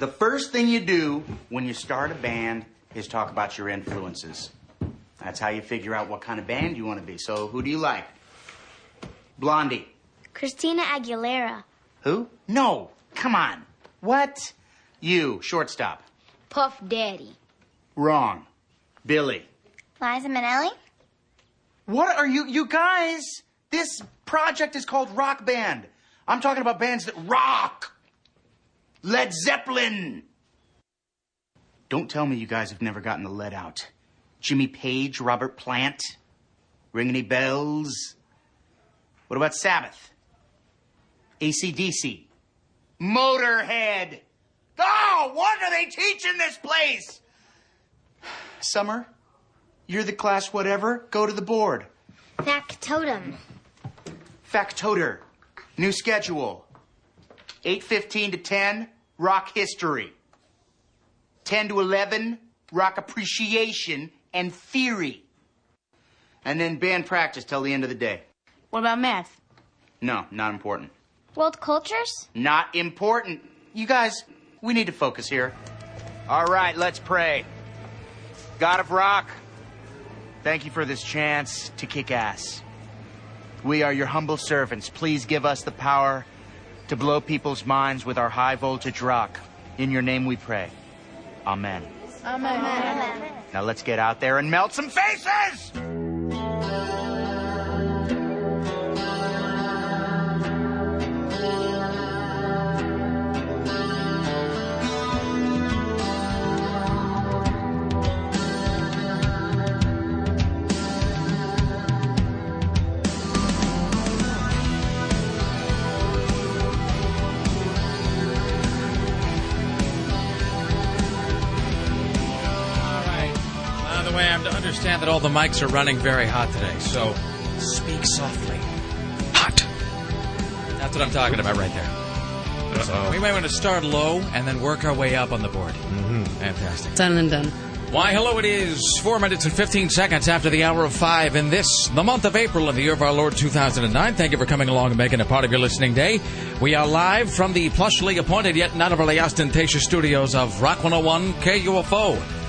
The first thing you do when you start a band is talk about your influences. That's how you figure out what kind of band you want to be. So, who do you like? Blondie. Christina Aguilera. Who? No. Come on. What? You, shortstop. Puff Daddy. Wrong. Billy. Liza Minnelli. What are you, you guys? This project is called Rock Band. I'm talking about bands that rock. Led Zeppelin. Don't tell me you guys have never gotten the lead out. Jimmy Page, Robert Plant. Ring any bells? What about Sabbath? ACDC. Motorhead. Oh, what are they teaching this place? Summer, you're the class whatever. Go to the board. Factotum. Factotor. New schedule. 8.15 to 10, rock history. 10 to 11, rock appreciation and theory. And then band practice till the end of the day. What about math? No, not important. World cultures? Not important. You guys, we need to focus here. All right, let's pray. God of Rock, thank you for this chance to kick ass. We are your humble servants. Please give us the power to blow people's minds with our high voltage rock. In your name we pray. Amen. Amen. Now let's get out there and melt some faces! All the mics are running very hot today, so speak softly. Hot. That's what I'm talking about right there. So we might want to start low and then work our way up on the board. Mm-hmm. Fantastic. Done and done. Why, hello, it is four minutes and 15 seconds after the hour of five in this, the month of April in the year of our Lord 2009. Thank you for coming along and making a part of your listening day. We are live from the plushly appointed yet not overly ostentatious studios of Rock 101 KUFO.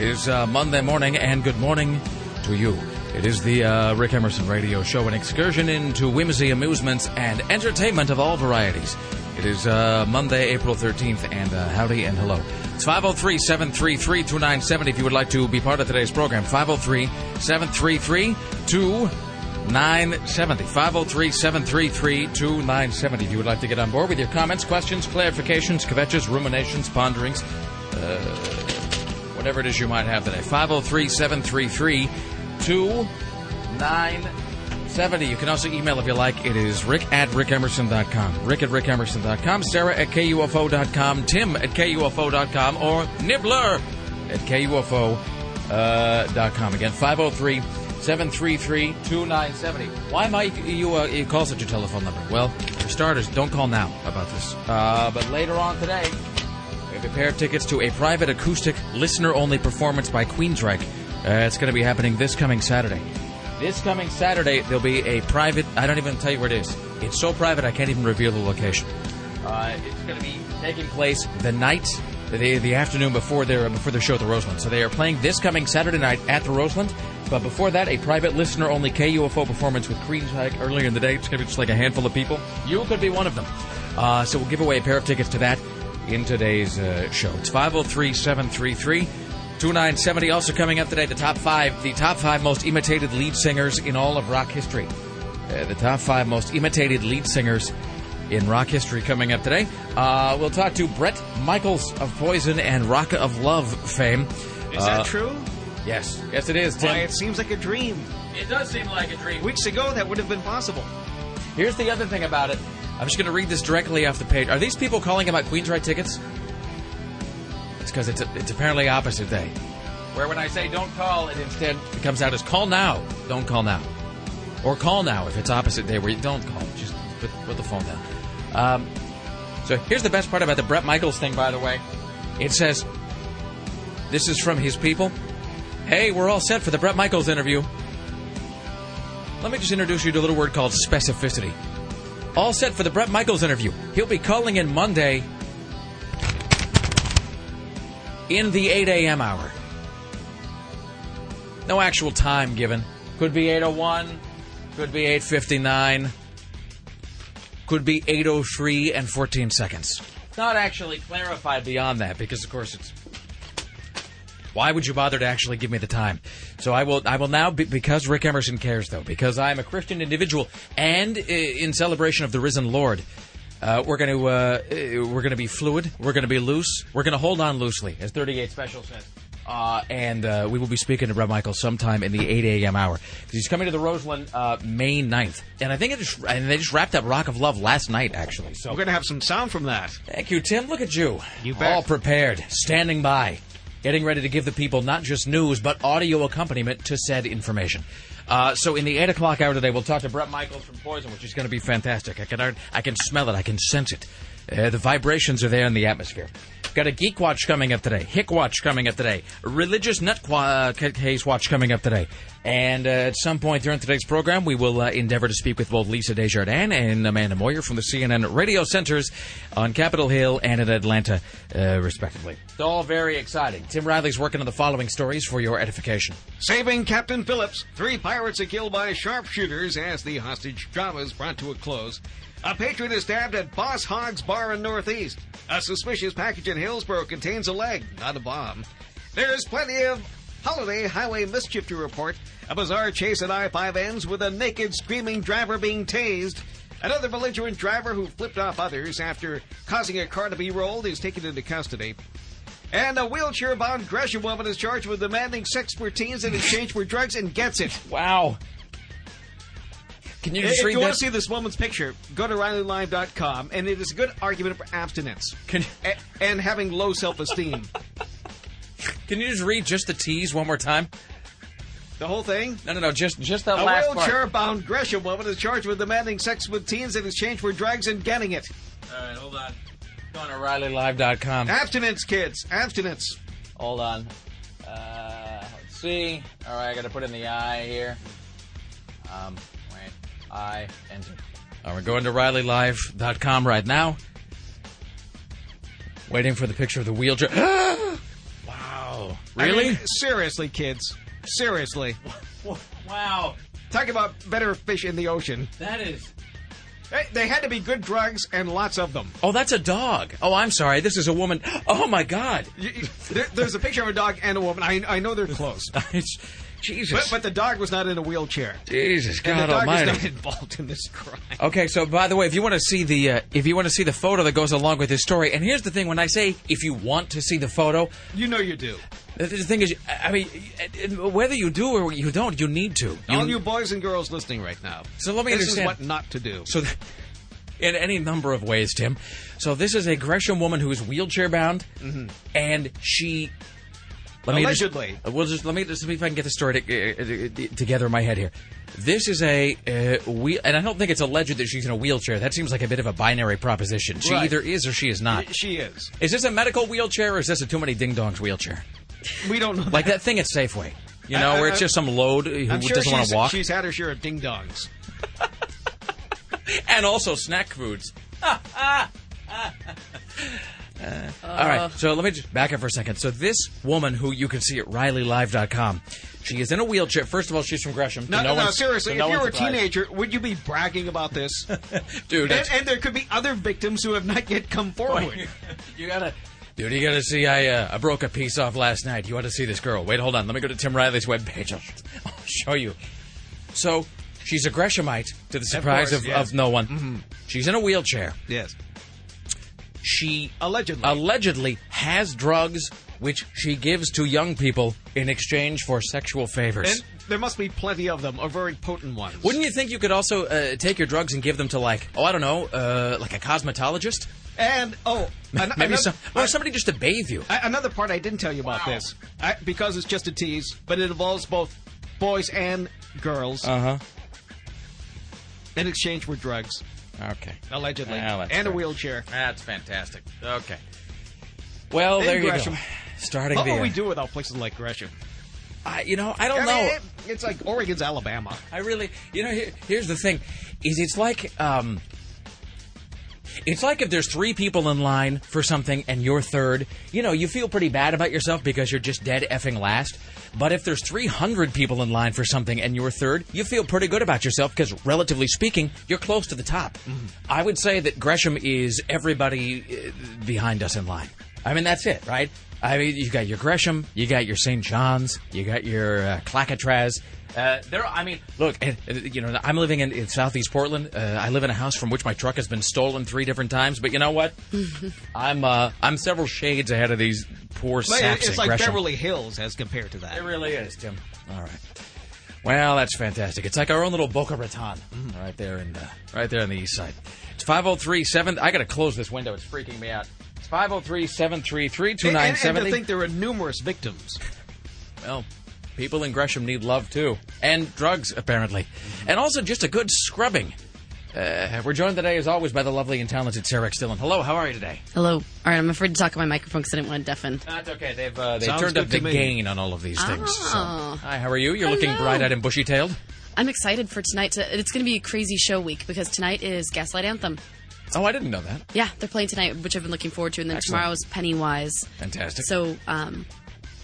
It is uh, Monday morning, and good morning to you. It is the uh, Rick Emerson Radio Show, an excursion into whimsy, amusements, and entertainment of all varieties. It is uh, Monday, April 13th, and uh, howdy and hello. It's 503 733 2970 if you would like to be part of today's program. 503 733 2970. 503 733 2970 if you would like to get on board with your comments, questions, clarifications, kvetches, ruminations, ponderings, uh, whatever it is you might have today. 503 733 2970. You can also email if you like. It is rick at rickemerson.com. Rick at rickemerson.com. Sarah at KUFO.com. Tim at KUFO.com. Or Nibbler at KUFO.com. Again, 503 733 2970. Why might you, uh, you call such a telephone number? Well, for starters, don't call now about this. Uh, but later on today, a pair of tickets to a private acoustic listener only performance by Queensryche. Uh, it's going to be happening this coming Saturday. This coming Saturday, there'll be a private. I don't even tell you where it is. It's so private, I can't even reveal the location. Uh, it's going to be taking place the night, the, the afternoon before their before their show at the Roseland. So they are playing this coming Saturday night at the Roseland. But before that, a private listener only KUFO performance with Queensryche earlier in the day. It's going to be just like a handful of people. You could be one of them. Uh, so we'll give away a pair of tickets to that in today's uh, show. It's 503 733 2970. Also coming up today, the top five, the top five most imitated lead singers in all of rock history. Uh, the top five most imitated lead singers in rock history coming up today. Uh, we'll talk to Bret Michaels of Poison and Rock of Love fame. Is Uh, that true? Yes. Yes, it is, Tim. Why, it seems like a dream. It does seem like a dream. Weeks ago, that would have been possible. Here's the other thing about it. I'm just going to read this directly off the page. Are these people calling about Queensryche tickets? It's because it's, it's apparently opposite day. Where when I say don't call, it instead comes out as call now. Don't call now. Or call now if it's opposite day where you don't call. Just put, put the phone down. Um, so here's the best part about the Bret Michaels thing, by the way. It says, this is from his people. Hey, we're all set for the Bret Michaels interview. Let me just introduce you to a little word called specificity. All set for the Bret Michaels interview. He'll be calling in Monday. in the 8 a.m. hour. No actual time given. Could be 801, could be 859, could be 803 and 14 seconds. Not actually clarified beyond that because, of course, it's. Why would you bother to actually give me the time? So I will. I will now, be, because Rick Emerson cares, though, because I am a Christian individual, and uh, in celebration of the risen Lord, uh, we're going to uh, uh, we're going to be fluid. We're going to be loose. We're going to hold on loosely, as 38 Special says. Uh, and uh, we will be speaking to Bret Michael sometime in the 8 a.m. hour because he's coming to the Roseland uh, May 9th, and I think it just and they just wrapped up Rock of Love last night actually. So We're going to have some sound from that. Thank you, Tim. Look at you. You bet. All prepared, standing by, getting ready to give the people not just news, but audio accompaniment to said information. Uh, so in the 8 o'clock hour today, we'll talk to Bret Michaels from Poison, which is going to be fantastic. I can, I can smell it. I can sense it. Uh, the vibrations are there in the atmosphere. Got a Geek Watch coming up today. Hick Watch coming up today. Religious Nut uh, Case Watch coming up today. And uh, at some point during today's program, we will uh, endeavor to speak with both Lisa Desjardins and Amanda Moyer from the CNN radio centers on Capitol Hill and in Atlanta, uh, respectively. It's all very exciting. Tim Riley's working on the following stories for your edification. Saving Captain Phillips. Three pirates are killed by sharpshooters as the hostage drama is brought to a close. A patron is stabbed at Boss Hogg's Bar in Northeast. A suspicious package in Hillsboro contains a leg, not a bomb. There's plenty of holiday highway mischief to report. A bizarre chase at I-5 ends with a naked, screaming driver being tased. Another belligerent driver who flipped off others after causing a car to be rolled is taken into custody. And a wheelchair-bound Gresham woman is charged with demanding sex for teens in exchange for drugs and gets it. Wow. Can you just If read you want to see this woman's picture, go to RileyLive.com, and it is a good argument for abstinence Can, a- and having low self-esteem. can you just read just the tease one more time? the whole thing. No, no, no. Just just that A last part. wheelchair-bound Gresham woman is charged with demanding sex with teens in exchange for drugs and getting it. All right, hold on. Go on to RileyLive.com. Abstinence, kids. Abstinence. Hold on. Uh, let's see. All right, I got to put in the I here. Um. I enter. All right, we're going to RileyLive.com right now. Waiting for the picture of the wheelchair. wow. I Really? mean, seriously, kids. Seriously. wow. Talk about better fish in the ocean. That is. Hey, They had to be good drugs and lots of them. Oh, that's a dog. Oh, I'm sorry. This is a woman. Oh my God. You- you- there- There's a picture of a dog and a woman. I, I know they're close. Jesus. But, but the dog was not in a wheelchair. Jesus And God the dog Almighty. is not involved in this crime. Okay, so by the way, if you want to see the uh, if you want to see the photo that goes along with this story, and here's the thing: when I say if you want to see the photo, You know you do. the, thing is, I mean, whether you do or you don't, you need to. All you boys and girls listening right now. So let me this understand. is what not to do. So, th- in any number of ways, Tim. So this is a Gresham woman who is wheelchair bound, and she. Let me just-. Allegedly. uh, we'll just let me just see if I can get the story to, uh, uh, uh, together in my head here. This is a uh, wheel, and I don't think it's alleged that she's in a wheelchair. That seems like a bit of a binary proposition. She Right. either is or she is not. she is. Is this a medical wheelchair or is this a too many ding dongs wheelchair? We don't know. Like that thing at Safeway, you know, I- where it's just some load who I'm sure doesn't want to walk, she's had her share of ding dongs. and also snack foods. All right, so let me just back up for a second. So this woman, who you can see at RileyLive.com, she is in a wheelchair. First of all, she's from Gresham. to No, no, no, seriously. no if you were a teenager, would you be bragging about this? dude, and, and there could be other victims who have not yet come forward. you gotta, dude, you gotta see. I uh, I broke a piece off last night. You ought to see this girl. Wait, hold on. Let me go to Tim Riley's webpage. I'll, I'll show you. So she's a Greshamite to the surprise of, course, yes. of no one. She's in a wheelchair. yes. She Allegedly. allegedly has drugs which she gives to young people in exchange for sexual favors. and there must be plenty of them, or very potent ones. Wouldn't you think you could also uh, take your drugs and give them to like, oh, I don't know, uh, like a cosmetologist? And, oh, an- Maybe another, some, or somebody just to bathe you. I- another part I didn't tell you about Wow. this, I, because it's just a tease, but it involves both boys and girls Uh huh. in exchange for drugs, Okay. allegedly, Well, that's and a wheelchair. That's fantastic. Okay. Well, In there you go. Starting What the. would we do without places like Gresham? I, you know, I don't I know. mean, it- it's like Oregon's Alabama. I really, you know, here, here's the thing: is it's like, um, It's like if there's three people in line for something and you're third, you know, you feel pretty bad about yourself because you're just dead effing last. But if there's 300 people in line for something and you're third, you feel pretty good about yourself because, relatively speaking, you're close to the top. I would say that Gresham is everybody uh, behind us in line. I mean, that's it, right? I mean, you got your Gresham, you got your St. John's, you got your uh, Clacatraz. Uh, there, I mean, look, uh, you know, I'm living in, in Southeast Portland. Uh, I live in a house from which my truck has been stolen three different times. But you know what? I'm uh, I'm several shades ahead of these poor But saps it's in like Gresham. Beverly Hills as compared to that. It really is, Tim. All right. Well, that's fantastic. It's like our own little Boca Raton, right there in the, right there on the east side. It's 503-7. I got to close this window. It's freaking me out. It's 503-733-2970. And, and, and to think there are numerous victims. Well, people in Gresham need love too, and drugs apparently, and also just a good scrubbing. Uh, we're joined today, as always, by the lovely and talented Sarah X. Dillon. Hello, how are you today? Hello. All right, I'm afraid to talk on my microphone because I didn't want to deafen. That's okay. They've uh, they Sounds turned up the me. gain on all of these things. So. Oh. Hi, how are you? You're looking bright-eyed and bushy-tailed. I'm excited for tonight. To, it's going to be a crazy show week because tonight is Gaslight Anthem. Oh, I didn't know that. Yeah, they're playing tonight, which I've been looking forward to, and then Excellent. tomorrow's Pennywise. Fantastic. So, um,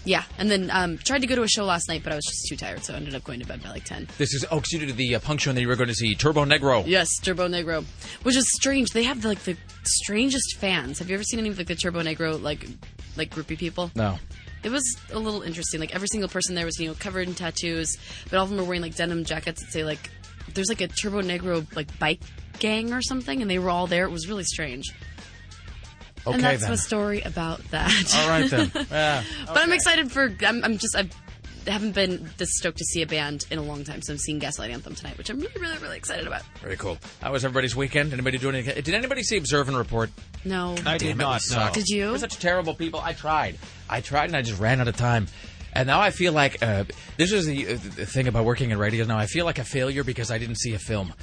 yeah, and then um, tried to go to a show last night, but I was just too tired, so I ended up going to bed by like ten. This is oh, you did the uh, punk show, and then you were going to see Turbonegro. Yes, Turbonegro, which is strange. They have like the strangest fans. Have you ever seen any of like the Turbonegro like like groupie people? No. It was a little interesting. Like every single person there was, you know, covered in tattoos, but all of them were wearing like denim jackets that say like there's like a Turbonegro like bike gang or something, and they were all there. It was really strange. Okay and that's then. a story about that. All right then. Yeah. But I'm excited for. I'm, I'm just. I've, I haven't been this stoked to see a band in a long time, so I'm seeing Gaslight Anthem tonight, which I'm really, really, really excited about. Very cool. How was everybody's weekend? Anybody doing anything? Did anybody see Observe and Report? No, I did Damn it, not we know. suck. Did you? We're such terrible people. I tried. I tried, and I just ran out of time. And now I feel like uh, this is the, uh, the thing about working in radio. Now I feel like a failure because I didn't see a film.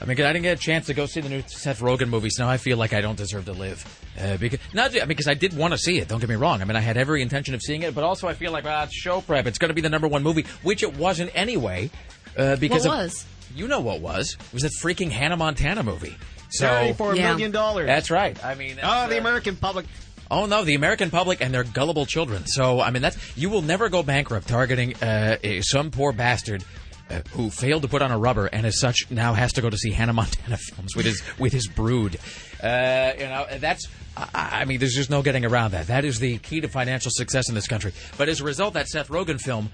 I mean, I didn't get a chance to go see the new Seth Rogen movies. So now I feel like I don't deserve to live. Uh, because not ju- because I did want to see it. Don't get me wrong. I mean, I had every intention of seeing it, but also I feel like ah, it's show prep. It's going to be the number one movie, which it wasn't anyway. Uh, because What of- was? you know what was? It was that freaking Hannah Montana movie. So Thirty-four Yeah. million dollars. that's right. I mean, Oh, the uh, American public. Oh no, the American public and their gullible children. So I mean, that's you will never go bankrupt targeting uh, some poor bastard who failed to put on a rubber and as such now has to go to see Hannah Montana films with his with his brood. Uh, you know, that's. I, I mean, there's just no getting around that. That is the key to financial success in this country. But as a result, that Seth Rogen film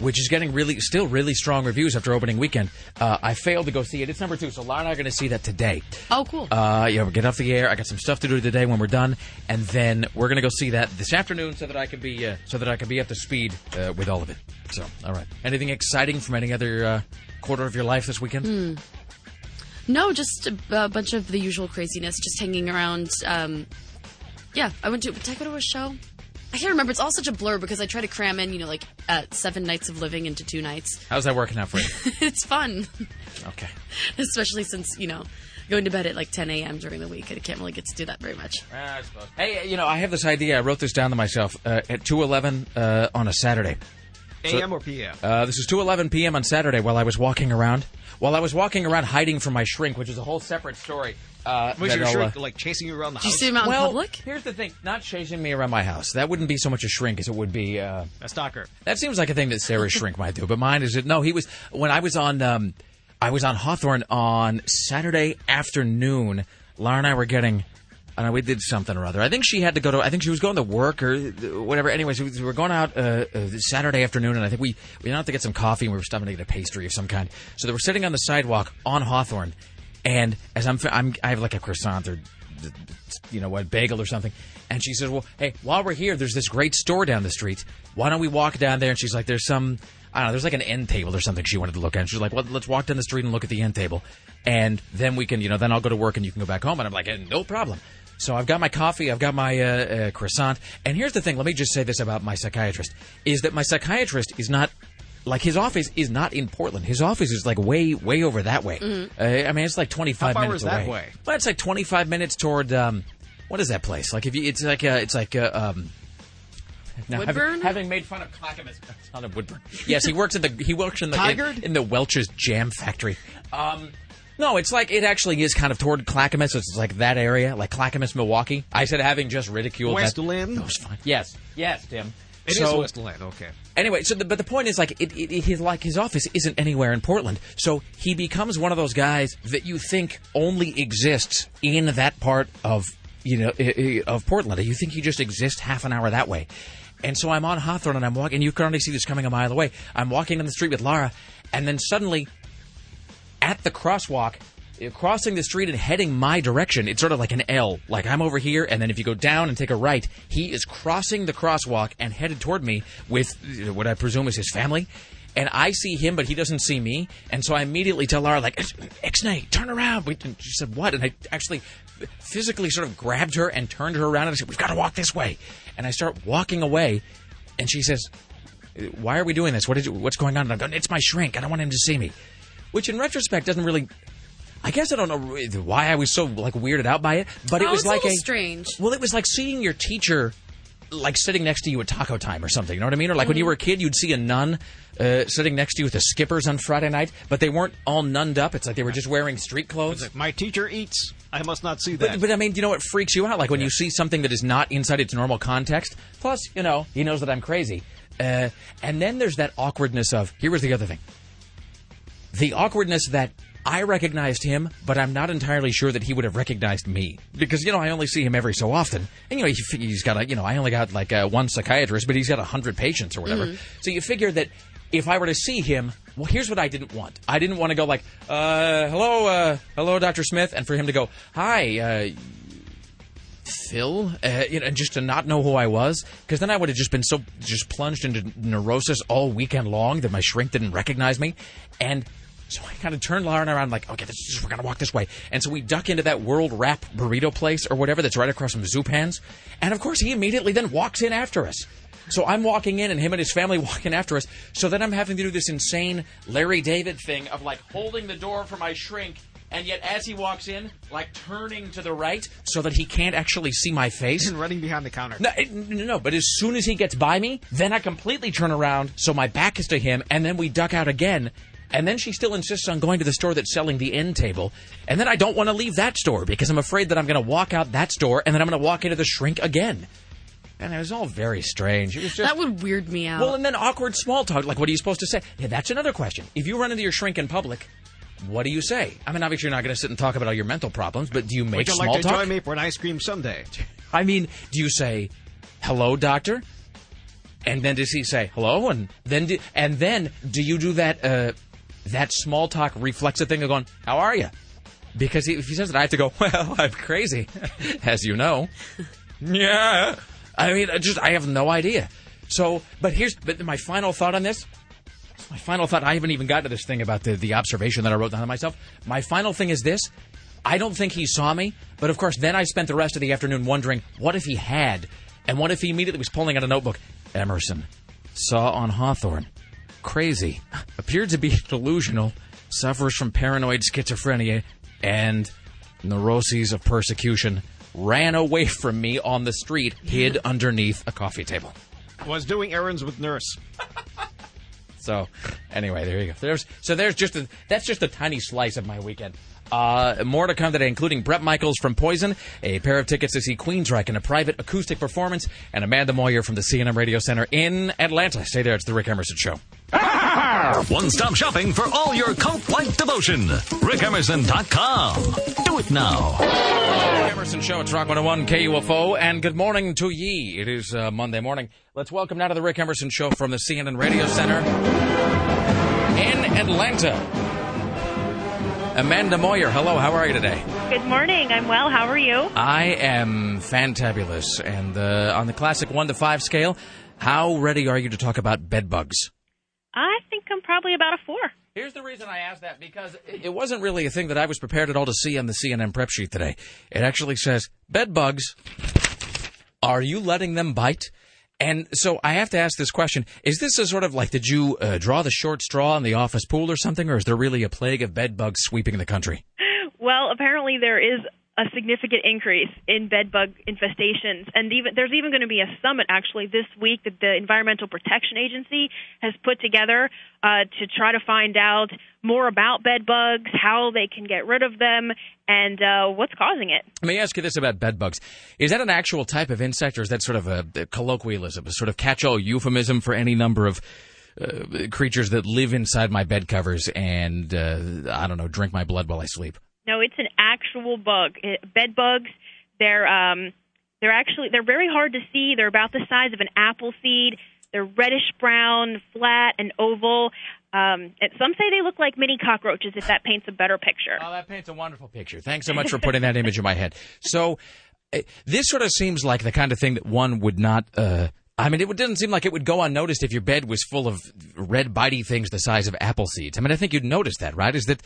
which is getting really, still really strong reviews after opening weekend. Uh, I failed to go see it. It's number two, so Laura and I are going to see that today. Oh, cool. Uh, yeah, we'll get off the air. I got some stuff to do today when we're done, and then we're going to go see that this afternoon, so that I can be, uh, so that I can be up to speed uh, with all of it. So, all right. Anything exciting from any other uh, quarter of your life this weekend? No, just a, a bunch of the usual craziness, just hanging around. Um, yeah, I went to. Did I go to a show? I can't remember. It's all such a blur because I try to cram in, you know, like uh, seven nights of living into two nights. How's that working out for you? it's fun, okay. especially since you know going to bed at like 10 a.m. during the week. I can't really get to do that very much. Hey, you know, I have this idea. I wrote this down to myself uh, at two eleven uh, on a Saturday. AM or PM? Uh, this is 2:11 p.m. on Saturday while I was walking around. While I was walking around hiding from my shrink, which is a whole separate story. Uh, Was that your I'll, shrink uh, like chasing you around the Did you see him out well, in public? here's the thing: not chasing me around my house. That wouldn't be so much a shrink as it would be. Uh, a stalker. that seems like a thing that Sarah's shrink might do, but mine is it. No, he was when I was on. Um, I was on Hawthorne on Saturday afternoon. Laura and I were getting. I don't know, we did something or other. I think she had to go to. I think she was going to work or whatever. Anyways, we were going out uh, uh, Saturday afternoon, and I think we we went out to get some coffee, and we were stopping to get a pastry of some kind. So they were sitting on the sidewalk on Hawthorne, and as I'm, I'm I have like a croissant or you know what bagel or something. And she says well hey while we're here there's this great store down the street. Why don't we walk down there? And she's like there's some i don't know there's like an end table or something she wanted to look at. And she's like well let's walk down the street and look at the end table. And then we can you know then i'll go to work and you can go back home. And i'm like no problem. So I've got my coffee, I've got my uh, uh, croissant, and here's the thing. Let me just say this about my psychiatrist: is that my psychiatrist is not like his office is not in Portland. His office is like way, way over that way. Uh, I mean, it's like twenty five How far minutes is that away. way? Well, it's like twenty five minutes toward um, what is that place? Like if you, it's like uh, it's like uh, um. Now, having, Woodburn? having made fun of Clackamas, not a Woodburn. Yes, he works in the he works in the in, in the Welch's Jam Factory. Um, No, it's like it actually is kind of toward Clackamas. It's like that area, like Clackamas, Milwaukie. I said having just ridiculed West that. Linn? That was fine. Yes, yes, Tim. It is so, West Linn. Okay. Anyway, so the, but the point is like it, it, his like his office isn't anywhere in Portland, so he becomes one of those guys that you think only exists in that part of you know of Portland. You think he just exists half an hour that way. And so I'm on Hawthorne and I'm walking. You can already see this coming a mile away. I'm walking down the street with Lara, and then suddenly at the crosswalk, crossing the street and heading my direction. It's sort of like an L. Like I'm over here, and then if you go down and take a right, he is crossing the crosswalk and headed toward me with uh, what I presume is his family. And I see him, but he doesn't see me. And so I immediately tell Laura, like, Ixnay, turn around. And She said, what? And I actually physically sort of grabbed her and turned her around and I said, we've got to walk this way. And I start walking away, and she says, why are we doing this? What you, what's going on? And I'm going, it's my shrink. I don't want him to see me. Which in retrospect doesn't really. I guess I don't know why I was so like weirded out by it, but it Oh, was it's a like strange. Well, it was like seeing your teacher like sitting next to you at taco time or something. You know what I mean? Or like when you were a kid, you'd see a nun uh, sitting next to you with the skippers on Friday night, but they weren't all nunned up. It's like they were just wearing street clothes. Like, My teacher eats. I must not see that. But, but I mean, you know what freaks you out? Like when you see something that is not inside its normal context. Plus, you know, he knows that I'm crazy. Uh, and then there's that awkwardness of here was the other thing. The awkwardness that I recognized him, but I'm not entirely sure that he would have recognized me. Because you know I only see him every so often, and you know he, he's got a you know I only got like uh, one psychiatrist, but he's got a hundred patients or whatever. So you figure that if I were to see him, well, here's what I didn't want. I didn't want to go like, uh, hello, uh, hello, Doctor Smith, and for him to go, hi, uh, Phil, uh, you know, and just to not know who I was, because then I would have just been so just plunged into neurosis all weekend long that my shrink didn't recognize me, and so I kind of turned Lauren around like, okay, this is, we're gonna walk this way, and so we duck into that World Wrap burrito place or whatever that's right across from Zupan's, and of course he immediately then walks in after us. So I'm walking in, and him and his family walking after us. So then I'm having to do this insane Larry David thing of like holding the door for my shrink and yet as he walks in, like turning to the right so that he can't actually see my face. and running behind the counter. No, no, no, but as soon as he gets by me, then I completely turn around so my back is to him, and then we duck out again. And then she still insists on going to the store that's selling the end table. And then I don't want to leave that store because I'm afraid that I'm going to walk out that store and then I'm going to walk into the shrink again. And it was all very strange. It was just That would weird me out. well, and then awkward small talk. Like, what are you supposed to say? Yeah, that's another question. If you run into your shrink in public, what do you say? I mean, obviously, you're not going to sit and talk about all your mental problems, but do you make Would you small like to talk? join me for an ice cream someday? I mean, do you say, "Hello, doctor," and then does he say hello, and then do, and then do you do that uh, that small talk reflexive thing of going, "How are you?" Because if he says it, I have to go, "Well, I'm crazy," as you know. yeah, I mean, I just I have no idea. So, but here's but my final thought on this. My final thought, I haven't even got to this thing about the, the observation that I wrote down myself. My final thing is this. I don't think he saw me, but of course, then I spent the rest of the afternoon wondering, what if he had? And what if he immediately was pulling out a notebook? Emerson. Saw on Hawthorne. Crazy. Appeared to be delusional. Suffers from paranoid schizophrenia and neuroses of persecution. Ran away from me on the street, hid underneath a coffee table. Was doing errands with nurse. So, anyway, there you go. There's so there's just a that's just a tiny slice of my weekend. Uh, more to come today, including Bret Michaels from Poison, a pair of tickets to see Queensryche in a private acoustic performance, and Amanda Moyer from the CNN Radio Center in Atlanta. Stay there. It's the Rick Emerson Show. One stop shopping for all your cult like devotion. RickEmerson.com. Do it now. Rick Emerson Show. It's Rock 101 KUFO, and good morning to ye. It is uh, Monday morning. Let's welcome now to the Rick Emerson Show from the CNN Radio Center in Atlanta. Amanda Moyer, hello. How are you today? Good morning. I'm well. How are you? I am fantabulous. And uh, on the classic one to five scale, how ready are you to talk about bed bugs? I think I'm probably about a four. Here's the reason I asked that because it it wasn't really a thing that I was prepared at all to see on the CNN prep sheet today. It actually says bed bugs. Are you letting them bite? And so I have to ask this question: Is this a sort of like did you uh, draw the short straw in the office pool or something, or is there really a plague of bed bugs sweeping the country? Well, apparently there is a significant increase in bed bug infestations, and even there's even going to be a summit actually this week that the Environmental Protection Agency has put together uh, to try to find out more about bed bugs, how they can get rid of them, and uh, what's causing it. Let me ask you this about bed bugs: Is that an actual type of insect, or is that sort of a, a colloquialism, a sort of catch-all euphemism for any number of uh, creatures that live inside my bed covers and uh, I don't know, drink my blood while I sleep? No, it's an actual bug. Bed bugs. They're um, they're actually they're very hard to see. They're about the size of an apple seed. They're reddish brown, flat, and oval. Um, and some say they look like mini cockroaches. If that paints a better picture. Oh, that paints a wonderful picture. Thanks so much for putting that image in my head. So, uh, this sort of seems like the kind of thing that one would not. Uh, I mean, it doesn't seem like it would go unnoticed if your bed was full of red bitey things the size of apple seeds. I mean, I think you'd notice that, right? Is that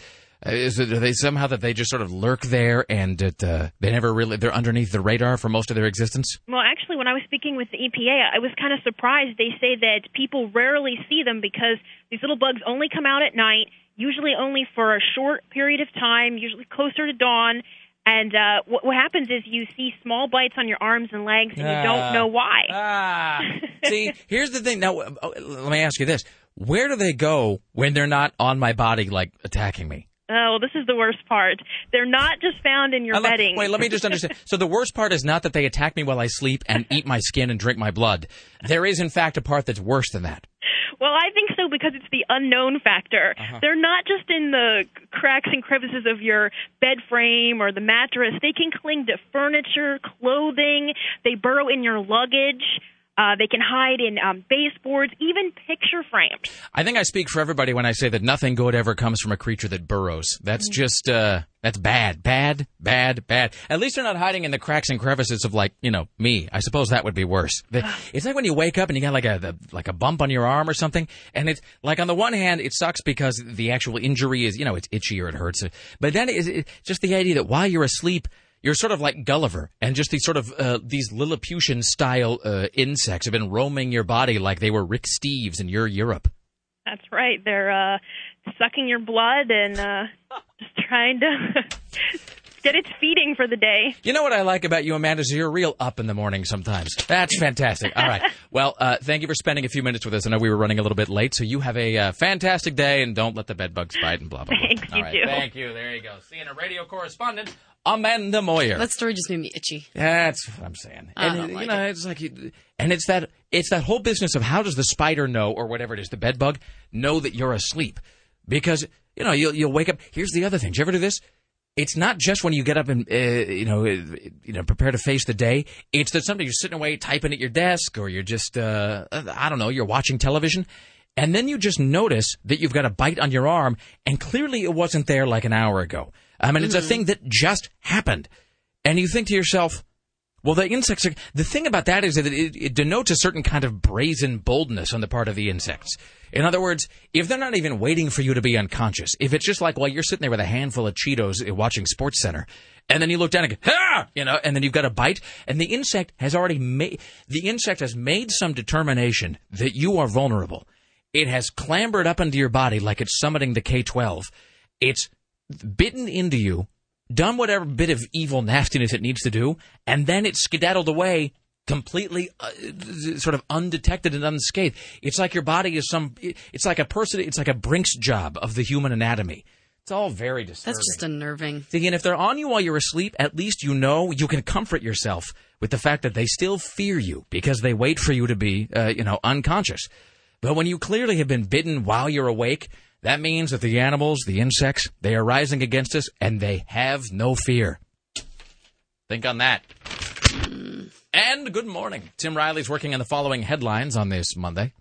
is it are they somehow that they just sort of lurk there and it, uh, they never really they're underneath the radar for most of their existence? Well, actually, when I was speaking with the EPA, I was kind of surprised. They say that people rarely see them because these little bugs only come out at night, usually only for a short period of time, usually closer to dawn. And uh, what, what happens is you see small bites on your arms and legs, and you don't Ah. know why. Ah, see, here's the thing. Now, uh, let me ask you this: Where do they go when they're not on my body, like attacking me? Oh, this is the worst part. They're not just found in your bedding. Wait, let me just understand. So the worst part is not that they attack me while I sleep and eat my skin and drink my blood. There is, in fact, a part that's worse than that. Well, I think so because it's the unknown factor. Uh-huh. They're not just in the cracks and crevices of your bed frame or the mattress. They can cling to furniture, clothing. They burrow in your luggage. Uh, they can hide in um, baseboards, even picture frames. I think I speak for everybody when I say that nothing good ever comes from a creature that burrows. That's just uh that's bad, bad, bad, bad. At least they're not hiding in the cracks and crevices of like you know me. I suppose that would be worse. The- It's like when you wake up and you got like a the, like a bump on your arm or something, and it's like on the one hand it sucks because the actual injury is you know it's itchy or it hurts, but then it's it's just the idea that while you're asleep. You're sort of like Gulliver, and just these sort of uh, these Lilliputian style uh, insects have been roaming your body like they were Rick Steves in your Europe. That's right. They're uh, sucking your blood and uh, just trying to get its feeding for the day. You know what I like about you, Amanda, is you're real up in the morning sometimes. That's fantastic. All right. Well, uh, thank you for spending a few minutes with us. I know we were running a little bit late, so you have a uh, fantastic day, and don't let the bed bugs bite and blah, blah, blah. Thanks, All you right. too. Thank you. There you go. CNN radio correspondent, Amanda Moyer. That story just made me itchy. That's what I'm saying. I and don't you like know, it. it's like, you- and it's that it's that whole business of how does the spider know or whatever it is, the bed bug know that you're asleep? Because you know you'll you'll wake up. Here's the other thing. Did you ever do this? It's not just when you get up and uh, you know uh, you know prepare to face the day. It's that somebody you're sitting away typing at your desk, or you're just uh, I don't know, you're watching television, and then you just notice that you've got a bite on your arm, and clearly it wasn't there like an hour ago. I mean, it's a thing that just happened, and you think to yourself. Well, the insects are. The thing about that is that it, it denotes a certain kind of brazen boldness on the part of the insects. In other words, if they're not even waiting for you to be unconscious, if it's just like, well, you're sitting there with a handful of Cheetos watching Sports Center, and then you look down and go, ah, you know, and then you've got a bite, and the insect has already made, the insect has made some determination that you are vulnerable. It has clambered up into your body like it's summiting the K-12. It's bitten into you, done whatever bit of evil nastiness it needs to do, and then it skedaddled away completely uh, sort of undetected and unscathed. It's like your body is some, it's like a person, it's like a Brinks job of the human anatomy. It's all very disturbing. That's just unnerving. See, and if they're on you while you're asleep, at least you know you can comfort yourself with the fact that they still fear you because they wait for you to be, uh, you know, unconscious. But when you clearly have been bitten while you're awake, that means that the animals, the insects, they are rising against us and they have no fear. Think on that. And good morning. Tim Riley's working on the following headlines on this Monday.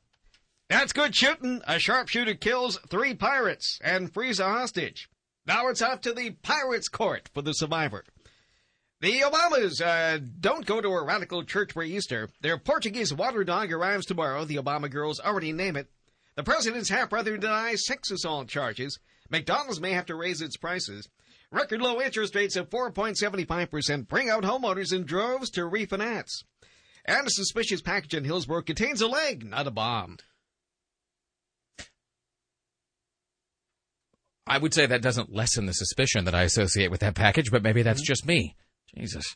That's good shooting. A sharpshooter kills three pirates and frees a hostage. Now it's off to the pirates' court for the survivor. The Obamas uh, don't go to a radical church for Easter. Their Portuguese water dog arrives tomorrow. The Obama girls already name it. The president's half brother denies sex assault charges. McDonald's may have to raise its prices. Record low interest rates of 4.75% bring out homeowners in droves to refinance. And a suspicious package in Hillsboro contains a leg, not a bomb. I would say that doesn't lessen the suspicion that I associate with that package, but maybe that's mm-hmm. just me. Jesus.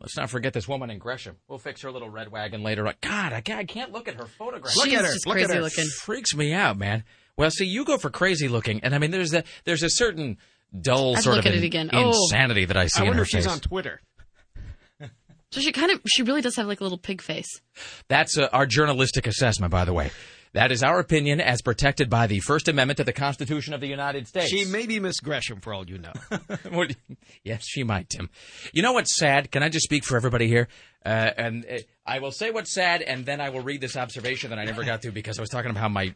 Let's not forget this woman in Gresham. We'll fix her little red wagon later on. God, I can't, I can't look at her photograph. She at her. just Look at crazy her. looking. freaks me out, man. Well, see, you go for crazy looking, and I mean, there's a there's a certain dull I'd sort of at it in- again. Oh. insanity that I see I in her face. I wonder if she's on Twitter. So she kind of, she really does have like a little pig face. That's uh, our journalistic assessment, by the way. That is our opinion as protected by the First Amendment to the Constitution of the United States. She may be Miss Gresham for all you know. What- yes, she might, Tim. You know what's sad? Can I just speak for everybody here? Uh, and uh, I will say what's sad, and then I will read this observation that I never got to because I was talking about how my I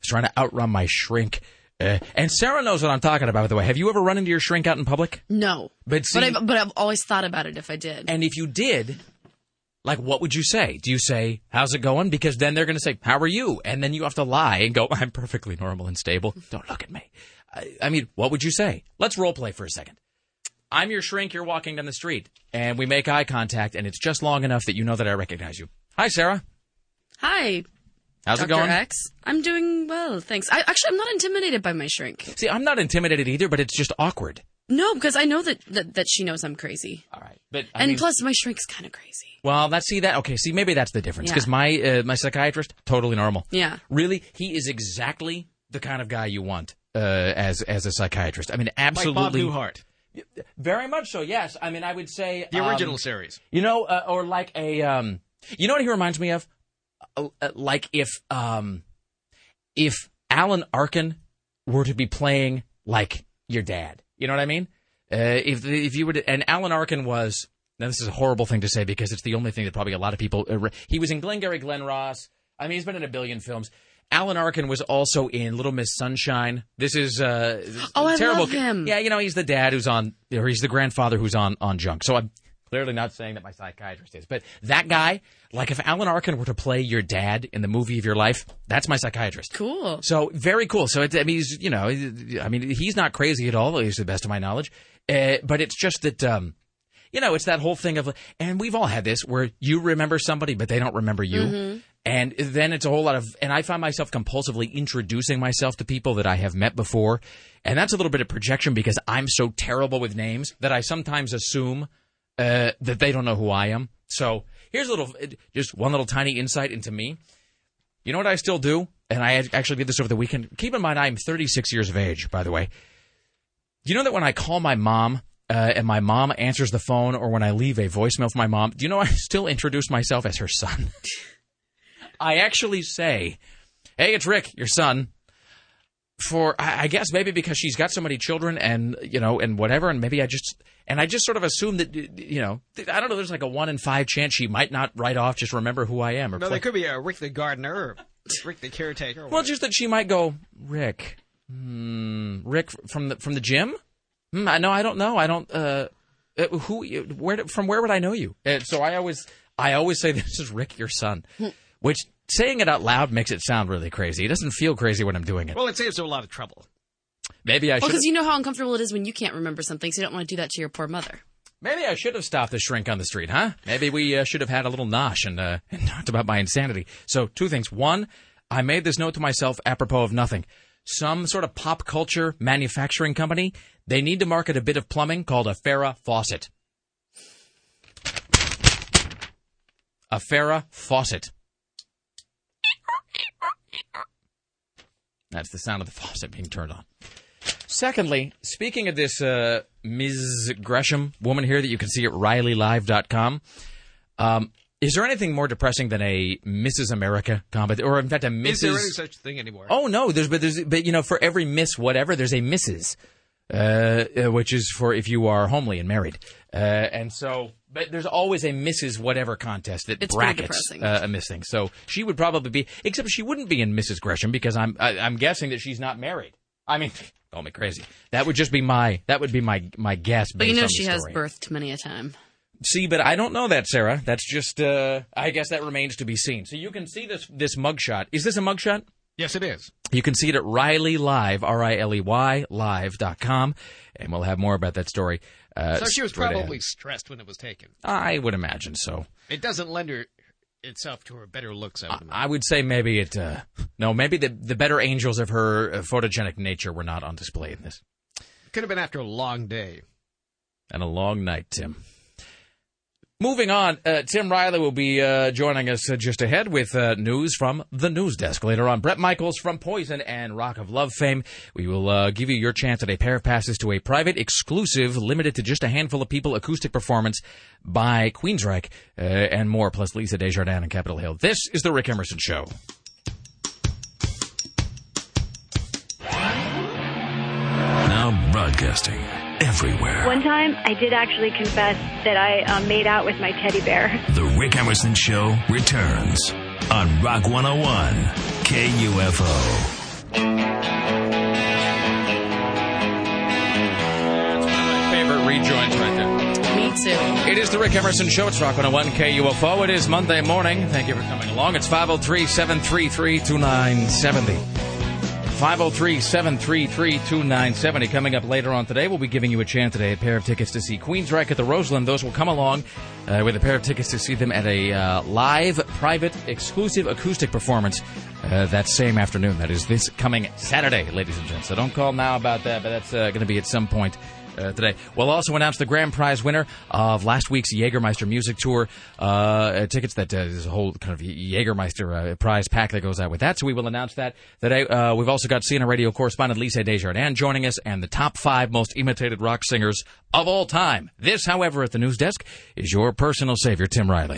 was trying to outrun my shrink. Uh, and Sarah knows what I'm talking about. By the way, have you ever run into your shrink out in public? No. But see- but I've, but I've always thought about it if I did. And if you did, like, what would you say? Do you say, "How's it going?" Because then they're going to say, "How are you?" And then you have to lie and go, "I'm perfectly normal and stable." Don't look at me. I, I mean, what would you say? Let's role play for a second. I'm your shrink. You're walking down the street, and we make eye contact, and it's just long enough that you know that I recognize you. Hi, Sarah. Hi, How's Dr. it going? X. I'm doing well, thanks. I actually I'm not intimidated by my shrink. See, I'm not intimidated either, but it's just awkward. No, because I know that that, that she knows I'm crazy. All right, but I and mean- plus my shrink's kind of crazy. Well, that's see that okay. See, maybe that's the difference Yeah. because my uh, my psychiatrist totally normal. Yeah. really, he is exactly the kind of guy you want uh, as as a psychiatrist. I mean, absolutely. Like Bob absolutely, Newhart, very much so. Yes, I mean, I would say the um, original series. You know, uh, or like a um, you know what he reminds me of? Uh, uh, like if um, if Alan Arkin were to be playing like your dad. You know what I mean? Uh, if if you were to, and Alan Arkin was now this is a horrible thing to say because it's the only thing that probably a lot of people uh, he was in Glengarry Glen Ross. I mean, he's been in a billion films. Alan Arkin was also in Little Miss Sunshine. This is uh, Oh, I terrible. love him. Yeah, you know, he's the dad who's on, or he's the grandfather who's on on junk. So I'm clearly not saying that my psychiatrist is, but that guy, like if Alan Arkin were to play your dad in the movie of your life, that's my psychiatrist. Cool. So very cool. So it, I mean, he's you know, I mean, he's not crazy at all, at least to the best of my knowledge. Uh, but it's just that, um, you know, it's that whole thing of, and we've all had this where you remember somebody, but they don't remember you. And then it's a whole lot of, and I find myself compulsively introducing myself to people that I have met before. And that's a little bit of projection because I'm so terrible with names that I sometimes assume uh, that they don't know who I am. So here's a little, just one little tiny insight into me. You know what I still do? And I actually did this over the weekend. Keep in mind, I'm 36 years of age, by the way. Do you know that when I call my mom uh, and my mom answers the phone, or when I leave a voicemail for my mom, do you know I still introduce myself as her son? I actually say, "Hey, it's Rick, your son." For I guess maybe because she's got so many children and you know and whatever, and maybe I just and I just sort of assume that you know I don't know. There's like a one in five chance she might not write off, just remember who I am, or No, play- there could be a Rick the gardener, or Rick the caretaker. well, just that she might go, Rick, hmm, Rick from the from the gym. Hmm, I no, I don't know. I don't. Uh, uh, who? Where? From where would I know you? And so I always, I always say this is Rick, your son, which saying it out loud makes it sound really crazy. It doesn't feel crazy when I'm doing it. well, it saves her a lot of trouble. Maybe I Well, should. because you know how uncomfortable it is when you can't remember something, so you don't want to do that to your poor mother. Maybe I should have stopped the shrink on the street, huh? Maybe we uh, should have had a little nosh and, uh, and talked about my insanity. So, two things. One, I made this note to myself apropos of nothing. Some sort of pop culture manufacturing company, they need to market a bit of plumbing called a Farrah faucet. A Farrah faucet. That's the sound of the faucet being turned on. Secondly, speaking of this uh, Ms. Gresham woman here that you can see at RileyLive.com, um, is there anything more depressing than a Mrs. America competition, or in fact a Mrs. Is there any such thing anymore? Oh no, there's but there's but you know for every Miss whatever there's a Mrs. Uh, uh, which is for if you are homely and married, uh, and so but there's always a Mrs. whatever contest that It's brackets uh, a Miss thing. So she would probably be, except she wouldn't be in Mrs. Gresham because I'm I, I'm guessing that she's not married. I mean, call me crazy. That would just be my that would be my my guess. But you know she has birthed many a time. See, but I don't know that, Sarah. That's just uh, I guess that remains to be seen. So you can see this this mugshot. Is this a mugshot? Yes, it is. You can see it at Riley Live, R I L E Y live.com, and we'll have more about that story. Uh, So she was probably ahead. stressed when it was taken. I would imagine so. It doesn't lend her itself to her better looks. I would imagine. I would say maybe it. Uh, no, maybe the the better angels of her uh, photogenic nature were not on display in this. Could have been after a long day. And a long night, Tim. Moving on, uh, Tim Riley will be uh, joining us uh, just ahead with uh, news from the news desk. Later on, Bret Michaels from Poison and Rock of Love fame. We will uh, give you your chance at a pair of passes to a private, exclusive, limited to just a handful of people acoustic performance by Queensryche uh, and more, plus Lisa Desjardins and Capitol Hill. This is the Rick Emerson Show. Now broadcasting everywhere. One time, I did actually confess that I uh, made out with my teddy bear. The Rick Emerson Show returns on Rock 101 KUFO. That's one of my favorite rejoins right there. Me too. It is the Rick Emerson Show. It's Rock 101 KUFO. It is Monday morning. Thank you for coming along. It's 503 733 2970. 503 733 2970. Coming up later on today, we'll be giving you a chance today, a pair of tickets to see Queensryche at the Roseland. Those will come along uh, with a pair of tickets to see them at a uh, live, private, exclusive acoustic performance uh, that same afternoon. That is this coming Saturday, ladies and gents. So don't call now about that, but that's uh, going to be at some point uh, today. We'll also announce the grand prize winner of last week's Jägermeister music tour uh, uh, tickets. That uh, is a whole kind of Jägermeister uh, prize pack that goes out with that. So we will announce that today. Uh, we've also got CNN radio correspondent Lisa Desjardins joining us, and the top five most imitated rock singers of all time. This, however, at the news desk is your personal savior, Tim Riley.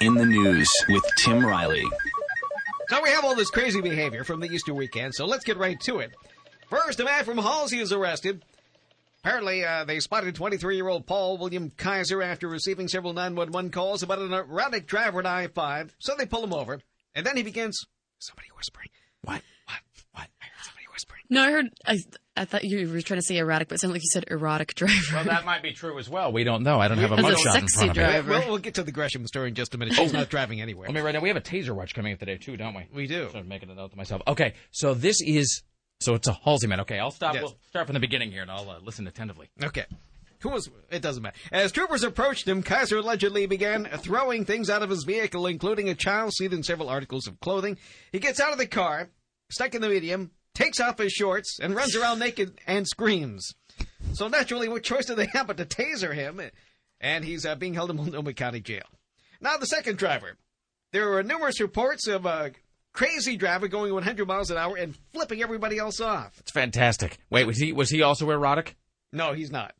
In the news with Tim Riley. So we have all this crazy behavior from the Easter weekend, so let's get right to it. First, a man from Halsey is arrested. Apparently, uh, they spotted 23-year-old Paul William Kaiser after receiving several 911 calls about an erratic driver at I-5. So they pull him over, and then he begins, somebody whispering. What? What? What? I heard somebody whispering. No, I heard. I I thought you were trying to say erratic, but it sounded like you said erotic driver. Well, that might be true as well. We don't know. I don't have a As a mugshot in sexy front of me. driver. Well, we'll get to the Gresham story in just a minute. She's not driving anywhere. Let me write down. We have a taser watch coming up today too, don't we? We do. So I'm making a note to myself. Okay, so this is so it's a Halsey man. Okay, I'll stop. Yes. We'll start from the beginning here, and I'll uh, listen attentively. Okay. Who was? It doesn't matter. As troopers approached him, Kaiser allegedly began throwing things out of his vehicle, including a child seat and several articles of clothing. He gets out of the car, stuck in the medium, takes off his shorts, and runs around naked and screams. So naturally, what choice do they have but to taser him? And he's uh, being held in Multnomah County Jail. Now, the second driver. There were numerous reports of a crazy driver going 100 miles an hour and flipping everybody else off. It's fantastic. Wait, was he was he also erotic? No, he's not.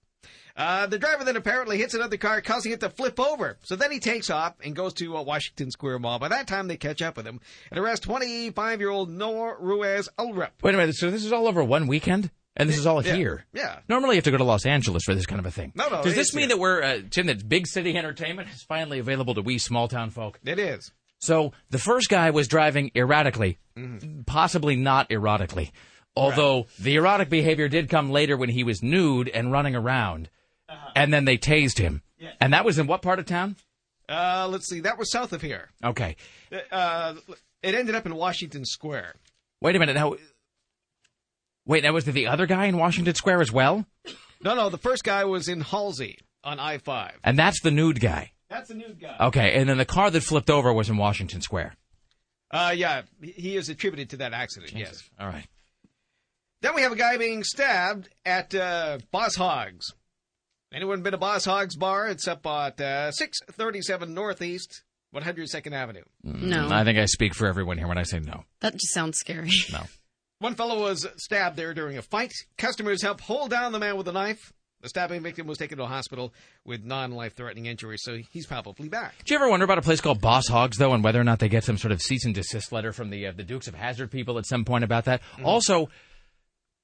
Uh, the driver then apparently hits another car, causing it to flip over. So then he takes off and goes to uh, Washington Square Mall. By that time, they catch up with him and arrest 25-year-old Noah Ruiz Ulrup. Wait a minute. So this is all over one weekend, and this is all Yeah. here. Yeah. Normally, you have to go to Los Angeles for this kind of a thing. No, no, Does this mean here. that we're uh, Tim? That big city entertainment is finally available to we small town folk? It is. So the first guy was driving erratically, Mm-hmm. possibly not erotically. Although the erotic behavior did come later when he was nude and running around, Uh-huh. and then they tased him. And that was in what part of town? Uh, let's see. That was south of here. Okay. Uh, it ended up in Washington Square. Wait a minute. Now, wait. Now was there the other guy in Washington Square as well? No, no. The first guy was in Halsey on I-5. And that's the nude guy. That's a nude guy. Okay. And then the car that flipped over was in Washington Square. Uh, yeah. He is attributed to that accident. Yes. All right. Then we have a guy being stabbed at uh, Boss Hogs. Anyone been to Boss Hogs Bar? It's up at uh, 637 Northeast, 102nd Avenue. no, I think I speak for everyone here when I say no. that just sounds scary. No. One fellow was stabbed there during a fight. Customers helped hold down the man with a knife. The stabbing victim was taken to a hospital with non-life-threatening injuries, so he's probably back. Do you ever wonder about a place called Boss Hogs, though, and whether or not they get some sort of cease and desist letter from the uh, the Dukes of Hazzard people at some point about that? Also,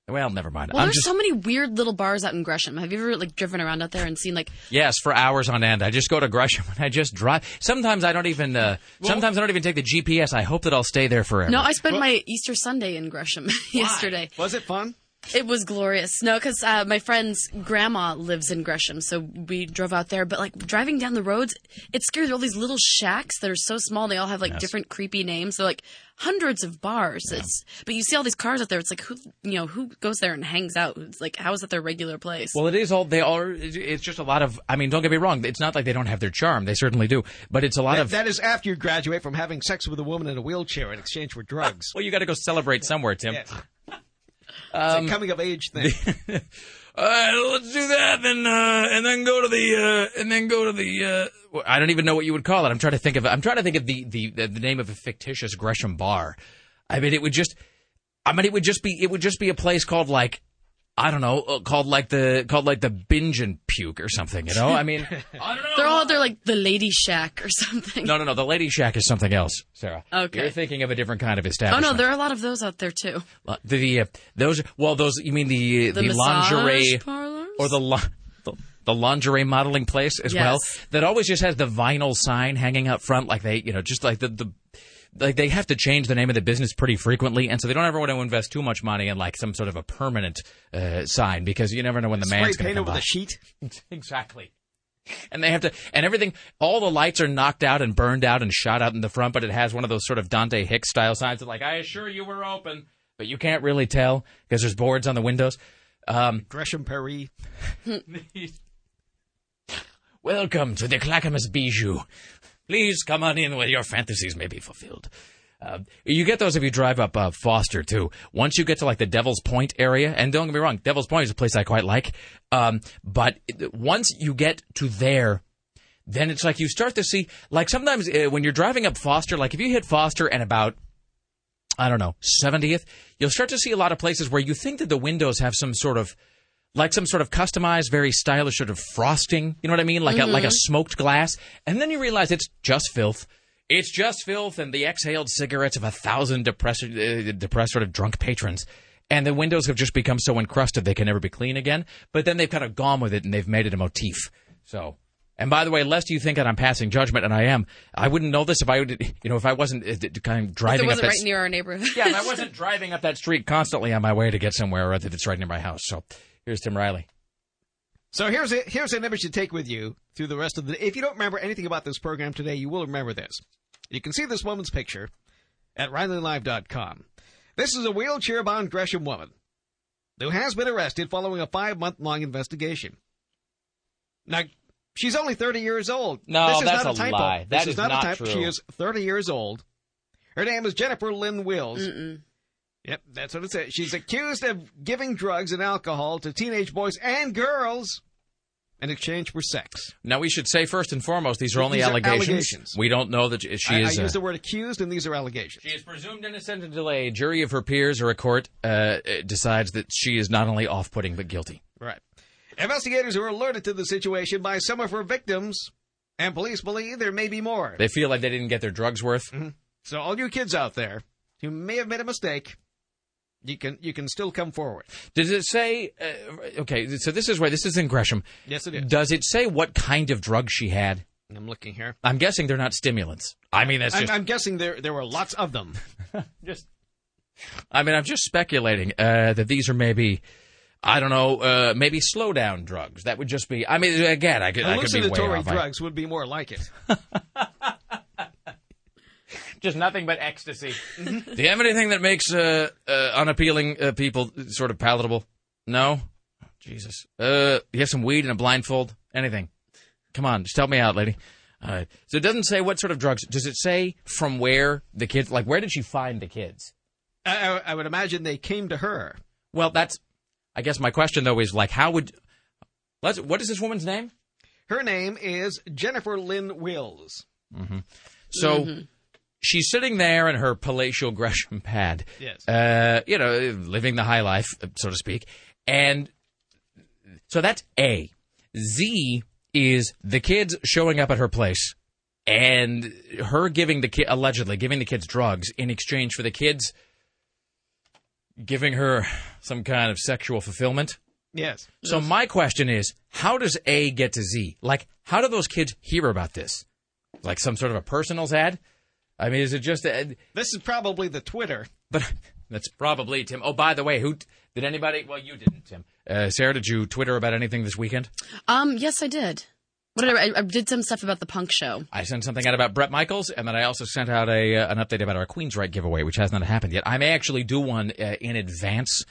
well, never mind. Well, I'm there's just so many weird little bars out in Gresham. Have you ever like driven around out there and seen like yes for hours on end. I just go to Gresham and I just drive. Sometimes I don't even. Uh, sometimes I don't even take the GPS. I hope that I'll stay there forever. No, I spent my Easter Sunday in Gresham yesterday. Was it fun? It was glorious. No, because uh, my friend's grandma lives in Gresham, so we drove out there. But like driving down the roads, it's scary. All these little shacks that are so small. They all have like different creepy names. They're like hundreds of bars. It's but you see all these cars out there. It's like who you know who goes there and hangs out. It's like how is that their regular place? Well, it is all they are. It's just a lot of. I mean, don't get me wrong. It's not like they don't have their charm. They certainly do. But it's a lot That, of. that is after you graduate from having sex with a woman in a wheelchair in exchange for drugs. well, you got to go celebrate somewhere, Tim. Yes. It's a coming of age thing. All right, let's do that, then, uh, and then go to the, uh, and then go to the. Uh, I don't even know what you would call it. I'm trying to think of. I'm trying to think of the the the, the name of a fictitious Gresham bar. I mean, it would just. I mean, it would just be. It would just be a place called like. I don't know, uh, called like the called like the binge and puke or something. You know, I mean, I don't know. They're all they're like the Lady Shack or something. No, no, no. The Lady Shack is something else, Sarah. Okay. You're thinking of a different kind of establishment. Oh no, there are a lot of those out there too. Uh, the, the uh, those well those you mean the The the, lingerie parlors? or the, li- the the lingerie modeling place as Yes. well that always just has the vinyl sign hanging out front like they you know just like the the like they have to change the name of the business pretty frequently and so they don't ever want to invest too much money in like some sort of a permanent uh, sign because you never know when the Spray man's going paint to over come by. the sheet. exactly and they have to, and everything, all the lights are knocked out and burned out and shot out in the front, but it has one of those sort of Dante Hicks style signs that, like, I assure you we're open, but you can't really tell because there's boards on the windows. Um, Gresham Perry. Welcome to the Clackamas Bijou. Please come on in where your fantasies may be fulfilled. Uh, you get those if you drive up uh, Foster too. Once you get to like the Devil's Point area, and don't get me wrong, Devil's Point is a place I quite like. Um, but once you get to there, then it's like you start to see like sometimes uh, when you're driving up Foster, like if you hit Foster and about I don't know 70th, you'll start to see a lot of places where you think that the windows have some sort of like some sort of customized, very stylish sort of frosting. You know what I mean? Like a like a smoked glass, and then you realize it's just filth. It's just filth and the exhaled cigarettes of a thousand depressed, uh, depressed sort of drunk patrons. And the windows have just become so encrusted they can never be clean again. But then they've kind of gone with it and they've made it a motif. So, and by the way, lest you think that I'm passing judgment, and I am, I wouldn't know this if I would, you know, if I wasn't uh, kind of It driving up wasn't that right near our neighborhood. yeah, I wasn't driving up that street constantly on my way to get somewhere or other that's right near my house. So here's Tim Riley. So here's a, here's an image to take with you through the rest of the. If you don't remember anything about this program today, you will remember this. You can see this woman's picture at RileyLive.com. This is a wheelchair-bound Gresham woman who has been arrested following a five-month-long investigation. Now, she's only 30 years old. No, this is that's not a, a typo. lie. That this is is not, not a typo. true. She is 30 years old. Her name is Jennifer Lynn Wills. Mm-mm. Yep, that's what it says. She's accused of giving drugs and alcohol to teenage boys and girls in exchange for sex. Now we should say first and foremost, these are only These are allegations. allegations. We don't know that she I, is. I uh, use the word accused, and these are allegations. She is presumed innocent until a jury of her peers or a court uh, uh, decides that she is not only off-putting but guilty. Right. Investigators were alerted to the situation by some of her victims, and police believe there may be more. They feel like they didn't get their drugs worth. So, all you kids out there who may have made a mistake, you can you can still come forward. Does it say? Uh, okay, so this is where this is in Gresham. Yes, it is. Does it say what kind of drugs she had? I'm looking here. I'm guessing they're not stimulants. I mean, that's I'm, just. I'm guessing there there were lots of them. just I mean, I'm just speculating uh, that these are maybe, I don't know, uh, maybe slow down drugs. That would just be. I mean, again, I could, I could be way Hallucinatory off. Drugs would be more like it. just nothing but ecstasy. Do you have anything that makes uh, uh, unappealing uh, people sort of palatable? No. Jesus. Uh, you have some weed and a blindfold? Anything? Come on, just help me out, lady. All right. So it doesn't say what sort of drugs. Does it say from where the kids? Like, where did she find the kids? I, I, I would imagine they came to her. Well, that's. I guess my question though is like, how would? Let's. What is this woman's name? Her name is Jennifer Lynn Wills. So she's sitting there in her palatial Gresham pad. Yes. Uh, you know, living the high life, so to speak. And so that's A. Z is the kids showing up at her place and her giving the kid, allegedly giving the kids drugs in exchange for the kids giving her some kind of sexual fulfillment. Yes. So my question is, how does A get to Z? Like, how do those kids hear about this? Like some sort of a personals ad? I mean, is it just? A, This is probably the Twitter. but that's probably Tim. Oh, by the way, who did anybody? Well, you didn't, Tim. Uh, Sarah, did you Twitter about anything this weekend? Um, yes, I did. What did I, I, I did some stuff about the punk show. I sent something out about Bret Michaels, and then I also sent out a uh, an update about our Queensryche giveaway, which has not happened yet. I may actually do one uh, in advance.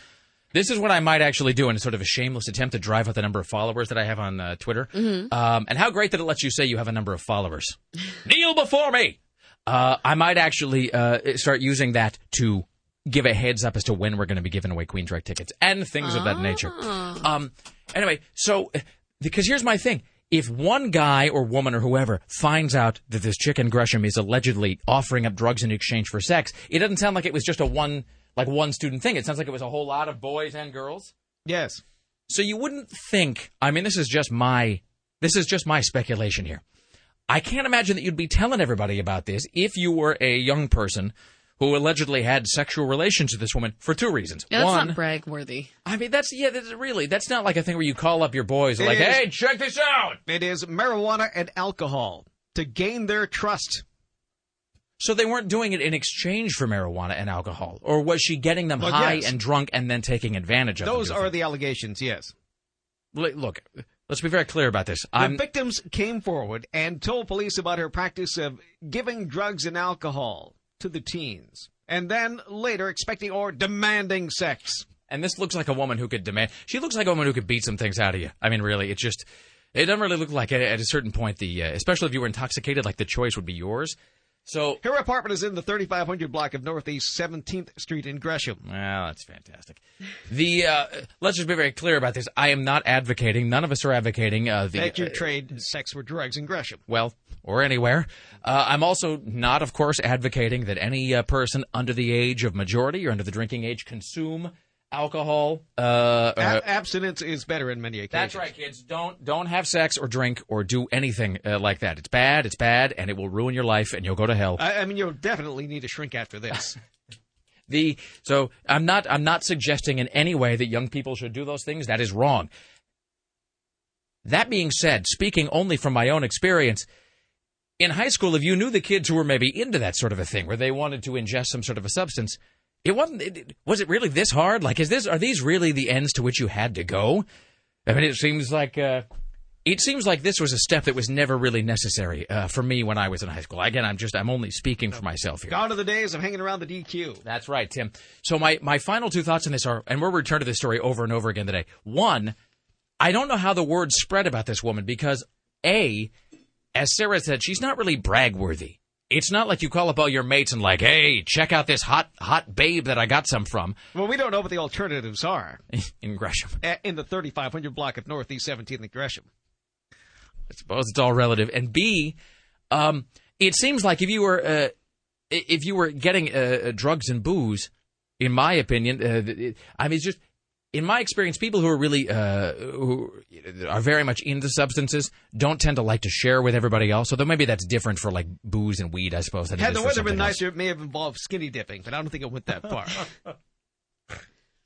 This is what I might actually do in sort of a shameless attempt to drive up the number of followers that I have on uh, Twitter. Um, and how great that it lets you say you have a number of followers. Kneel before me. Uh, I might actually uh, start using that to give a heads up as to when we're going to be giving away Queensryche tickets and things of that nature. Um, anyway, so because here's my thing. If one guy or woman or whoever finds out that this chick in Gresham is allegedly offering up drugs in exchange for sex, it doesn't sound like it was just a one like one student thing. It sounds like it was a whole lot of boys and girls. Yes. So you wouldn't think. I mean, this is just my this is just my speculation here. I can't imagine that you'd be telling everybody about this if you were a young person who allegedly had sexual relations with this woman for two reasons. Yeah, that's One, not brag worthy. I mean, that's yeah, that's really that's not like a thing where you call up your boys It like, is. hey, check this out. It is marijuana and alcohol to gain their trust. So they weren't doing it in exchange for marijuana and alcohol, or was she getting them Well, high yes. and drunk and then taking advantage of them? Those are the allegations, yes. L- look. Let's be very clear about this. The I'm victims came forward and told police about her practice of giving drugs and alcohol to the teens, and then later expecting or demanding sex. And this looks like a woman who could demand. She looks like a woman who could beat some things out of you. I mean, really, it's just. It doesn't really look like at, at a certain point the, uh, especially if you were intoxicated, like the choice would be yours. So, Her apartment is in the 3500 block of Northeast 17th Street in Gresham. well, that's fantastic. The uh, let's just be very clear about this. I am not advocating. None of us are advocating uh, the. That you uh, trade sex for drugs in Gresham. well, or anywhere. Uh, I'm also not, of course, advocating that any uh, person under the age of majority or under the drinking age consume alcohol. Uh, uh, A- abstinence is better in many occasions. That's right, kids. Don't don't have sex or drink or do anything uh, like that. It's bad. It's bad, and it will ruin your life, and you'll go to hell. I, I mean, you'll definitely need to shrink after this. The so I'm not I'm not suggesting in any way that young people should do those things. That is wrong. That being said, speaking only from my own experience, in high school, if you knew the kids who were maybe into that sort of a thing, where they wanted to ingest some sort of a substance, it wasn't. It, was it really this hard? Like, is this are these really the ends to which you had to go? I mean, it seems like uh, it seems like this was a step that was never really necessary uh, for me when I was in high school. Again, I'm just I'm only speaking for myself here. Gone are the days of hanging around the DQ. That's right, Tim. So my my final two thoughts on this are, and we'll return to this story over and over again today. One, I don't know how the word spread about this woman because a, as Sarah said, she's not really brag worthy. It's not like you call up all your mates and like, hey, check out this hot hot babe that I got some from Well, we don't know what the alternatives are in Gresham. In the 3500 block of Northeast 17th in Gresham. I suppose it's all relative. And B, um, it seems like if you were uh, if you were getting uh, uh, drugs and booze, in my opinion, uh, I mean, it's just in my experience, people who are really uh, who are very much into substances don't tend to like to share with everybody else. So though maybe that's different for like booze and weed, I suppose. Had the weather been else. nicer, it may have involved skinny dipping, but I don't think it went that far.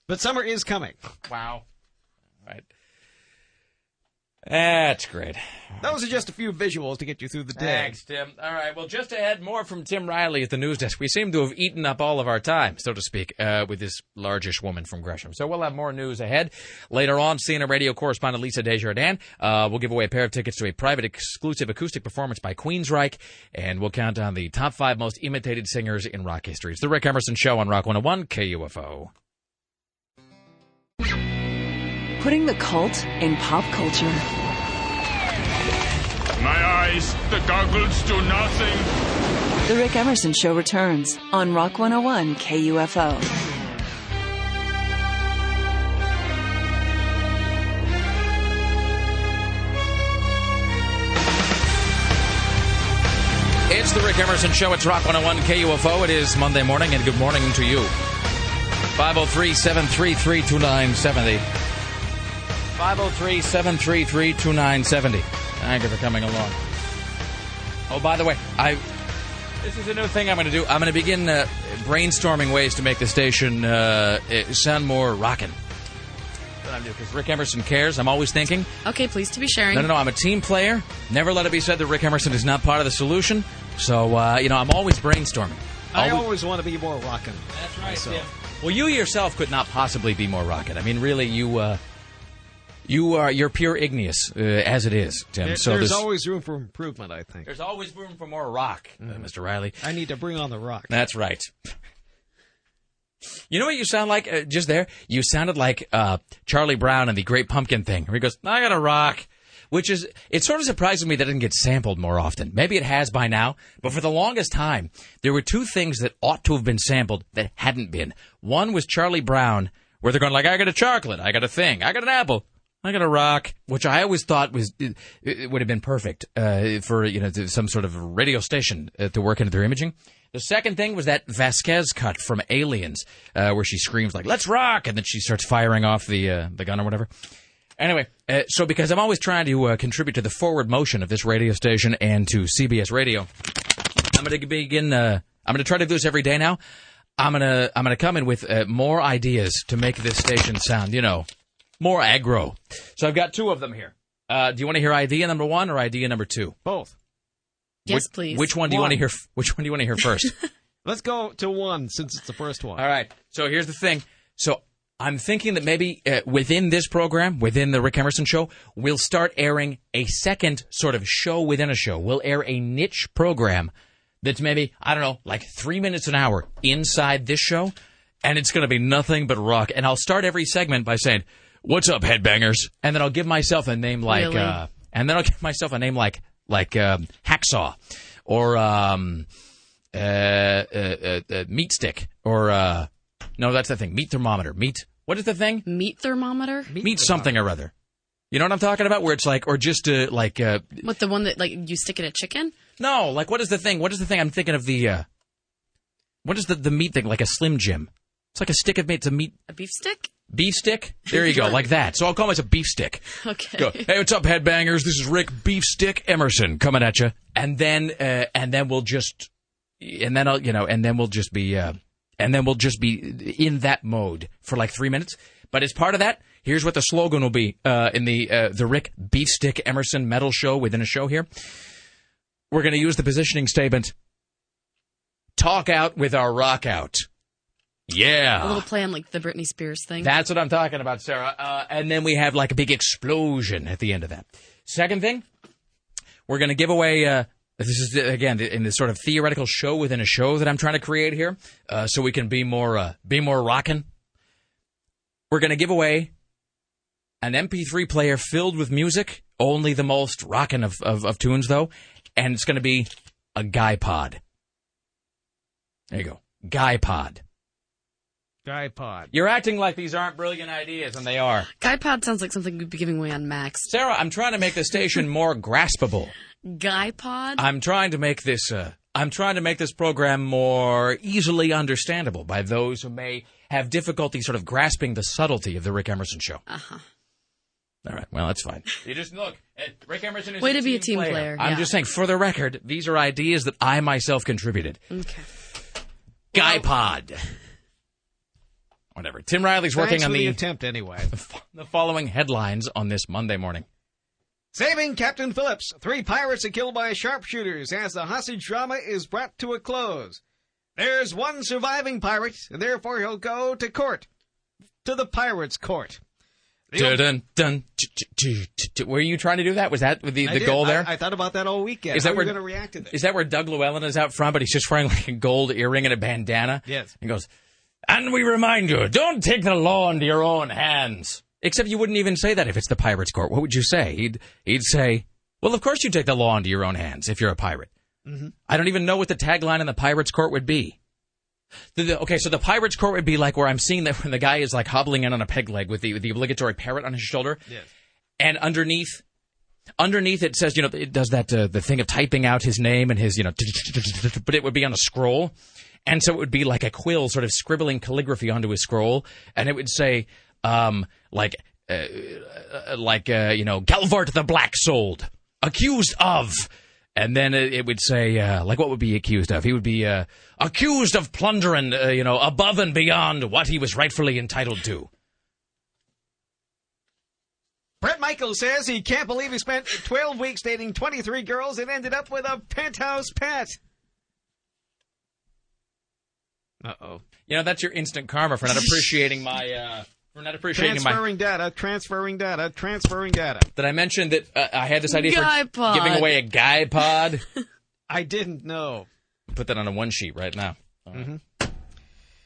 but summer is coming. Wow. Right. That's great. Those are just a few visuals to get you through the day. Thanks, Tim. All right. Well, just ahead, more from Tim Riley at the news desk. We seem to have eaten up all of our time, so to speak, uh, with this largish woman from Gresham. So we'll have more news ahead. Later on, CNN radio correspondent Lisa Desjardins uh, will give away a pair of tickets to a private exclusive acoustic performance by Queensryche, and we'll count down the top five most imitated singers in rock history. It's the Rick Emerson Show on Rock 101 KUFO. Putting the cult in pop culture. My eyes, the goggles do nothing. The Rick Emerson Show returns on Rock 101 KUFO. It's the Rick Emerson Show. It's Rock 101 KUFO. It is Monday morning, and good morning to you. 503 733 2970. 503 733 2970. Thank you for coming along. Oh, by the way, I. This is a new thing I'm going to do. I'm going to begin uh, brainstorming ways to make the station uh, uh, sound more rockin'. Because Rick Emerson cares. I'm always thinking. Okay, pleased to be sharing. No, no, no. I'm a team player. Never let it be said that Rick Emerson is not part of the solution. So, uh, you know, I'm always brainstorming. I Always- always want to be more rockin'. That's right, Tim. Well, you yourself could not possibly be more rocket. I mean, really, you uh, you are you're pure igneous uh, as it is, Tim. There- so there's this- always room for improvement, I think. there's always room for more rock, uh, Mr. Riley. I need to bring on the rock. That's right. You know what you sound like uh, just there? You sounded like uh, Charlie Brown in the Great Pumpkin thing. Where he goes, "I got a rock." which is it sort of surprises me that it didn't get sampled more often. Maybe it has by now, but for the longest time, there were two things that ought to have been sampled that hadn't been. One was Charlie Brown, where they're going like, "I got a chocolate, I got a thing, I got an apple." I got a rock, which I always thought was it, it would have been perfect uh, for you know some sort of radio station uh, to work into their imaging. The second thing was that Vasquez cut from Aliens, uh, where she screams like "Let's rock!" and then she starts firing off the uh, the gun or whatever. Anyway, uh, so because I'm always trying to uh, contribute to the forward motion of this radio station and to CBS Radio, I'm going to begin. Uh, I'm going to try to do this every day now. I'm gonna I'm gonna come in with uh, more ideas to make this station sound, you know, more aggro. So I've got two of them here. Uh, do you want to hear idea number one or idea number two? Both. Yes, which, please. Which one do you want to hear? Which one do you want to hear first? Let's go to one since it's the first one. All right. So here's the thing. So I'm thinking that maybe uh, within this program, within the Rick Emerson show, we'll start airing a second sort of show within a show. We'll air a niche program that's maybe, I don't know, like three minutes an hour inside this show. And it's going to be nothing but rock. And I'll start every segment by saying, What's up, headbangers? And then I'll give myself a name like, Really? uh, and then I'll give myself a name like, like, um, Hacksaw or, um, uh, uh, uh, uh, meat stick or uh, no, that's the thing. Meat thermometer. Meat. What is the thing? Meat thermometer? Meat, something or other. You know what I'm talking about? Where it's like, or just uh, like, uh, What the one that like you stick in a chicken? no, like what is the thing? What is the thing? I'm thinking of the. Uh, what is the the meat thing? Like a Slim Jim. It's like a stick of meat. It's a meat A beef stick? Beef stick. There you go, like that. So I'll call myself beef stick. Okay. Go. Hey, what's up, headbangers? This is Rick Beef Stick Emerson coming at you. And then, uh, and then we'll just, and then I'll, you know, and then we'll just be, uh, and then we'll just be in that mode for like three minutes. But as part of that, here's what the slogan will be uh, in the uh, the Rick Beef Stick Emerson Metal Show within a show here. We're going to use the positioning statement. Talk out with our rock out. Yeah. A little play on like the Britney Spears thing. That's what I'm talking about, Sarah. Uh, and then we have like a big explosion at the end of that. Second thing, we're going to give away. Uh, this is again in this sort of theoretical show within a show that I'm trying to create here, uh, so we can be more uh, be more rockin'. We're going to give away an MP3 player filled with music, only the most rocking of, of, of tunes though, and it's going to be a guy pod. There you go, guy pod. Guy pod. You're acting like these aren't brilliant ideas, and they are. Guy pod sounds like something we'd be giving away on Max. Sarah, I'm trying to make the station more graspable. Guy pod? I'm trying to make this uh, I'm trying to make this program more easily understandable by those who may have difficulty sort of grasping the subtlety of the Rick Emerson show. Uh-huh. All right, well, that's fine. You just look. uh, Rick Emerson is Way to be a team player, I'm yeah. just saying, for the record, these are ideas that I myself contributed. Okay. Guy Pod. Whatever. Tim Riley's working Thanks on the, the attempt anyway. the following headlines on this Monday morning. Saving Captain Phillips. Three pirates are killed by sharpshooters as the hostage drama is brought to a close. There's one surviving pirate, and therefore he'll go to court. To the pirates' court. Dun, dun, ch- Were you trying to do that? Was that the, the did. goal there? I, thought about that all weekend. Is How that are where going to react to this? Is that where Doug Llewellyn is out front, but he's just wearing like a gold earring and a bandana? Yes. He goes, and we remind you, don't take the law into your own hands. Except you wouldn't even say that if it's the pirate's court. What would you say? He'd he'd say, well, of course you take the law into your own hands if you're a pirate. Mhm. I don't even know what the tagline in the pirate's court would be. The- the- okay, so the pirate's court would be like where I'm seeing that when the guy is like hobbling in on a peg leg with the with the obligatory parrot on his shoulder. Yes. And underneath, underneath it says, you know, it does that uh, the thing of typing out his name and his, you know, but it would be on a scroll, and so it would be like a quill, sort of scribbling calligraphy onto his scroll, and it would say, um, like, uh, uh, like, uh, you know, Galvart the Black Souled, accused of. And then it, would say, uh, like, what would be accused of? He would be uh, accused of plundering, uh, you know, above and beyond what he was rightfully entitled to. Bret Michaels says he can't believe he spent 12 weeks dating 23 girls and ended up with a penthouse pet. Uh oh. You know, that's your instant karma for not appreciating my, uh, for not appreciating my. Transferring data, transferring data, transferring data. Did I mention that uh, I had this idea Guy for pod. giving away a guy pod? I didn't know. Put that on a one sheet right now. Mhm.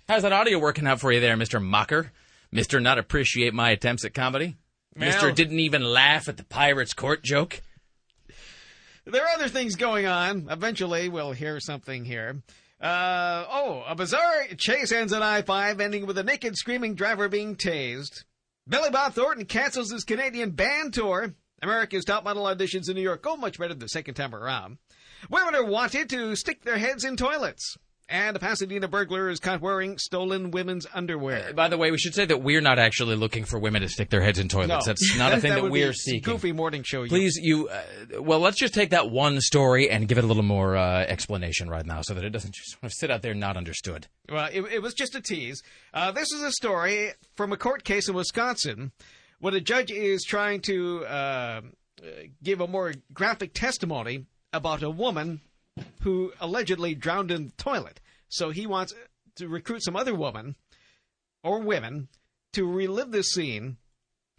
How's that audio working out for you there, Mr. Mocker? Mr. Not Appreciate My Attempts at Comedy? Mister didn't even laugh at the pirates court joke. There are other things going on. Eventually, we'll hear something here. Uh, oh, a bizarre chase ends on I-5, ending with a naked screaming driver being tased. Billy Bob Thornton cancels his Canadian band tour. America's top model auditions in New York go much better the second time around. Women are wanted to stick their heads in toilets. And a Pasadena burglar is caught wearing stolen women's underwear. By the way, we should say that we're not actually looking for women to stick their heads in toilets. No. That's not a thing that, be we're seeking. Goofy morning show. you. Please, you. Uh, well, let's just take that one story and give it a little more uh, explanation right now, so that it doesn't just sort of sit out there not understood. Well, it, it was just a tease. Uh, this is a story from a court case in Wisconsin when a judge is trying to uh, uh, give a more graphic testimony about a woman who allegedly drowned in the toilet. So he wants to recruit some other woman or women to relive this scene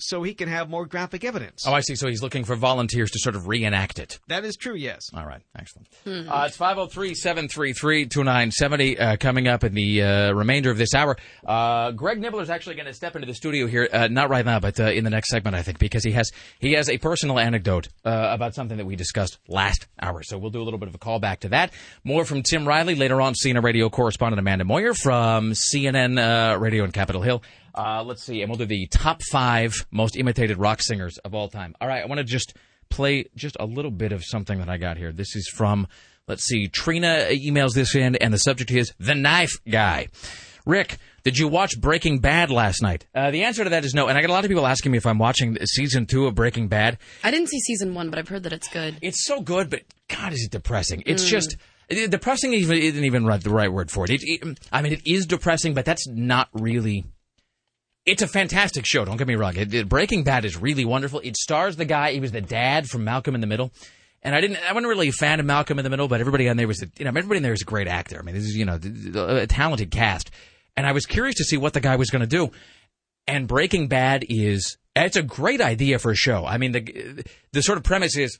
so he can have more graphic evidence. Oh, I see. So he's looking for volunteers to sort of reenact it. That is true, yes. All right, excellent. Uh, it's 503 733 2970 uh, coming up in the uh, remainder of this hour. Uh, Greg Nibler is actually going to step into the studio here, uh, not right now, but uh, in the next segment, I think, because he has he has a personal anecdote uh, about something that we discussed last hour. So we'll do a little bit of a callback to that. More from Tim Riley later on, CNN radio correspondent Amanda Moyer from CNN uh, Radio in Capitol Hill. Uh, let's see, and we'll do the top five most imitated rock singers of all time. All right, I want to just play just a little bit of something that I got here. This is from, let's see, Trina emails this in, and the subject is The Knife Guy. Rick, did you watch Breaking Bad last night? Uh, the answer to that is no, and I got a lot of people asking me if I'm watching season two of Breaking Bad. I didn't see season one, but I've heard that it's good. It's so good, but God, is it depressing? It's Mm. just. Depressing even isn't even the right word for it. It, it. I mean, it is depressing, but that's not really it's a fantastic show. Don't get me wrong. It, it- Breaking Bad is really wonderful. It stars the guy. He was the dad from Malcolm in the Middle. And I didn't. I wasn't really a fan of Malcolm in the Middle, but everybody on there was, a, you know, everybody in there is a great actor. I mean, this is, you know, a talented cast. And I was curious to see what the guy was going to do. And Breaking Bad is, it's a great idea for a show. I mean, the the sort of premise is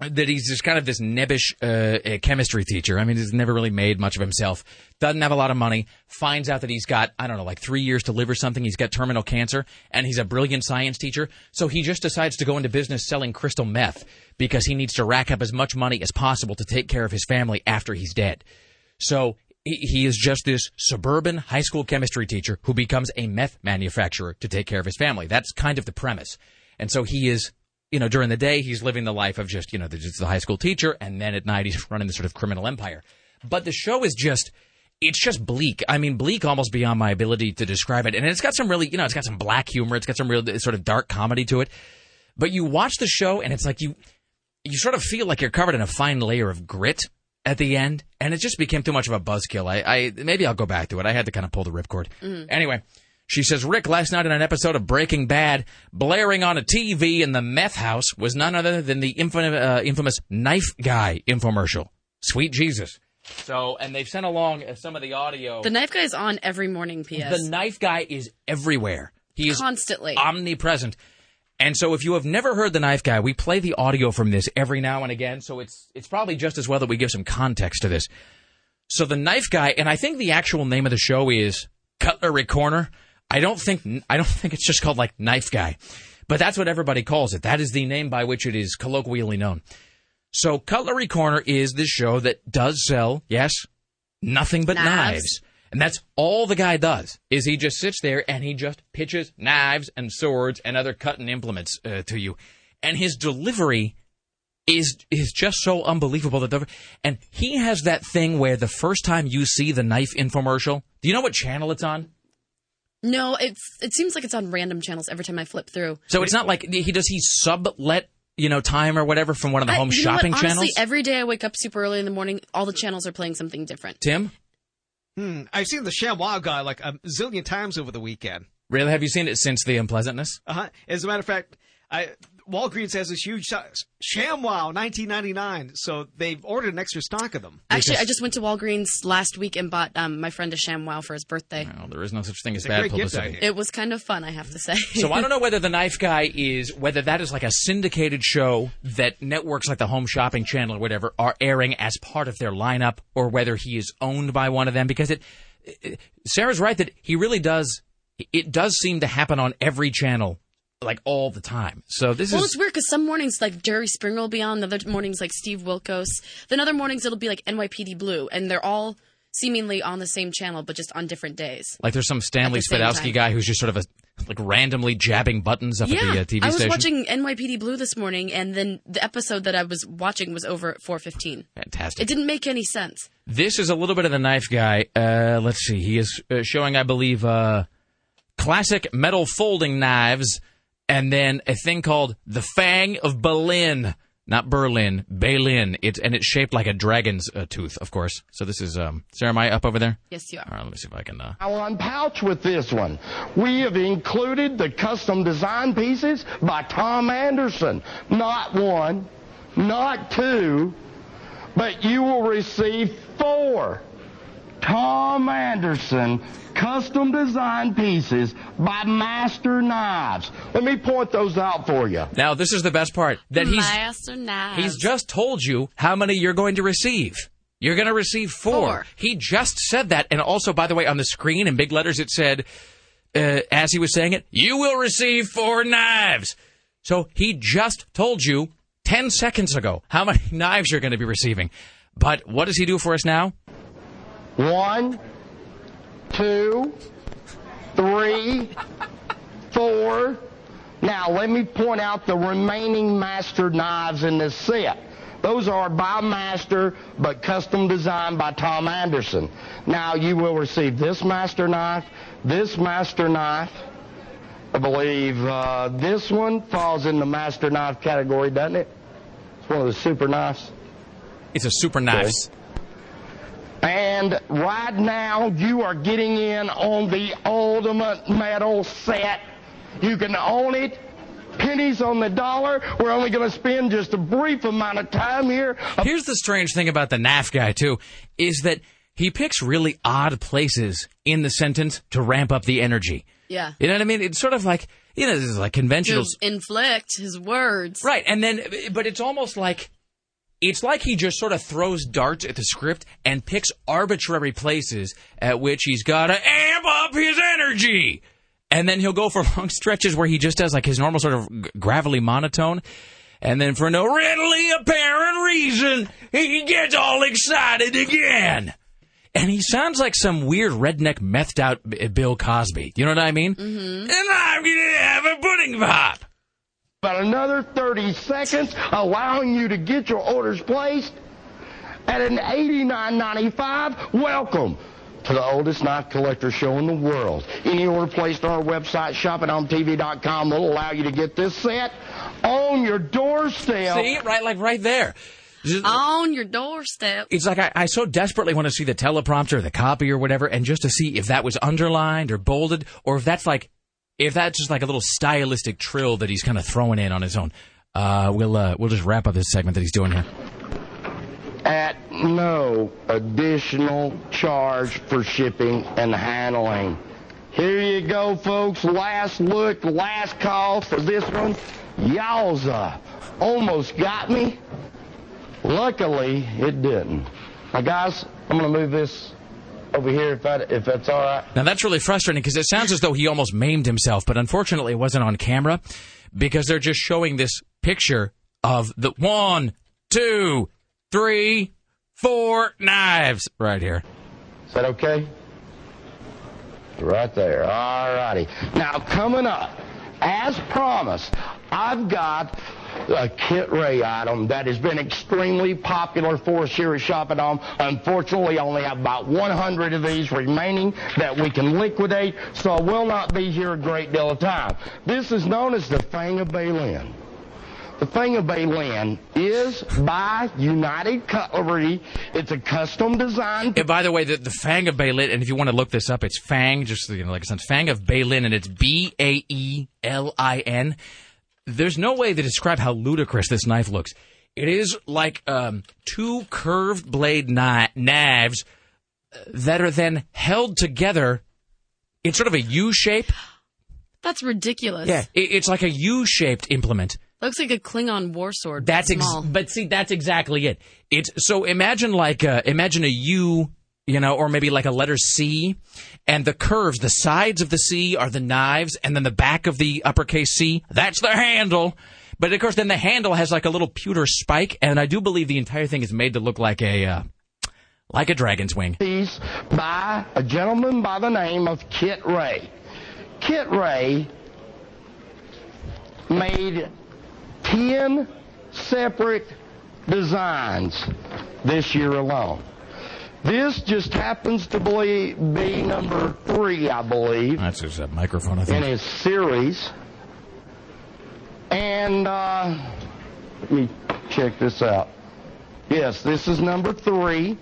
that he's just kind of this nebbish uh, uh, chemistry teacher. I mean, he's never really made much of himself. Doesn't have a lot of money. Finds out that he's got I don't know, like three years to live or something. He's got terminal cancer, and he's a brilliant science teacher. So he just decides to go into business selling crystal meth because he needs to rack up as much money as possible to take care of his family after he's dead. So he, he is just this suburban high school chemistry teacher who becomes a meth manufacturer to take care of his family. That's kind of the premise. And so he is you know, during the day, he's living the life of just, you know, the, just the high school teacher, and then at night, he's running the sort of criminal empire. But the show is just, it's just bleak. I mean, bleak almost beyond my ability to describe it. And it's got some really, you know, it's got some black humor, it's got some real sort of dark comedy to it. But you watch the show, and it's like you, you sort of feel like you're covered in a fine layer of grit at the end, and it just became too much of a buzzkill. I, I maybe I'll go back to it. I had to kind of pull the ripcord. Mm. Anyway, she says Rick last night in an episode of Breaking Bad, blaring on a TV in the meth house was none other than the infamous, uh, infamous knife guy infomercial. Sweet Jesus. So, and they've sent along uh, some of the audio. The knife guy is on every morning. P.S. The knife guy is everywhere. He is Constantly. omnipresent. And so if you have never heard the knife guy, we play the audio from this every now and again, so it's it's probably just as well that we give some context to this. So the knife guy, and I think the actual name of the show is Cutlery Corner. I don't think I don't think it's just called like Knife Guy. But that's what everybody calls it. That is the name by which it is colloquially known. So Cutlery Corner is this show that does sell, yes, nothing but Knives. knives. And that's all the guy does is he just sits there and he just pitches knives and swords and other cutting implements uh, to you. And his delivery is is just so unbelievable that the, and he has that thing where the first time you see the knife infomercial, do you know what channel it's on? No, it's it seems like it's on random channels every time I flip through. So it's not like he does he sublet, you know, time or whatever from one of the I- home you know what? shopping Honestly, channels. every day I wake up super early in the morning. All the channels are playing something different. Tim, Hmm. I've seen the ShamWow guy like a zillion times over the weekend. really have you seen it since the unpleasantness? Uh-huh. As a matter of fact, I Walgreens has this huge si- ShamWow 1999, so they've ordered an extra stock of them. Actually, I just went to Walgreens last week and bought um, my friend a ShamWow for his birthday. Well, there is no such thing as It's bad great publicity. It was kind of fun, I have to say. So I don't know whether the Knife Guy is whether that is like a syndicated show that networks like the Home Shopping Channel or whatever are airing as part of their lineup, or whether he is owned by one of them. Because it, it- Sarah's right that he really does. It does seem to happen on every channel like all the time. So this Well, is Well, it's weird because some mornings like Jerry Springer will be on, the other mornings like Steve Wilkos. Then other mornings it'll be like NYPD Blue, and they're all seemingly on the same channel but just on different days. like there's some Stanley Spadowski guy who's just sort of a like randomly jabbing buttons up yeah, at the uh, TV station. I was station. watching NYPD Blue this morning, and then the episode that I was watching was over at 4:15. Fantastic. It didn't make any sense. This is a little bit of the knife guy. Uh, let's see. He is uh, showing, I believe, uh, classic metal folding knives, and then a thing called the Fang of Berlin. Not Berlin, Berlin. It's and it's shaped like a dragon's uh, tooth, of course. So this is um, Sarah. Am I up over there? Yes, you are. All right, let me see if I can. Uh, I'll unpouch with this one. We have included the custom design pieces by Tom Anderson. Not one, not two, but you will receive four Tom Anderson custom design pieces by Master Knives. Let me point those out for you. now this is the best part that he's Master Knives. He's just told you how many you're going to receive. You're going to receive four. Four. He just said that. And also, by the way, on the screen in big letters, it said, uh, as he was saying it, you will receive four knives. So he just told you 10 seconds ago how many knives you're going to be receiving. But what does he do for us now? One, two, three, four. Now, let me point out the remaining master knives in this set. Those are by Master, but custom designed by Tom Anderson. Now, you will receive this master knife, this master knife. I believe uh, this one falls in the master knife category, doesn't it? It's one of the super knives. It's a super knives. And right now, you are getting in on the ultimate metal set. You can own it. Pennies on the dollar. We're only going to spend just a brief amount of time here. Here's the strange thing about the NAF guy, too, is that he picks really odd places in the sentence to ramp up the energy. Yeah. You know what I mean? It's sort of like, you know, this is like conventional. To inflict his words. Right. And then, but it's almost like, it's like he just sort of throws darts at the script and picks arbitrary places at which he's got to amp up his energy. And then he'll go for long stretches where he just does like his normal sort of gravelly monotone. And then for no readily apparent reason, he gets all excited again. And he sounds like some weird redneck methed out Bill Cosby. You know what I mean? Mm-hmm. And I'm gonna have a pudding pop. About another 30 seconds, allowing you to get your orders placed at an $89.95. Welcome to the oldest knife collector show in the world. Any order placed on our website, shoppinghometv.com, will allow you to get this set on your doorstep. See, right, like right there. On your doorstep. It's like I, I so desperately want to see the teleprompter, or the copy, or whatever, and just to see if that was underlined or bolded, or if that's like, if that's just like a little stylistic trill that he's kind of throwing in on his own. Uh, we'll uh, we'll just wrap up this segment that he's doing here. at no additional charge for shipping and handling. Here you go, folks. Last look, last call for this one. Yowza. Almost got me. Luckily, it didn't. Now, guys, I'm going to move this over here if, that, if that's all right. Now that's really frustrating because it sounds as though he almost maimed himself, but unfortunately it wasn't on camera because they're just showing this picture of the one, two, three, four knives right here. Is that okay? Right there. All righty. Now, coming up, as promised, I've got a Kit Rae item that has been extremely popular for us here at Shop At Home. Unfortunately, I only have about 100 of these remaining that we can liquidate, so I will not be here a great deal of time. This is known as the Fang of Baelin. The Fang of Baelin is by United Cutlery. It's a custom design And by the way, the, the Fang of Baelin, and if you want to look this up, it's Fang, just you know, like it sounds, Fang of Baelin, and it's B A E L I N. There's no way to describe how ludicrous this knife looks. It is like um, two curved blade kni- knives that are then held together. in sort of a U shape. That's ridiculous. Yeah, it, it's like a U shaped implement. Looks like a Klingon war sword. That's ex- small. but see, that's exactly it. It's so imagine like uh, imagine a U you know, or maybe like a letter C, and the curves, the sides of the C are the knives, and then the back of the uppercase C, that's the handle. But of course, then the handle has like a little pewter spike, and I do believe the entire thing is made to look like a uh, like a dragon's wing. Piece by a gentleman by the name of Kit Rae. Kit Rae made 10 separate designs this year alone. This just happens to be, be number three, I believe. That's his uh, microphone, I think. In his series. And uh, let me check this out. Yes, this is number three.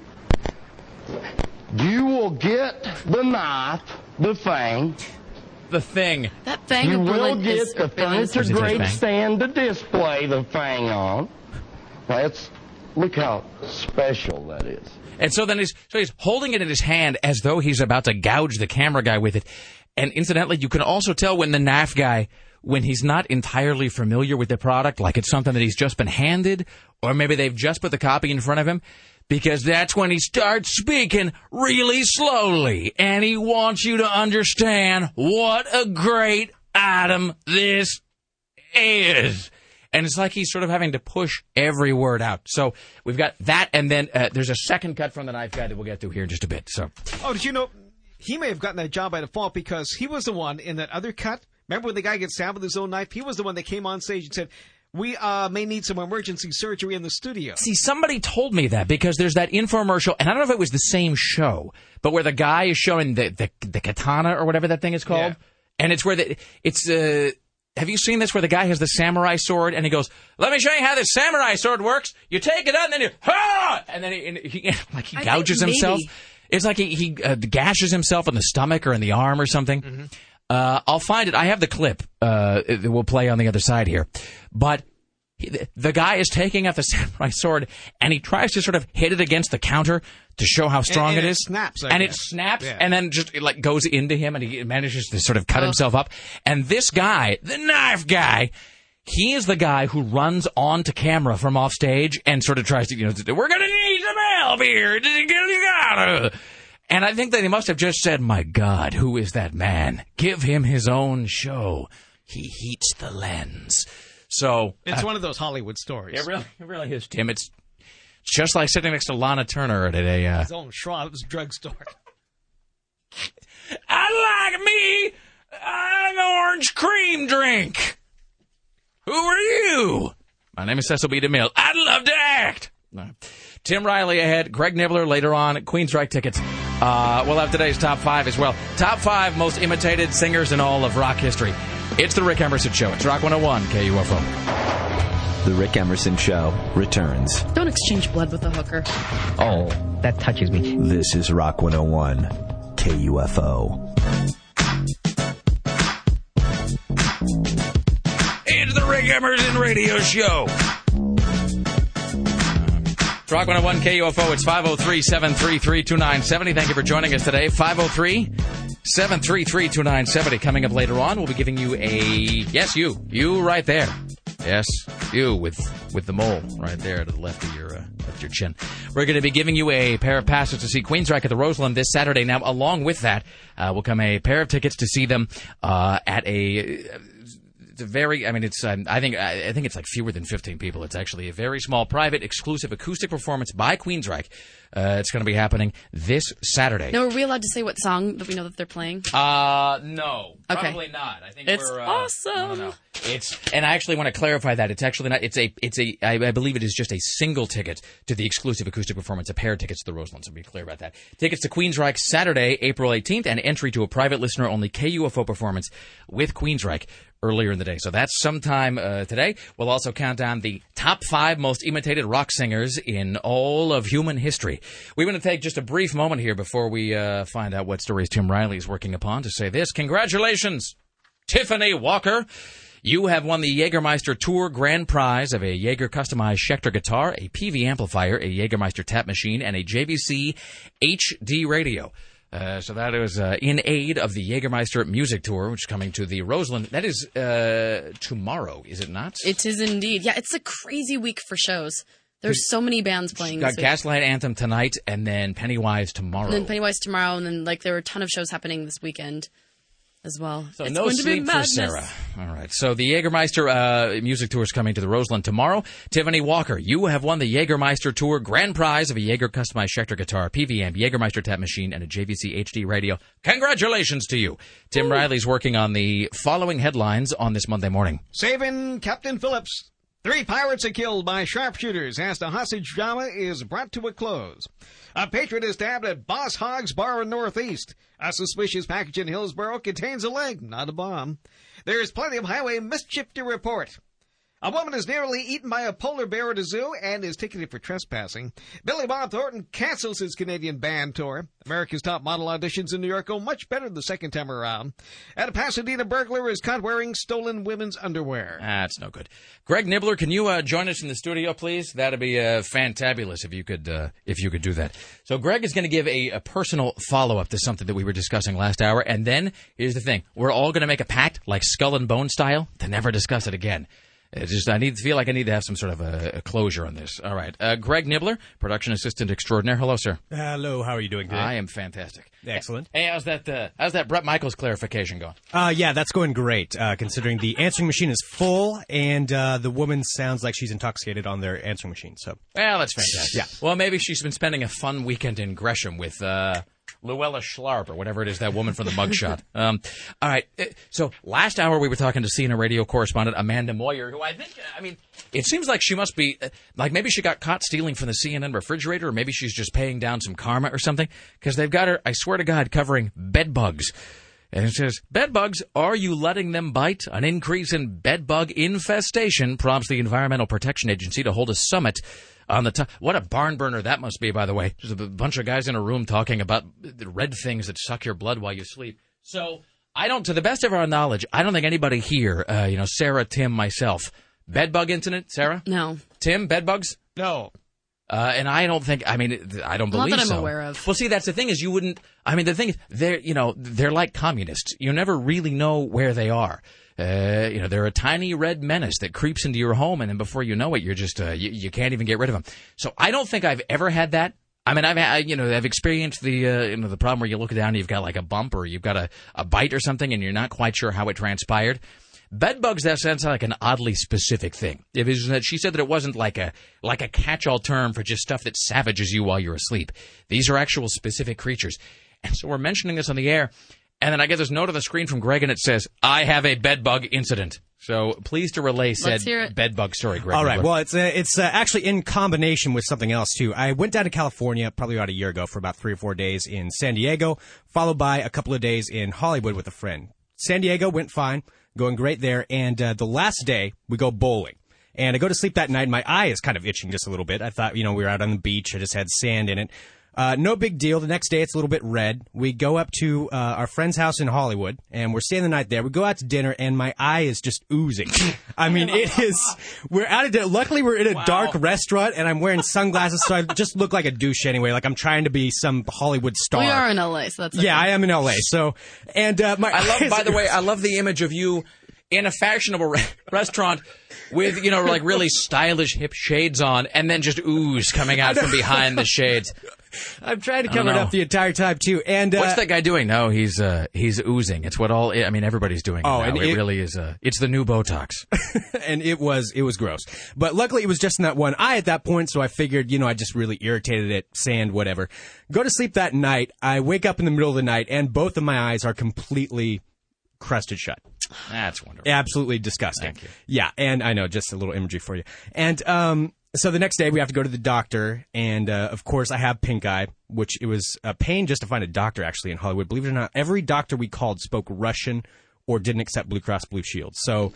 You will get the knife, the fang. The thing. That thing You of will brilliant get is the brilliant. furniture Is it just grade stand to display the fang on. That's look how special that is. And so then he's so he's holding it in his hand as though he's about to gouge the camera guy with it. And incidentally, you can also tell when the knife guy when he's not entirely familiar with the product, like it's something that he's just been handed, or maybe they've just put the copy in front of him, because that's when he starts speaking really slowly, and he wants you to understand what a great item this is. And it's like he's sort of having to push every word out. So we've got that, and then uh, there's a second cut from the knife guy that we'll get to here in just a bit. So Oh, did you know he may have gotten that job by default because he was the one in that other cut. Remember when the guy gets stabbed with his own knife? He was the one that came on stage and said, "We uh, may need some emergency surgery in the studio." See, somebody told me that because there's that infomercial, and I don't know if it was the same show, but where the guy is showing the the, the katana or whatever that thing is called, and it's where the it's. Uh, have you seen this where the guy has the samurai sword and he goes, "Let me show you how this samurai sword works. You take it out and then you ha, and then he, and he like he I gouges himself. It's like he, he uh, gashes himself in the stomach or in the arm or something. Mm-hmm. Uh, I'll find it. I have the clip. Uh, that we'll play on the other side here, but he- the guy is taking out the samurai sword and he tries to sort of hit it against the counter to show how strong and it it is. snaps, I and it snaps, Yeah. and then just it, like goes into him, and he manages to sort of cut himself up. And this guy, the knife guy. He is the guy who runs onto camera from off stage and sort of tries to, you know, we're gonna need some help here. And I think that he must have just said, "My God, who is that man? Give him his own show. He heats the lens." So It's uh, one of those Hollywood stories. it really, it really is, Tim. It's just like sitting next to Lana Turner at a. Uh, His own Schwab's drugstore. I like me an orange cream drink. Who are you? My name is Cecil B. DeMille. I'd love to act. No. Tim Riley ahead. Greg Nibler later on. Queensryche tickets. Uh, we'll have today's top five as well. Top five most imitated singers in all of rock history. It's the Rick Emerson Show. It's Rock 101 KUFO. The Rick Emerson Show returns. Don't exchange blood with a hooker. Oh, that touches me. This is Rock 101 KUFO. It's the Rick Emerson Radio Show. Oh it's Rock 101 KUFO. It's 503 733 2970. Thank you for joining us today. 503 733 2970. Coming up later on, we'll be giving you a. Yes, you. You right there. Yes, you with with the mole right there to the left of your uh, left your chin. We're going to be giving you a pair of passes to see Queensryche at the Roseland this Saturday. Now, along with that, uh, will come a pair of tickets to see them uh, at a very i mean it's um, i think I, I think it's like fewer than 15 people. It's actually a very small private exclusive acoustic performance by queensryche uh, it's going to be happening this saturday. Now, are we allowed to say what song that we know that they're playing? uh no. Okay. probably not. I think It's we're uh, awesome. it's and i actually want to clarify that. It's actually not it's a it's a I, I believe it is just a single ticket to the exclusive acoustic performance a pair of tickets to the roseland so be clear about that. Tickets to queensryche saturday april 18th and entry to a private listener only kufo performance with queensryche earlier in the day. So that's sometime uh, today. We'll also count down the top five most imitated rock singers in all of human history. We want to take just a brief moment here before we uh, find out what stories Tim Riley is working upon to say this. Congratulations, Tiffany Walker. You have won the Jägermeister Tour Grand Prize of a Jaeger customized Schecter guitar, a Peavey amplifier, a Jägermeister tap machine, and a JVC HD radio. Uh, so that is uh, in aid of the Jägermeister Music Tour, which is coming to the Roseland. That is uh, tomorrow, is it not? It is indeed. Yeah, it's a crazy week for shows. There's so many bands playing. Got this week. Gaslight Anthem tonight, and then Pennywise tomorrow. And then Pennywise tomorrow, and then like there were a ton of shows happening this weekend as well. So it's no going to be sleep for madness. Sarah. All right. So the Jägermeister uh, music tour is coming to the Roseland tomorrow. Tiffany Walker, you have won the Jägermeister tour grand prize of a Jaeger customized Schecter guitar, Peavey amp, Jägermeister tap machine, and a JVC HD radio. Congratulations to you. Tim Riley's working on the following headlines on this Monday morning. Saving Captain Phillips. Three pirates are killed by sharpshooters as the hostage drama is brought to a close. A patron is stabbed at Boss Hogg's Bar in Northeast. A suspicious package in Hillsboro contains a leg, not a bomb. There's plenty of highway mischief to report. A woman is nearly eaten by a polar bear at a zoo and is ticketed for trespassing. Billy Bob Thornton cancels his Canadian band tour. America's top model auditions in New York go much better the second time around. And a Pasadena burglar is caught wearing stolen women's underwear. That's no good. Greg Nibler, can you uh, join us in the studio, please? That'd be uh, fantabulous if you could uh, if you could do that. So Greg is going to give a, a personal follow up to something that we were discussing last hour, and then here's the thing: we're all going to make a pact, like Skull and Bone style, to never discuss it again. It's just I need feel like I need to have some sort of a, a closure on this. All right, uh, Greg Nibler, production assistant extraordinaire. Hello, sir. Hello, how are you doing today? I am fantastic. Excellent. Hey, how's that? Uh, how's that Bret Michaels clarification going? Uh, yeah, that's going great, uh, considering the answering machine is full and uh, the woman sounds like she's intoxicated on their answering machine. So, Well, that's fantastic. Yeah. Well, maybe she's been spending a fun weekend in Gresham with uh, Luella Schlarp or whatever it is, that woman from the mugshot. um, all right. uh, So last hour we were talking to CNN radio correspondent Amanda Moyer, who I think, I mean, it seems like she must be, uh, like maybe she got caught stealing from the CNN refrigerator, or maybe she's just paying down some karma or something, because they've got her, I swear to God, covering bed bugs. And it says, bed bugs, are you letting them bite? An increase in bed bug infestation prompts the Environmental Protection Agency to hold a summit on the top. What a barn burner that must be, by the way. Just a b- bunch of guys in a room talking about the red things that suck your blood while you sleep. So, I don't, to the best of our knowledge, I don't think anybody here, uh, you know, Sarah, Tim, myself, bed bug incident, Sarah? No. Tim, bed bugs? No. Uh, and I don't think, I mean, I don't Not believe that I'm so. aware of. Well, see, that's the thing is you wouldn't, I mean, the thing is, they're, you know, they're like communists. You never really know where they are. Uh, you know, they're a tiny red menace that creeps into your home, and then before you know it, you're just, uh, you, you can't even get rid of them. So I don't think I've ever had that. I mean, I've, had- you know, I've experienced the, uh, you know, the problem where you look down and you've got like a bump or you've got a, a bite or something and you're not quite sure how it transpired. Bed bugs that sounds like an oddly specific thing. It is that she said that it wasn't like a like a catch-all term for just stuff that savages you while you're asleep. These are actual specific creatures, and so we're mentioning this on the air. And then I get this note on the screen from Greg, and it says, "I have a bed bug incident." So pleased to relay said Let's hear it. bed bug story, Greg. all right. Well, it's uh, it's uh, actually in combination with something else too. I went down to California probably about a year ago for about three or four days in San Diego, followed by a couple of days in Hollywood with a friend. San Diego went fine, going great there, and uh, the last day we go bowling. And I go to sleep that night. and My eye is kind of itching just a little bit. I thought, you know, we were out on the beach. I just had sand in it. Uh, no big deal. The next day, it's a little bit red. We go up to uh, our friend's house in Hollywood, and we're staying the night there. We go out to dinner, and my eye is just oozing. I mean, it is. We're out of dinner. Luckily, we're in a dark restaurant, and I'm wearing sunglasses, so I just look like a douche anyway. Like I'm trying to be some Hollywood star. We are in LA, so that's Yeah. I am in LA. So, and uh, my I love. eyes By the way, I love the image of you in a fashionable re- restaurant with you know like really stylish hip shades on, and then just ooze coming out from behind the shades. I'm trying to cover it know. up the entire time too. And uh, What's that guy doing? No, he's uh, he's oozing. It's what all. I mean, everybody's doing. It Oh, now. and it, it- really is. Uh, it's the new Botox. and it was it was gross. But luckily, it was just in that one eye at that point. So I figured, you know, I just really irritated it, sand, whatever. Go to sleep that night. I wake up in the middle of the night, and both of my eyes are completely crusted shut. That's wonderful. Absolutely disgusting. Yeah, and I know just a little imagery for you. And um, so the next day we have to go to the doctor, and uh, of course I have pink eye, which it was a pain just to find a doctor actually in Hollywood. Believe it or not, every doctor we called spoke Russian or didn't accept Blue Cross Blue Shield. So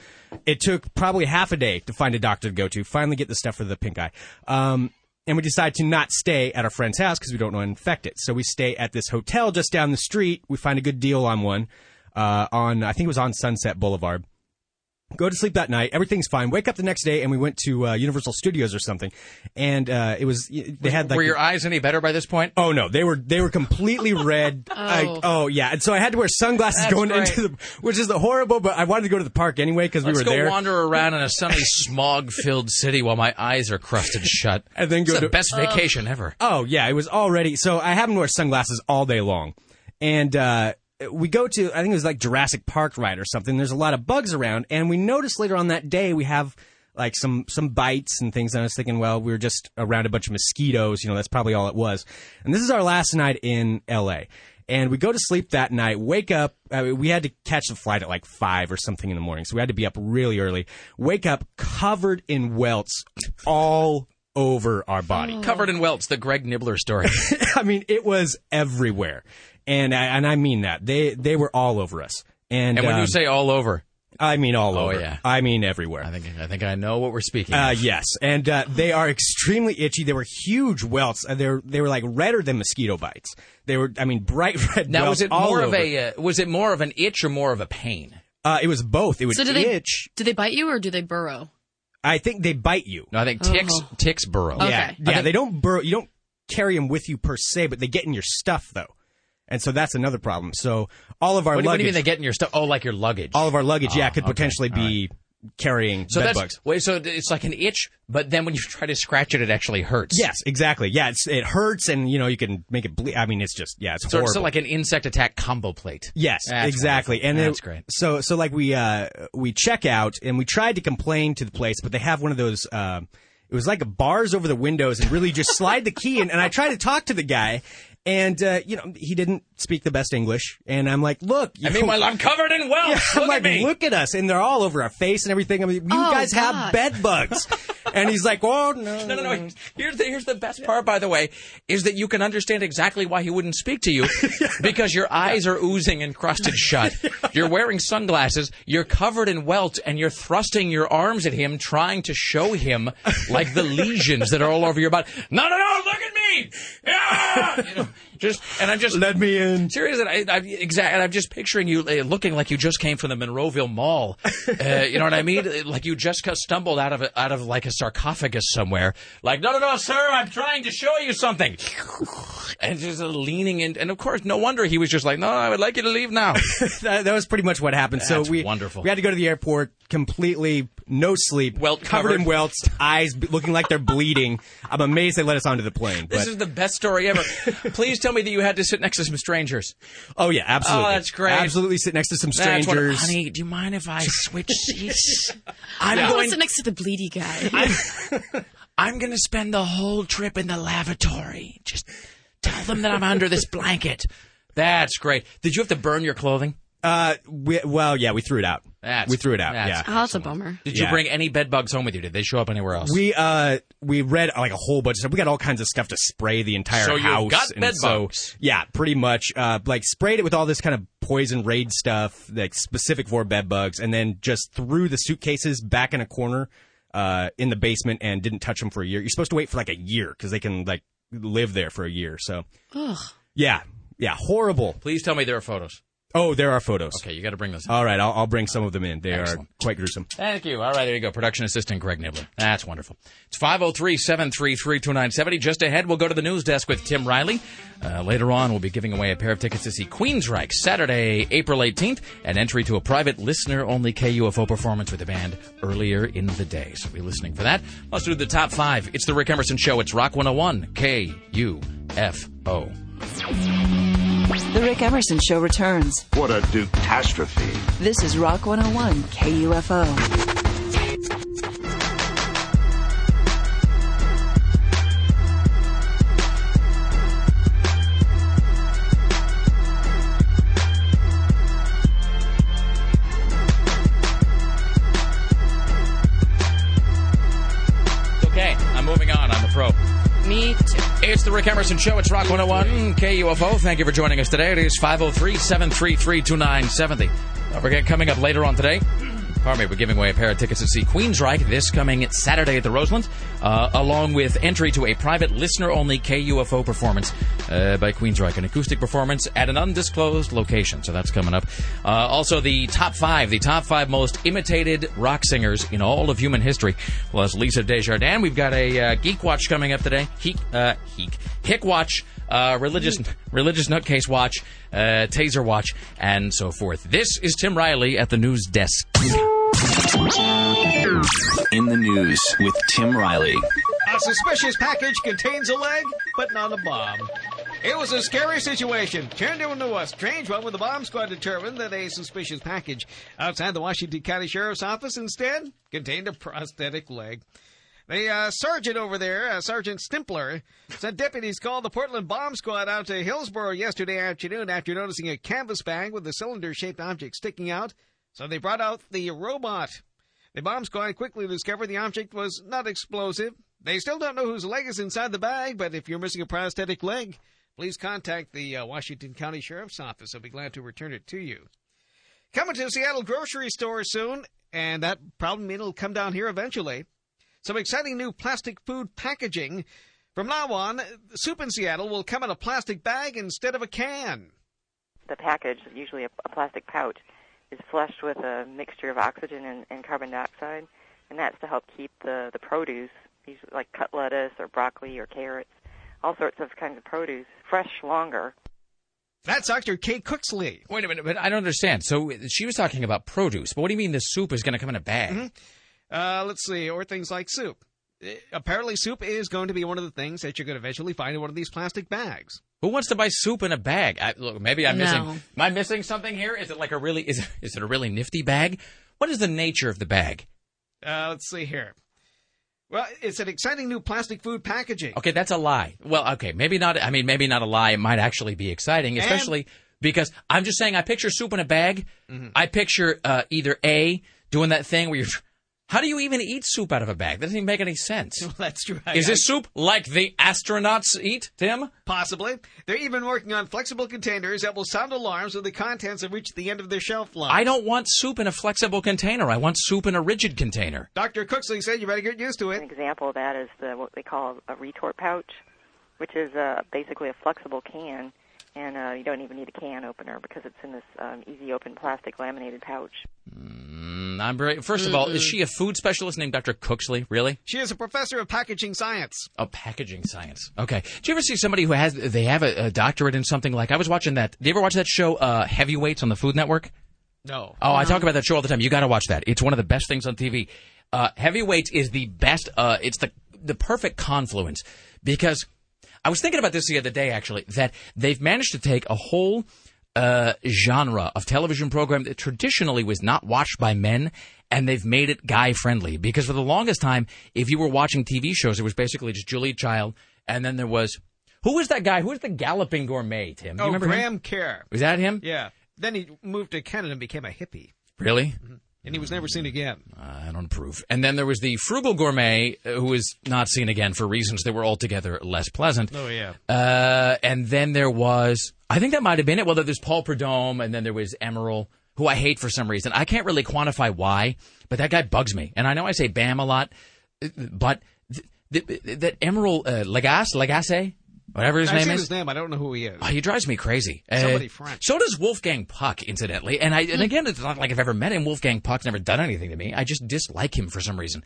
it took probably half a day to find a doctor to go to. Finally, get the stuff for the pink eye. Um, and we decide to not stay at our friend's house because we don't want to infect it. So we stay at this hotel just down the street. We find a good deal on one uh, on I think it was on Sunset Boulevard. Go to sleep that night. Everything's fine. Wake up the next day, and we went to uh, Universal Studios or something. And uh, it was they had like Were your eyes any better by this point? Oh no, they were they were completely red. I- Oh. oh yeah, and so I had to wear sunglasses That's going great. into the, which is the horrible. But I wanted to go to the park anyway because we were go there. wander around in a sunny, smog-filled city while my eyes are crusted shut. And then It's go the to- best vacation ever. Oh yeah, it was already. So I haven't wear sunglasses all day long, and uh, we go to I think it was like Jurassic Park ride or something. There's a lot of bugs around, and we noticed later on that day we have like some some bites and things. And I was thinking, well, we were just around a bunch of mosquitoes. You know, that's probably all it was. And this is our last night in L.A. And we go to sleep that night, wake up. Uh, we had to catch the flight at like five or something in the morning. So we had to be up really early. Wake up covered in welts all over our body. Covered in welts, the Greg Nibler story. I mean, it was everywhere, and I, and I mean that they they were all over us. And, And when um, you say all over, I mean all Oh, over. yeah. I mean everywhere. I think I think I know what we're speaking. Uh, of. yes, and uh, they are extremely itchy. They were huge welts. Uh, They're they were like redder than mosquito bites. They were, I mean, bright red. Now, welts was it all more of over. a uh, was it more of an itch or more of a pain? Uh, it was both. It would So do they itch. do they bite you or do they burrow? I think they bite you. No, I think ticks Oh. ticks burrow. Okay. Yeah, I yeah. think- they don't burrow. You don't carry them with you per se, but they get in your stuff though, and so that's another problem. So all of our What, do- what do you mean they get in your stuff? Oh, like your luggage. all of our luggage, yeah, Oh, could okay. potentially All be carrying so bed that's bugs. wait. So it's like an itch, but then when you try to scratch it, it actually hurts. Yes, exactly. Yeah, it's, it hurts, and you know you can make it bleed. I mean, it's just yeah, it's So horrible. it's like an insect attack combo plate. Yes, That's exactly. wonderful. And that's great. So so like we uh we check out and we tried to complain to the place, but they have one of those uh, it was like bars over the windows and really just slide the key in and I tried to talk to the guy and uh, you know he didn't speak the best English and I'm like, "Look, you I mean, well, I'm covered in welts. Yeah, I'm Look like, at me. look at us, and they're all over our face and everything. I mean, you Oh, guys have bed bugs, and he's like, "Oh no, No, no, no. Here's the here's the best part, by the way, is that you can understand exactly why he wouldn't speak to you, because your eyes are oozing and crusted shut. You're wearing sunglasses. You're covered in welts, and you're thrusting your arms at him, trying to show him like the lesions that are all over your body. No, no, no! Look at me! Yeah! You know, just and I'm just Let me in." Serious, and I, I exact, and I'm just picturing you uh, looking like you just came from the Monroeville Mall. Uh, you know what I mean? Like you just stumbled out of a, out of like a sarcophagus somewhere. Like, no, no, no, sir, I'm trying to show you something. And just leaning in, and of course, no wonder he was just like, no, I would like you to leave now. that, that was pretty much what happened. so we wonderful. We had to go to the airport completely no sleep, Welt covered, in covered. welts, eyes looking like they're bleeding. I'm amazed they let us onto the plane. This but- is the best story ever. Please tell me that you had to sit next to some strangers. oh yeah, absolutely. Oh, that's great. Absolutely, sit next to some That's what- strangers. honey, do you mind if I switch seats? I'm I'm going sit next to the bleedy guy. I'm going to spend the whole trip in the lavatory. Just tell them that I'm under this blanket. That's great. Did you have to burn your clothing? Uh, we, well, yeah, we threw it out. That's- we threw it out. that's- Yeah. oh, that's a bummer. Did you Yeah. bring any bed bugs home with you? Did they show up anywhere else? We uh we read like a whole bunch of stuff. We got all kinds of stuff to spray the entire So you've house. got and bed so, bugs. Yeah, pretty much. Uh, like sprayed it with all this kind of poison raid stuff, like specific for bed bugs, and then just threw the suitcases back in a corner uh in the basement and didn't touch them for a year. You're supposed to wait for like a year because they can like live there for a year. So Ugh. yeah, yeah, horrible. Please tell me there are photos. Oh, there are photos. Okay, you got to bring those. All right, I'll, I'll bring some of them in. They Excellent. are quite gruesome. Thank you. All right, there you go. Production assistant Greg Nibler. That's wonderful. It's 503 733 2970. Just ahead, we'll go to the news desk with Tim Riley. Uh, later on, we'll be giving away a pair of tickets to see Queensryche Saturday, April 18th, and entry to a private listener only KUFO performance with the band earlier in the day. So be listening for that. Let's do the top five. It's the Rick Emerson Show. It's Rock 101 KUFO. The Rick Emerson Show returns. What a catastrophe. This is Rock 101 KUFO. Okay, I'm moving on. I'm a pro. Me too. It's the Rick Emerson Show. It's Rock 101 KUFO. Thank you for joining us today. It is 503 733 2970. Don't forget, coming up later on today, pardon me, we're giving away a pair of tickets to see Queensryche this coming Saturday at the Roseland, uh, along with entry to a private listener-only KUFO performance uh, by Queensryche, an acoustic performance at an undisclosed location. So that's coming up. Uh, also, the top five, the top five most imitated rock singers in all of human history. Plus Lisa Desjardins. We've got a uh, Geek Watch coming up today. Heek, uh, Heek, Hick Watch. Uh, religious religious nutcase watch, uh, taser watch, and so forth. This is Tim Riley at the news desk. In the news with Tim Riley. A suspicious package contains a leg, but not a bomb. It was a scary situation, turned into a strange one when the bomb squad determined that a suspicious package outside the Washington County Sheriff's Office instead contained a prosthetic leg. The uh, sergeant over there, uh, Sergeant Stimpler, said deputies called the Portland bomb squad out to Hillsboro yesterday afternoon after noticing a canvas bag with a cylinder-shaped object sticking out. So they brought out the robot. The bomb squad quickly discovered the object was not explosive. They still don't know whose leg is inside the bag, but if you're missing a prosthetic leg, please contact the uh, Washington County Sheriff's Office. They'll be glad to return it to you. Coming to Seattle grocery store soon, and that problem it'll come down here eventually. Some exciting new plastic food packaging. From now on, soup in Seattle will come in a plastic bag instead of a can. The package, usually a, a plastic pouch, is flushed with a mixture of oxygen and, and carbon dioxide, and that's to help keep the, the produce, usually like cut lettuce or broccoli or carrots, all sorts of kinds of produce, fresh longer. That's Dr. Kay Cooksey. Wait a minute, but I don't understand. So she was talking about produce, but what do you mean the soup is going to come in a bag? Mm-hmm. Uh, let's see, or things like soup. Uh, Apparently, soup is going to be one of the things that you're going to eventually find in one of these plastic bags. Who wants to buy soup in a bag? I, look, maybe I'm No. missing. Am I missing something here? Is it like a really is is it a really nifty bag? What is the nature of the bag? Uh, let's see here. Well, it's an exciting new plastic food packaging. Okay, that's a lie. Well, okay, maybe not. I mean, maybe not a lie. It might actually be exciting, And- especially because I'm just saying. I picture soup in a bag. Mhm. I picture uh, either a doing that thing where you're. How do you even eat soup out of a bag? That doesn't even make any sense. That's true. Is this soup like the astronauts eat, Tim? Possibly. They're even working on flexible containers that will sound alarms when the contents have reached the end of their shelf life. I don't want soup in a flexible container. I want soup in a rigid container. Dr. Cooksey said you better get used to it. An example of that is the what they call a retort pouch, which is uh, basically a flexible can, and uh, you don't even need a can opener because it's in this um, easy open plastic laminated pouch. Mm, I'm very, first of all, is she a food specialist named Dr. Cooksey? Really? She is a professor of packaging science. Oh, packaging science. Okay. Do you ever see somebody who has they have a, a doctorate in something like I was watching that? Do you ever watch that show uh, Heavyweights on the Food Network? No. Oh, I talk about that show all the time. You got to watch that. It's one of the best things on TV. Uh, Heavyweights is the best. Uh, it's the the perfect confluence because I was thinking about this the other day actually that they've managed to take a whole uh, genre of television program that traditionally was not watched by men. And they've made it guy friendly because for the longest time, if you were watching TV shows, it was basically just Julia Child, and then there was who was that guy? Who was the galloping gourmet? Tim, Do you Oh, remember Graham him? Kerr. Was that him? Yeah. Then he moved to Canada and became a hippie. Really? And he was never seen again. I don't approve. And then there was the frugal gourmet, uh, who was not seen again for reasons that were altogether less pleasant. Oh, yeah. Uh, and then there was, I think that might have been it. Well, there's Paul Prudhomme, and then there was Emeril, who I hate for some reason. I can't really quantify why, but that guy bugs me. And I know I say Bam a lot, uh, but th- th- that Emeril uh, Lagasse, Lagasse, whatever his I've name is. his name. I don't know who he is. Oh, he drives me crazy. Somebody Uh, French. So does Wolfgang Puck, incidentally. And I and again, it's not like I've ever met him. Wolfgang Puck's never done anything to me. I just dislike him for some reason.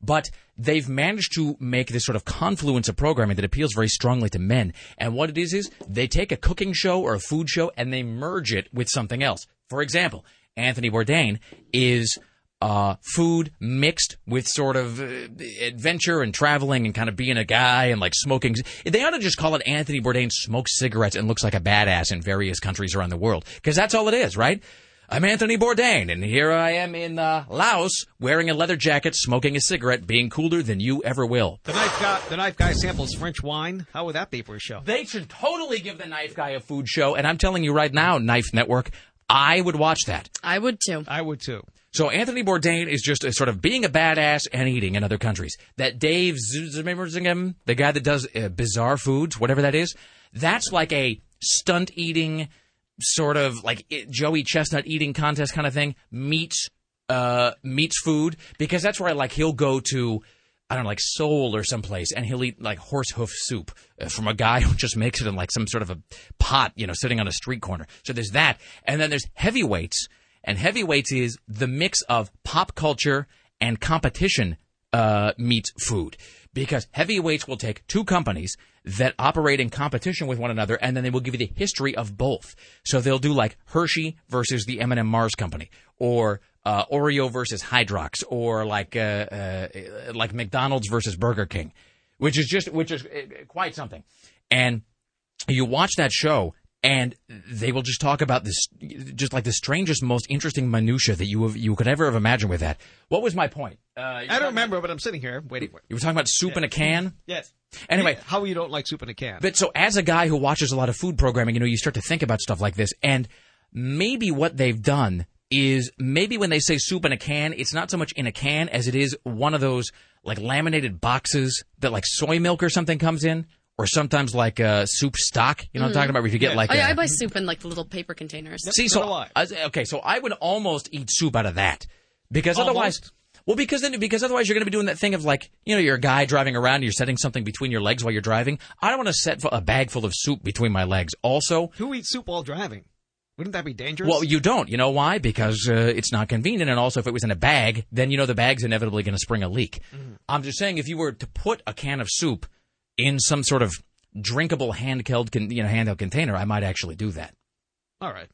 But they've managed to make this sort of confluence of programming that appeals very strongly to men. And what it is is they take a cooking show or a food show and they merge it with something else. For example, Anthony Bourdain is uh, food mixed with sort of uh, adventure and traveling and kind of being a guy and like smoking. They ought to just call it Anthony Bourdain smokes cigarettes and looks like a badass in various countries around the world because that's all it is, right? I'm Anthony Bourdain, and here I am in uh, Laos wearing a leather jacket, smoking a cigarette, being cooler than you ever will. The knife guy, the knife guy samples French wine. How would that be for a show? They should totally give the knife guy a food show, and I'm telling you right now, Knife Network, I would watch that. I would too. I would too. So Anthony Bourdain is just sort of being a badass and eating in other countries. That Dave Zimmerzingham, the guy that does uh, bizarre foods, whatever that is, that's like a stunt eating sort of like it, Joey Chestnut eating contest kind of thing meets uh, meets food because that's where I like he'll go to. I don't know, like Seoul or someplace, and he'll eat like horse hoof soup uh, from a guy who just makes it in like some sort of a pot, you know, sitting on a street corner. So there's that, and then there's heavyweights, and heavyweights is the mix of pop culture and competition uh, meets food because heavyweights will take two companies that operate in competition with one another, and then they will give you the history of both. So they'll do like Hershey versus the M&M Mars Company, or uh, Oreo versus Hydrox, or like uh, uh, like McDonald's versus Burger King, which is just which is uh, quite something. And you watch that show, and they will just talk about this, just like the strangest, most interesting minutia that you have, you could ever have imagined with that. What was my point? Uh, I don't remember, but I'm sitting here waiting for it. You were talking about soup in a can. Yes. Anyway, how you don't like soup in a can? But so as a guy who watches a lot of food programming, you know, you start to think about stuff like this, and maybe what they've done is maybe when they say soup in a can, it's not so much in a can as it is one of those like laminated boxes that like soy milk or something comes in, or sometimes like uh, soup stock. You know what I'm talking about? Where if you get like oh, yeah, a- I buy soup in like the little paper containers. See, so I- okay, so I would almost eat soup out of that because otherwise, well, because then because otherwise you're going to be doing that thing of like you know you're a guy driving around, and you're setting something between your legs while you're driving. I don't want to set a bag full of soup between my legs. Also, Who eats soup while driving? Wouldn't that be dangerous? well, you don't. You know why? Because uh, it's not convenient, and also if it was in a bag, then you know the bag's inevitably going to spring a leak. I'm just saying, if you were to put a can of soup in some sort of drinkable handheld, con- you know, handheld container, I might actually do that. All right.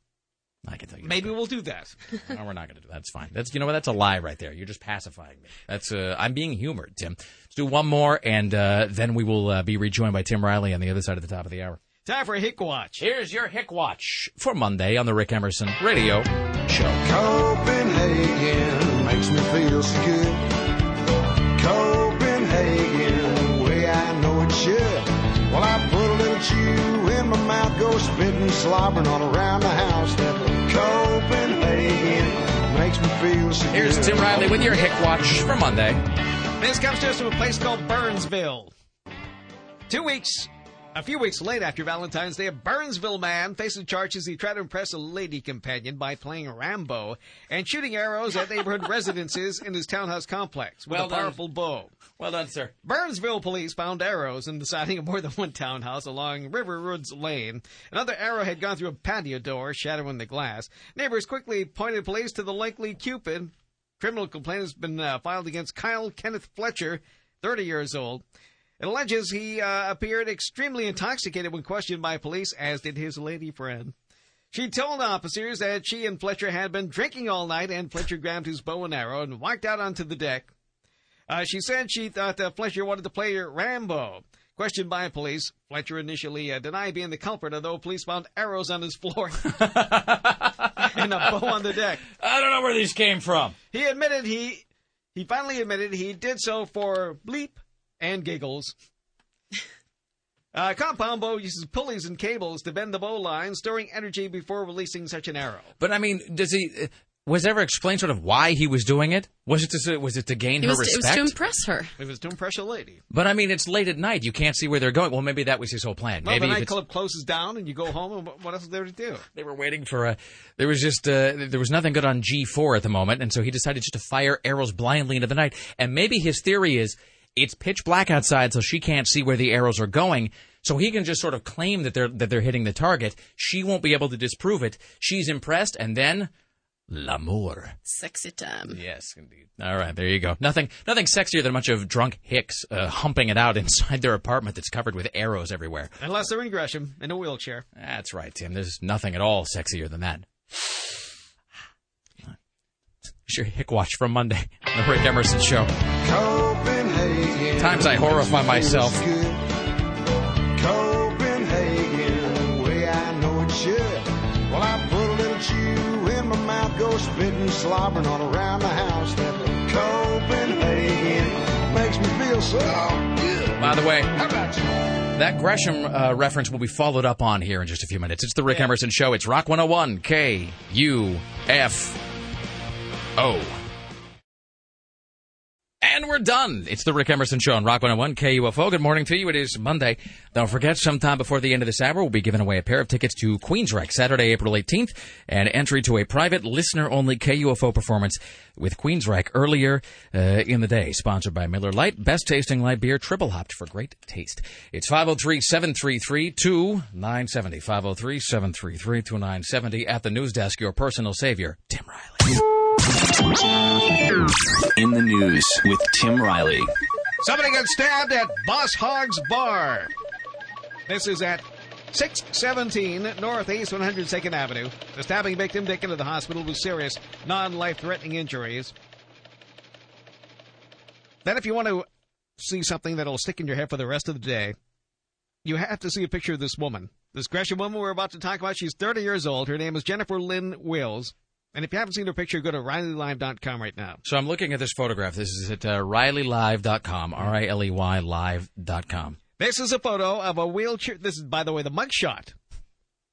I can tell you. Maybe we'll do that. no, we're not going to do that. That's fine. That's you know what? That's a lie right there. You're just pacifying me. That's uh, I'm being humored, Tim. Let's do one more, and uh, then we will uh, be rejoined by Tim Riley on the other side of the top of the hour. Time for a Hick Watch. Here's your Hick Watch for Monday on the Rick Emerson Radio Show. Copenhagen makes me feel so good. Mouth, go spitting, slobbering on around the house. That Copenhagen makes me feel so good. Here's Tim Riley with your Hick Watch for Monday. This comes to us from a place called Burnsville. Two weeks, a few weeks late after Valentine's Day, a Burnsville man faces charges he tried to impress a lady companion by playing Rambo and shooting arrows at neighborhood residences in his townhouse complex with Well a powerful bow. Well done, sir. Burnsville police found arrows in the siding of more than one townhouse along River Woods Lane. Another arrow had gone through a patio door, shattering the glass. Neighbors quickly pointed police to the likely Cupid. Criminal complaint has been uh, filed against Kyle Kenneth Fletcher, 30 years old. It alleges he uh, appeared extremely intoxicated when questioned by police, as did his lady friend. She told officers that she and Fletcher had been drinking all night, and Fletcher grabbed his bow and arrow and walked out onto the deck. Uh, she said she thought uh, Fletcher wanted to play Rambo. Questioned by police, Fletcher initially uh, denied being the culprit, although police found arrows on his floor and a bow on the deck. I don't know where these came from. He admitted he he finally admitted he did so for bleep and giggles. Uh, compound bow uses pulleys and cables to bend the bow line, storing energy before releasing such an arrow. But I mean, does he? Was ever explained sort of why he was doing it? Was it to was it to gain It her was, it was respect? to impress her. It was to impress a lady. But I mean, it's late at night. You can't see where they're going. Well, maybe that was his whole plan. Well, maybe the nightclub closes down and you go home, and what- what else is there to do? They were waiting for a. There was just uh, there was nothing good on G four at the moment, and so he decided just to fire arrows blindly into the night. And maybe his theory is it's pitch black outside, so she can't see where the arrows are going. So he can just sort of claim that they're that they're hitting the target. She won't be able to disprove it. She's impressed, and then l'amour. Sexy time. Yes, indeed. All right, there you go. Nothing, nothing sexier than a bunch of drunk hicks uh, humping it out inside their apartment that's covered with arrows everywhere. Unless they're in Gresham in a wheelchair. That's right, Tim. There's nothing at all sexier than that. It's your hick watch from Monday, on the Rick Emerson Show. Copenhagen. Times I horrify myself. Copenhagen, the way I know it should. Well, I spitting, slobbering on around the house. That Copenhagen makes me feel so good. By the way, How about you? that Gresham uh, reference will be followed up on here in just a few minutes. It's the Rick Emerson Show. It's Rock 101 K U F O. And we're done. It's the Rick Emerson Show on Rock 101 KUFO. Good morning to you. It is Monday. Don't forget, sometime before the end of this hour, we'll be giving away a pair of tickets to Queensryche Saturday, April 18th, and entry to a private listener-only KUFO performance with Queensryche earlier uh, in the day. Sponsored by Miller Lite, best tasting light beer, triple hopped for great taste. It's 503-733-2970. 503-733-2970 at the news desk. Your personal savior, Tim Riley. In the news with Tim Riley. Somebody got stabbed at Boss Hogg's Bar. This is at 617 Northeast 102nd Avenue. The stabbing victim taken to the hospital with serious, non-life threatening injuries. Then if you want to see something that'll stick in your head for the rest of the day, you have to see a picture of this woman. This Gresham woman we're about to talk about, she's 30 years old. Her name is Jennifer Lynn Wills. And if you haven't seen her picture, go to RileyLive.com right now. So I'm looking at this photograph. This is at uh, RileyLive.com, R-I-L-E-Y Live.com. This is a photo of a wheelchair. This is, by the way, the mugshot.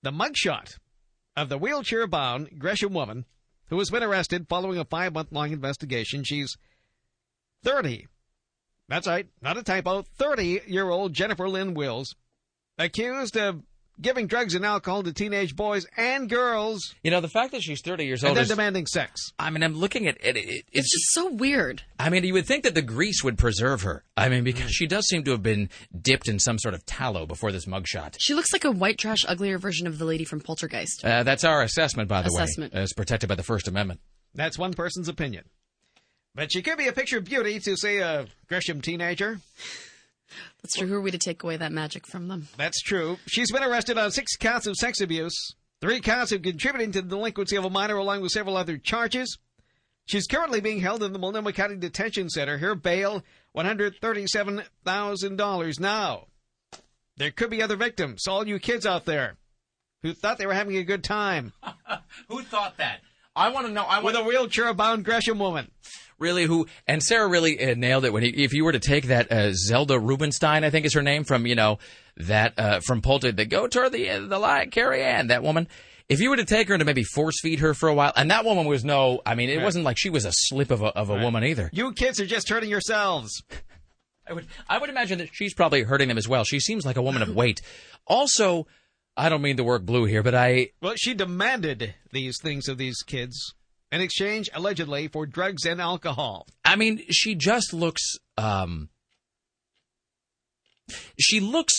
The mugshot of the wheelchair-bound Gresham woman who has been arrested following a five-month-long investigation. She's 30. That's right, not a typo. 30-year-old Jennifer Lynn Wills, accused of giving drugs and alcohol to teenage boys and girls. You know, the fact that she's 30 years and old then is, demanding sex. I mean, I'm looking at it. it it's, It's just so weird. I mean, you would think that the grease would preserve her. I mean, because she does seem to have been dipped in some sort of tallow before this mugshot. She looks like a white trash, uglier version of the lady from Poltergeist. Uh, that's our assessment, by the Assessment. way. As protected by the First Amendment. That's one person's opinion. But she could be a picture of beauty to, say, a Gresham teenager. That's true. Who are we to take away that magic from them? That's true. She's been arrested on six counts of sex abuse, three counts of contributing to the delinquency of a minor, along with several other charges. She's currently being held in the Multnomah County Detention Center. Her bail, $137,000 now. There could be other victims, all you kids out there who thought they were having a good time Who thought that? I want to know. I with a wheelchair-bound Gresham woman. Really who and Sarah really uh, nailed it when he, if you were to take that uh, Zelda Rubinstein, I think is her name from you know that uh, from Polter, the go toward the the line, Carrie Ann, that woman. If you were to take her and to maybe force feed her for a while, and that woman was no, I mean, it Right. wasn't like she was a slip of a, of a woman either. You kids are just hurting yourselves. I would I would imagine that she's probably hurting them as well. She seems like a woman of weight. Also, I don't mean to work blue here, but I Well, she demanded these things of these kids in exchange, allegedly, for drugs and alcohol. I mean, she just looks. Um, she looks.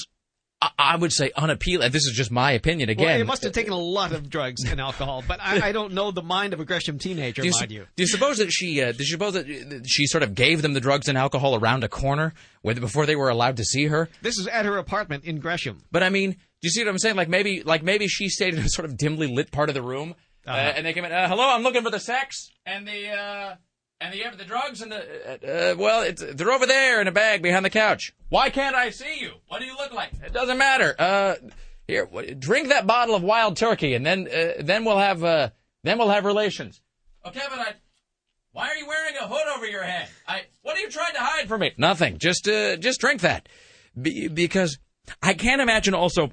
I, I would say unappealing. This is just my opinion. Again, well, it must have taken a lot of drugs and alcohol, but I, I don't know the mind of a Gresham teenager, do you, mind you. do you suppose that she? Uh, do you suppose that she sort of gave them the drugs and alcohol around a corner with, before they were allowed to see her? This is at her apartment in Gresham. But I mean, do you see what I'm saying? Like maybe, like maybe she stayed in a sort of dimly lit part of the room, uh Uh-huh. and they came in. Uh, Hello, I'm looking for the sex and the uh, and the the drugs and the. Uh, uh, well, it's, they're over there in a bag behind the couch. Why can't I see you? What do you look like? It doesn't matter. Uh, here, drink that bottle of wild turkey, and then uh, then we'll have uh, then we'll have relations. Okay, but I. Why are you wearing a hood over your head? I. What are you trying to hide from me? Nothing. Just uh, just drink that, Be- because I can't imagine. Also,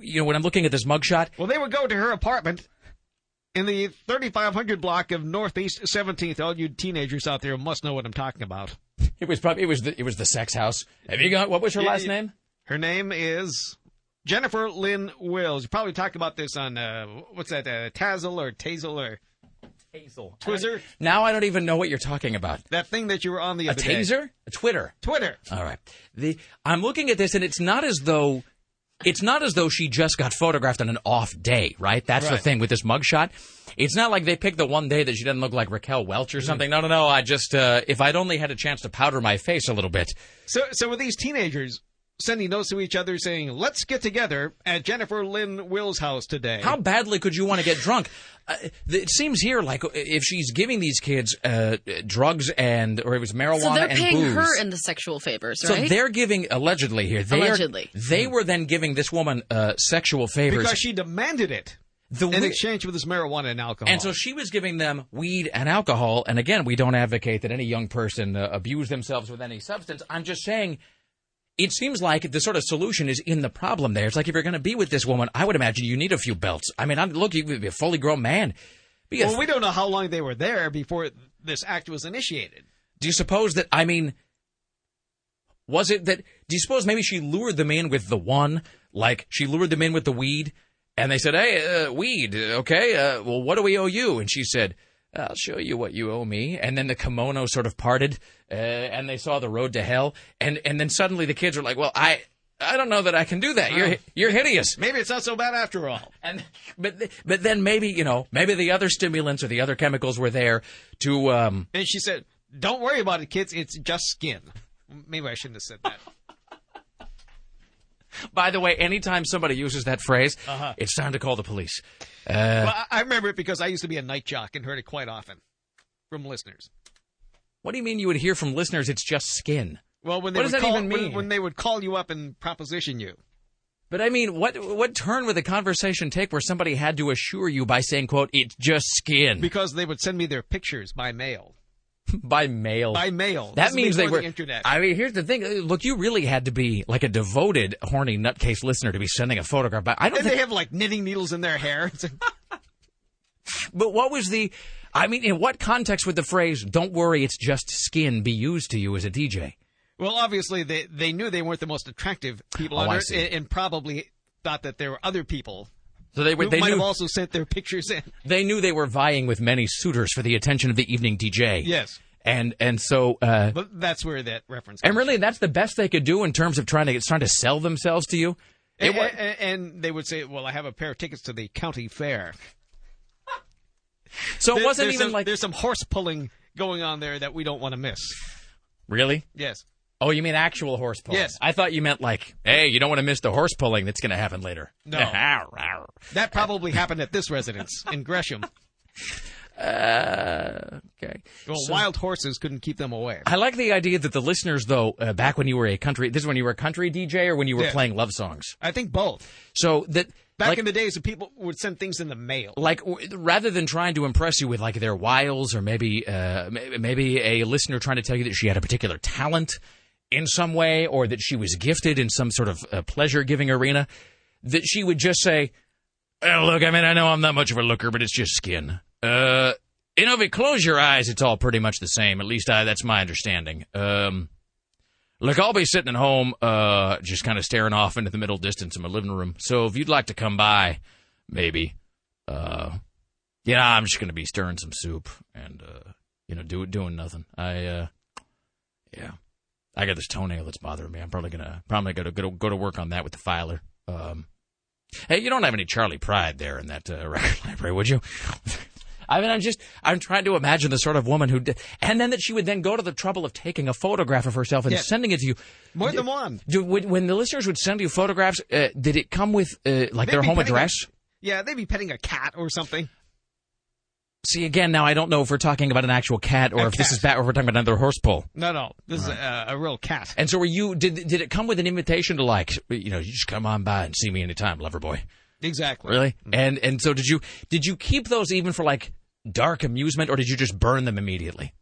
you know, when I'm looking at this mugshot, Well, they would go to her apartment in the 3500 block of Northeast 17th. All you teenagers out there must know what I'm talking about. it was probably it was the it was the sex house. Have you got what was her last name? Her name is Jennifer Lynn Wills. You probably talked about this on, uh, what's that, uh, Tazzle or Tazel or Hazel. Twizzler? Now I don't even know what you're talking about. That thing that you were on the A other day. taser? A Twitter. Twitter. All right. The I'm looking at this and it's not as though it's not as though she just got photographed on an off day, right? That's the thing with this mugshot. It's not like they picked the one day that she doesn't look like Raquel Welch or Mm-hmm. something. No, no, no. I just uh, if I'd only had a chance to powder my face a little bit. So, so with these teenagers sending notes to each other saying, let's get together at Jennifer Lynn Wills' house today. How badly could you want to get drunk? Uh, it seems here like if she's giving these kids uh, drugs and or it was marijuana So they're and paying booze. her in the sexual favors, So they're giving allegedly here. They are- Allegedly. they were then giving this woman uh, sexual favors. Because she demanded it The in wi- exchange for this marijuana and alcohol. And so she was giving them weed and alcohol. And again, we don't advocate that any young person uh, abuse themselves with any substance. I'm just saying, it seems like the sort of solution is in the problem there. It's like if you're going to be with this woman, I would imagine you need a few belts. I mean, I'm, look, you could be a fully grown man. Because well, we don't know how long they were there before this act was initiated. Do you suppose that, I mean, was it that, do you suppose maybe she lured them in with the one? Like, she lured them in with the weed, and they said, hey, uh, weed, okay, uh, well, what do we owe you? And she said, I'll show you what you owe me. And then the kimono sort of parted, uh, and they saw the road to hell. And, and then suddenly the kids are like, well, I, I don't know that I can do that. You're, you're hideous. Maybe it's not so bad after all. And but but then maybe you know maybe the other stimulants or the other chemicals were there to um And she said, "Don't worry about it, kids. It's just skin." Maybe I shouldn't have said that. By the way, anytime somebody uses that phrase, Uh-huh. it's time to call the police. Uh, well, I- remember it because I used to be a night jock and heard it quite often from listeners. what do you mean you would hear from listeners? It's just skin. Well, when they What does would that call, even when- When, they would call you up and proposition you. But I mean, what what turn would the conversation take where somebody had to assure you by saying, "quote It's just skin" Because they would send me their pictures by mail. By mail? By mail. That This means they were. the internet. I mean, here's the thing. Look, you really had to be like a devoted, horny nutcase listener to be sending a photograph. But I don't and think they have like knitting needles in their hair. But what was the? I mean, in what context would the phrase "Don't worry, it's just skin" be used to you as a DJ? well, obviously they they knew they weren't the most attractive people Oh, on earth, and probably thought that there were other people So they were, they might knew. have also sent their pictures in. they knew they were vying with many suitors for the attention of the evening DJ. Yes. And and so. Uh, But that's where that reference. and really, that's the best they could do in terms of trying to trying to sell themselves to you. It And, wa- and, and they would say, "Well, I have a pair of tickets to the county fair." so it There- wasn't even some, like there's some horse pulling going on there that we don't want to miss. really. Yes. Oh, you mean actual horse pulling? Yes. I thought you meant like, hey, you don't want to miss the horse pulling that's going to happen later. No. That probably happened at this residence in Gresham. Uh, okay. Well, So- wild horses couldn't keep them away. I like the idea that the listeners, though, uh, back when you were a country, this is when you were a country DJ or when you were Yeah. playing love songs. I think both. So that Back like, in the days, people would send things in the mail. like w- rather than trying to impress you with like their wiles or maybe uh, maybe a listener trying to tell you that she had a particular talent in some way or that she was gifted in some sort of uh, pleasure giving arena, that she would just say, "Oh, look, I mean, I know I'm not much of a looker, but it's just skin. Uh, you know, if you close your eyes, it's all pretty much the same. At least I, that's my understanding. Um, look, I'll be sitting at home, uh, just kind of staring off into the middle distance in my living room. So if you'd like to come by, maybe, uh, know, I'm just gonna be stirring some soup and, uh, you know, do, doing nothing. I, uh, yeah, I got this toenail that's bothering me. I'm probably gonna, probably gonna go to, go to work on that with the filer. Um, hey, you don't have any Charley Pride there in that uh, record library, would you? I mean, I'm just, I'm trying to imagine the sort of woman who, did, and then that she would then go to the trouble of taking a photograph of herself and Yeah. sending it to you. More than one. Do, when, when the listeners would send you photographs, uh, did it come with uh, like They'd their home petting a- address? yeah, they'd be petting a cat or something. See, again, now I don't know if we're talking about an actual cat or A if this is bad, or if we're talking about another horse pull. No, no, this is a, a real cat. And so, were you? Did did it come with an invitation to like, you know, you just come on by and see me anytime, lover boy? Exactly. Really? And and so did you? Did you keep those even for like dark amusement, or did you just burn them immediately?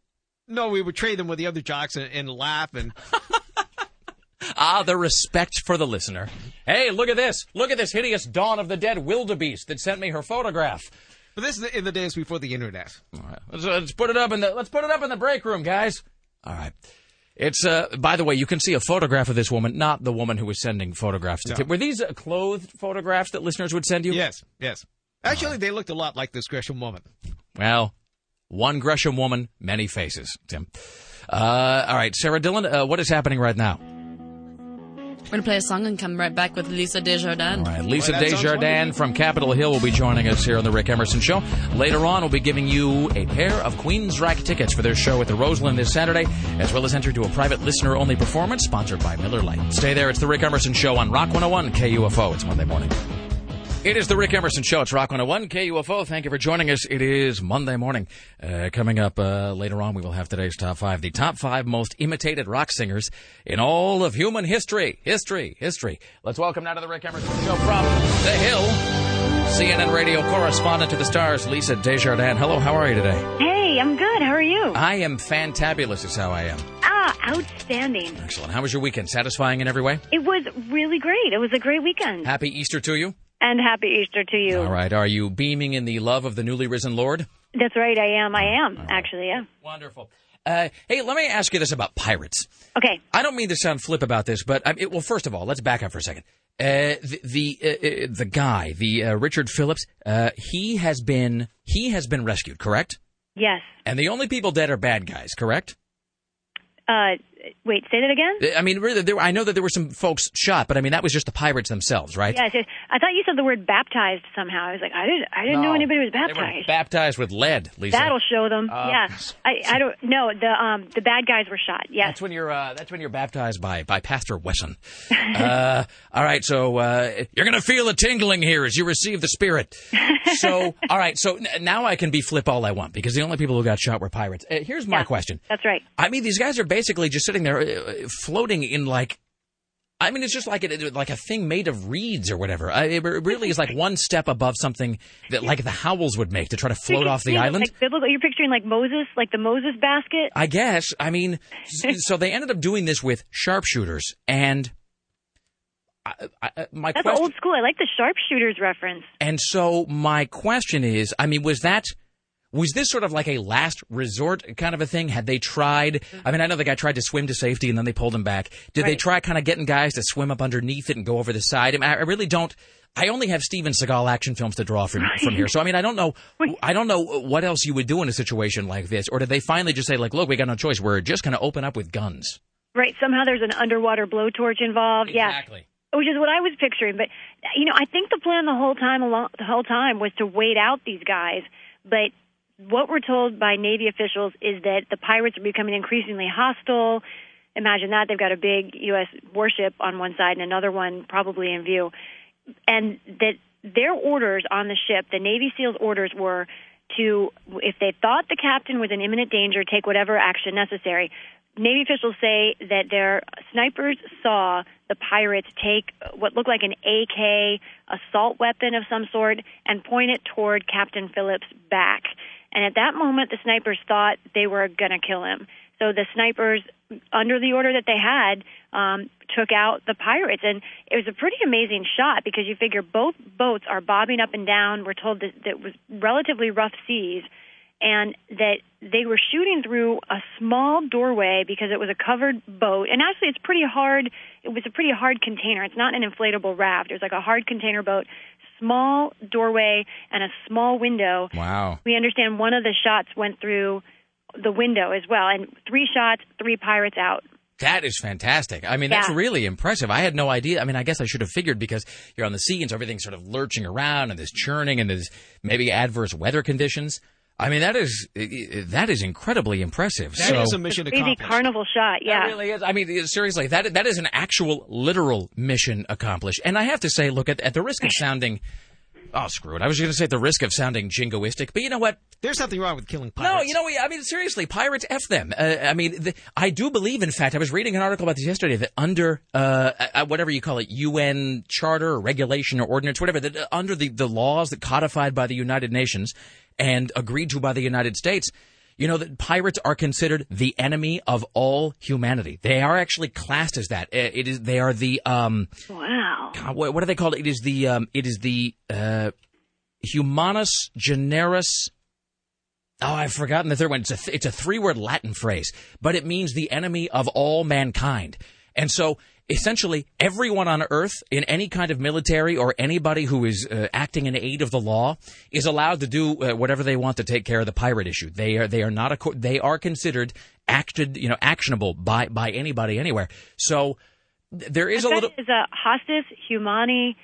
No, we would trade them with the other jocks and, and laugh and Ah, the respect for the listener. Hey, look at this! Look at this hideous Dawn of the Dead wildebeest that sent me her photograph. But this is in the days before the internet. All right, let's, uh, let's put it up in the let's put it up in the break room, guys. All right. It's uh. By the way, you can see a photograph of this woman, not the woman who was sending photographs to. No. Tim. Were these uh, clothed photographs that listeners would send you? Yes, yes. Actually, they looked a lot like this Gresham woman. Well, one Gresham woman, many faces. Tim. Uh, all right, Sarah Dillon. Uh, what is happening right now? We're gonna play a song and come right back with Lisa Desjardins. All right, Lisa Boy, that sounds Desjardins from Capitol Hill will be joining us here on the Rick Emerson Show. Later on, we'll be giving you a pair of Queensryche tickets for their show at the Roseland this Saturday, as well as enter to a private listener-only performance sponsored by Miller Lite. Stay there. It's the Rick Emerson Show on Rock 101 KUFO. It's Monday morning. It is the Rick Emerson Show. It's Rock 101 KUFO. Thank you for joining us. It is Monday morning. Uh, coming up uh, later on, we will have today's top five. The top five most imitated rock singers in all of human history. History. History. Let's welcome now to the Rick Emerson Show from The Hill, CNN radio correspondent to the stars, Lisa Desjardins. Hello, how are you today? Hey, I'm good. How are you? I am fantabulous, is how I am. Ah, outstanding. Excellent. How was your weekend? Satisfying in every way? It was really great. It was a great weekend. Happy Easter to you? And happy Easter to you. All right. Are you beaming in the love of the newly risen Lord? That's right. I am. I am, actually, yeah. Wonderful. Uh, hey, let me ask you this about pirates. Okay. I don't mean to sound flip about this, but I it, well, first of all, let's back up for a second. Uh, the the, uh, uh, the guy, the uh, Richard Phillips, uh, he has been he has been rescued, correct? Yes. And the only people dead are bad guys, correct? Uh, wait, say that again? I mean, really, there, I know that there were some folks shot, but I mean that was just the pirates themselves, right? Yes, yes. I thought you said the word baptized somehow. I was like, I didn't, I didn't know anybody was They were baptized. baptized with lead, Lisa. That'll show them. Uh, yeah, I, I don't know. The um, the bad guys were shot. Yes. That's when you're uh, that's when you're baptized by by Pastor Wesson. uh, all right, so uh, you're gonna feel a tingling here as you receive the Spirit. So all right, so n- now I can be flip all I want because the only people who got shot were pirates. Uh, here's my Yeah. question. That's right. I mean, these guys are basically just sitting there uh, floating in like. I mean, it's just like a, like a thing made of reeds or whatever. I, it really is like one step above something that like the Howells would make to try to float off the island. Like biblical, you're picturing like Moses, like the Moses basket. I guess. I mean, so they ended up doing this with sharpshooters, and I, I, my That's question. old school. I like the sharpshooters reference. And so my question is, I mean, was that was this sort of like a last resort kind of a thing? Had they tried? I mean, I know the guy tried to swim to safety and then they pulled him back. Did they try kind of getting guys to swim up underneath it and go over the side? I, mean, I really don't. I only have Steven Seagal action films to draw from from here, so I mean, I don't know. I don't know what else you would do in a situation like this, or did they finally just say, like, look, we got no choice. We're just going to open up with guns. Right. Somehow there's an underwater blowtorch involved. Yeah. Exactly. Yeah. Which is what I was picturing. But you know, I think the plan the whole time along the whole time was to wait out these guys. But what we're told by Navy officials is that the pirates are becoming increasingly hostile. Imagine that they've got a big U.S. warship on one side and another one probably in view, and that their orders on the ship, the Navy SEALs' orders were to, if they thought the captain was in imminent danger, take whatever action necessary. Navy officials say that their snipers saw the pirates take what looked like an AK assault weapon of some sort and point it toward Captain Phillips' back. And at that moment, the snipers thought they were going to kill him. So the snipers, under the order that they had, um, took out the pirates. And it was a pretty amazing shot because you figure both boats are bobbing up and down. We're told that, that it was relatively rough seas and that they were shooting through a small doorway because it was a covered boat. And actually, it's pretty hard. It was a pretty hard container. It's not an inflatable raft. It was like a hard container boat, small doorway, and a small window. Wow. We understand one of the shots went through the window as well, and three shots, three pirates out. That is fantastic. I mean, that's really impressive. I had no idea. I mean, I guess I should have figured because you're on the sea and so everything's sort of lurching around and there's churning and there's maybe adverse weather conditions. I mean, that is that is incredibly impressive. That so, is a mission Crazy accomplished. carnival shot, yeah. That really is. I mean, seriously, that that is an actual literal mission accomplished. And I have to say, look at at the risk of sounding, oh screw it, I was going to say at the risk of sounding jingoistic, but you know what? There's nothing wrong with killing pirates. No, you know, I mean, seriously, pirates f them. Uh, I mean, the, I do believe. In fact, I was reading an article about this yesterday that under uh, uh, whatever you call it, UN charter or regulation or ordinance, whatever, that uh, under the the laws that codified by the United Nations and agreed to by the United States. You know that pirates are considered the enemy of all humanity. They are actually classed as that. Uh, It is. They are the. Um, Wow. God, what, what are they called? It is the. Um, it is the. Uh, humanus generis. Oh, I've forgotten the third one. It's a th- it's a three word Latin phrase, but it means the enemy of all mankind. And so, essentially, everyone on Earth in any kind of military or anybody who is uh, acting in aid of the law is allowed to do uh, whatever they want to take care of the pirate issue. They are they are not a co- they are considered acted you know actionable by by anybody anywhere. So th- there is a little. is a hostis humani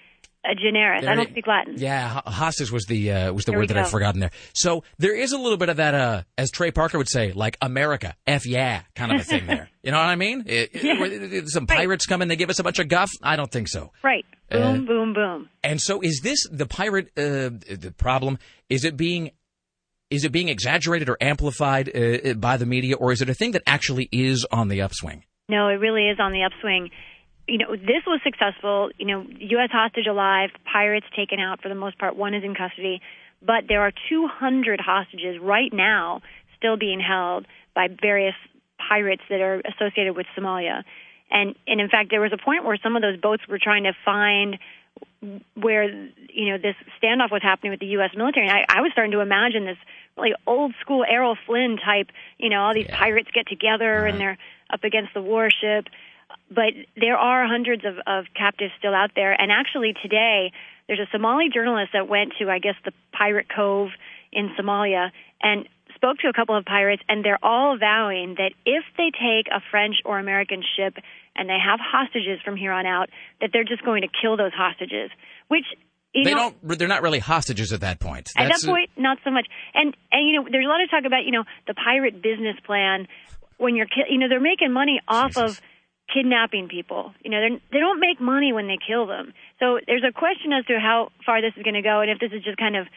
uh, generis. I don't it- speak Latin. Yeah, ho- hostage was the uh, was the There word that I'd forgotten there. So there is a little bit of that, uh, as Trey Parker would say, like America, f yeah, kind of a thing there. You know what I mean? It- Yeah. it- some pirates come in, they give us a bunch of guff. I don't think so. Right. Uh, Boom, boom, boom. And so, is this the pirate uh, the problem? Is it being is it being exaggerated or amplified uh, by the media, or is it a thing that actually is on the upswing? No, it really is on the upswing. You know, this was successful. You know, U.S. hostage alive, pirates taken out for the most part. One is in custody, but there are 200 hostages right now still being held by various pirates that are associated with Somalia. And and in fact, there was a point where some of those boats were trying to find where you know this standoff was happening with the U.S. military. And I, I was starting to imagine this like old school Errol Flynn type. You know, all these pirates get together and they're up against the warship. But there are hundreds of, of captives still out there. And actually, today there's a Somali journalist that went to, I guess, the Pirate Cove in Somalia and spoke to a couple of pirates, and they're all vowing that if they take a French or American ship and they have hostages from here on out, that they're just going to kill those hostages. Which you they know, don't. They're not really hostages at that point. at that point, not so much. And and you know, there's a lot of talk about you know the pirate business plan when you're you know they're making money off of kidnapping people. You know, they don't make money when they kill them. So there's a question as to how far this is going to go, and if this is just kind of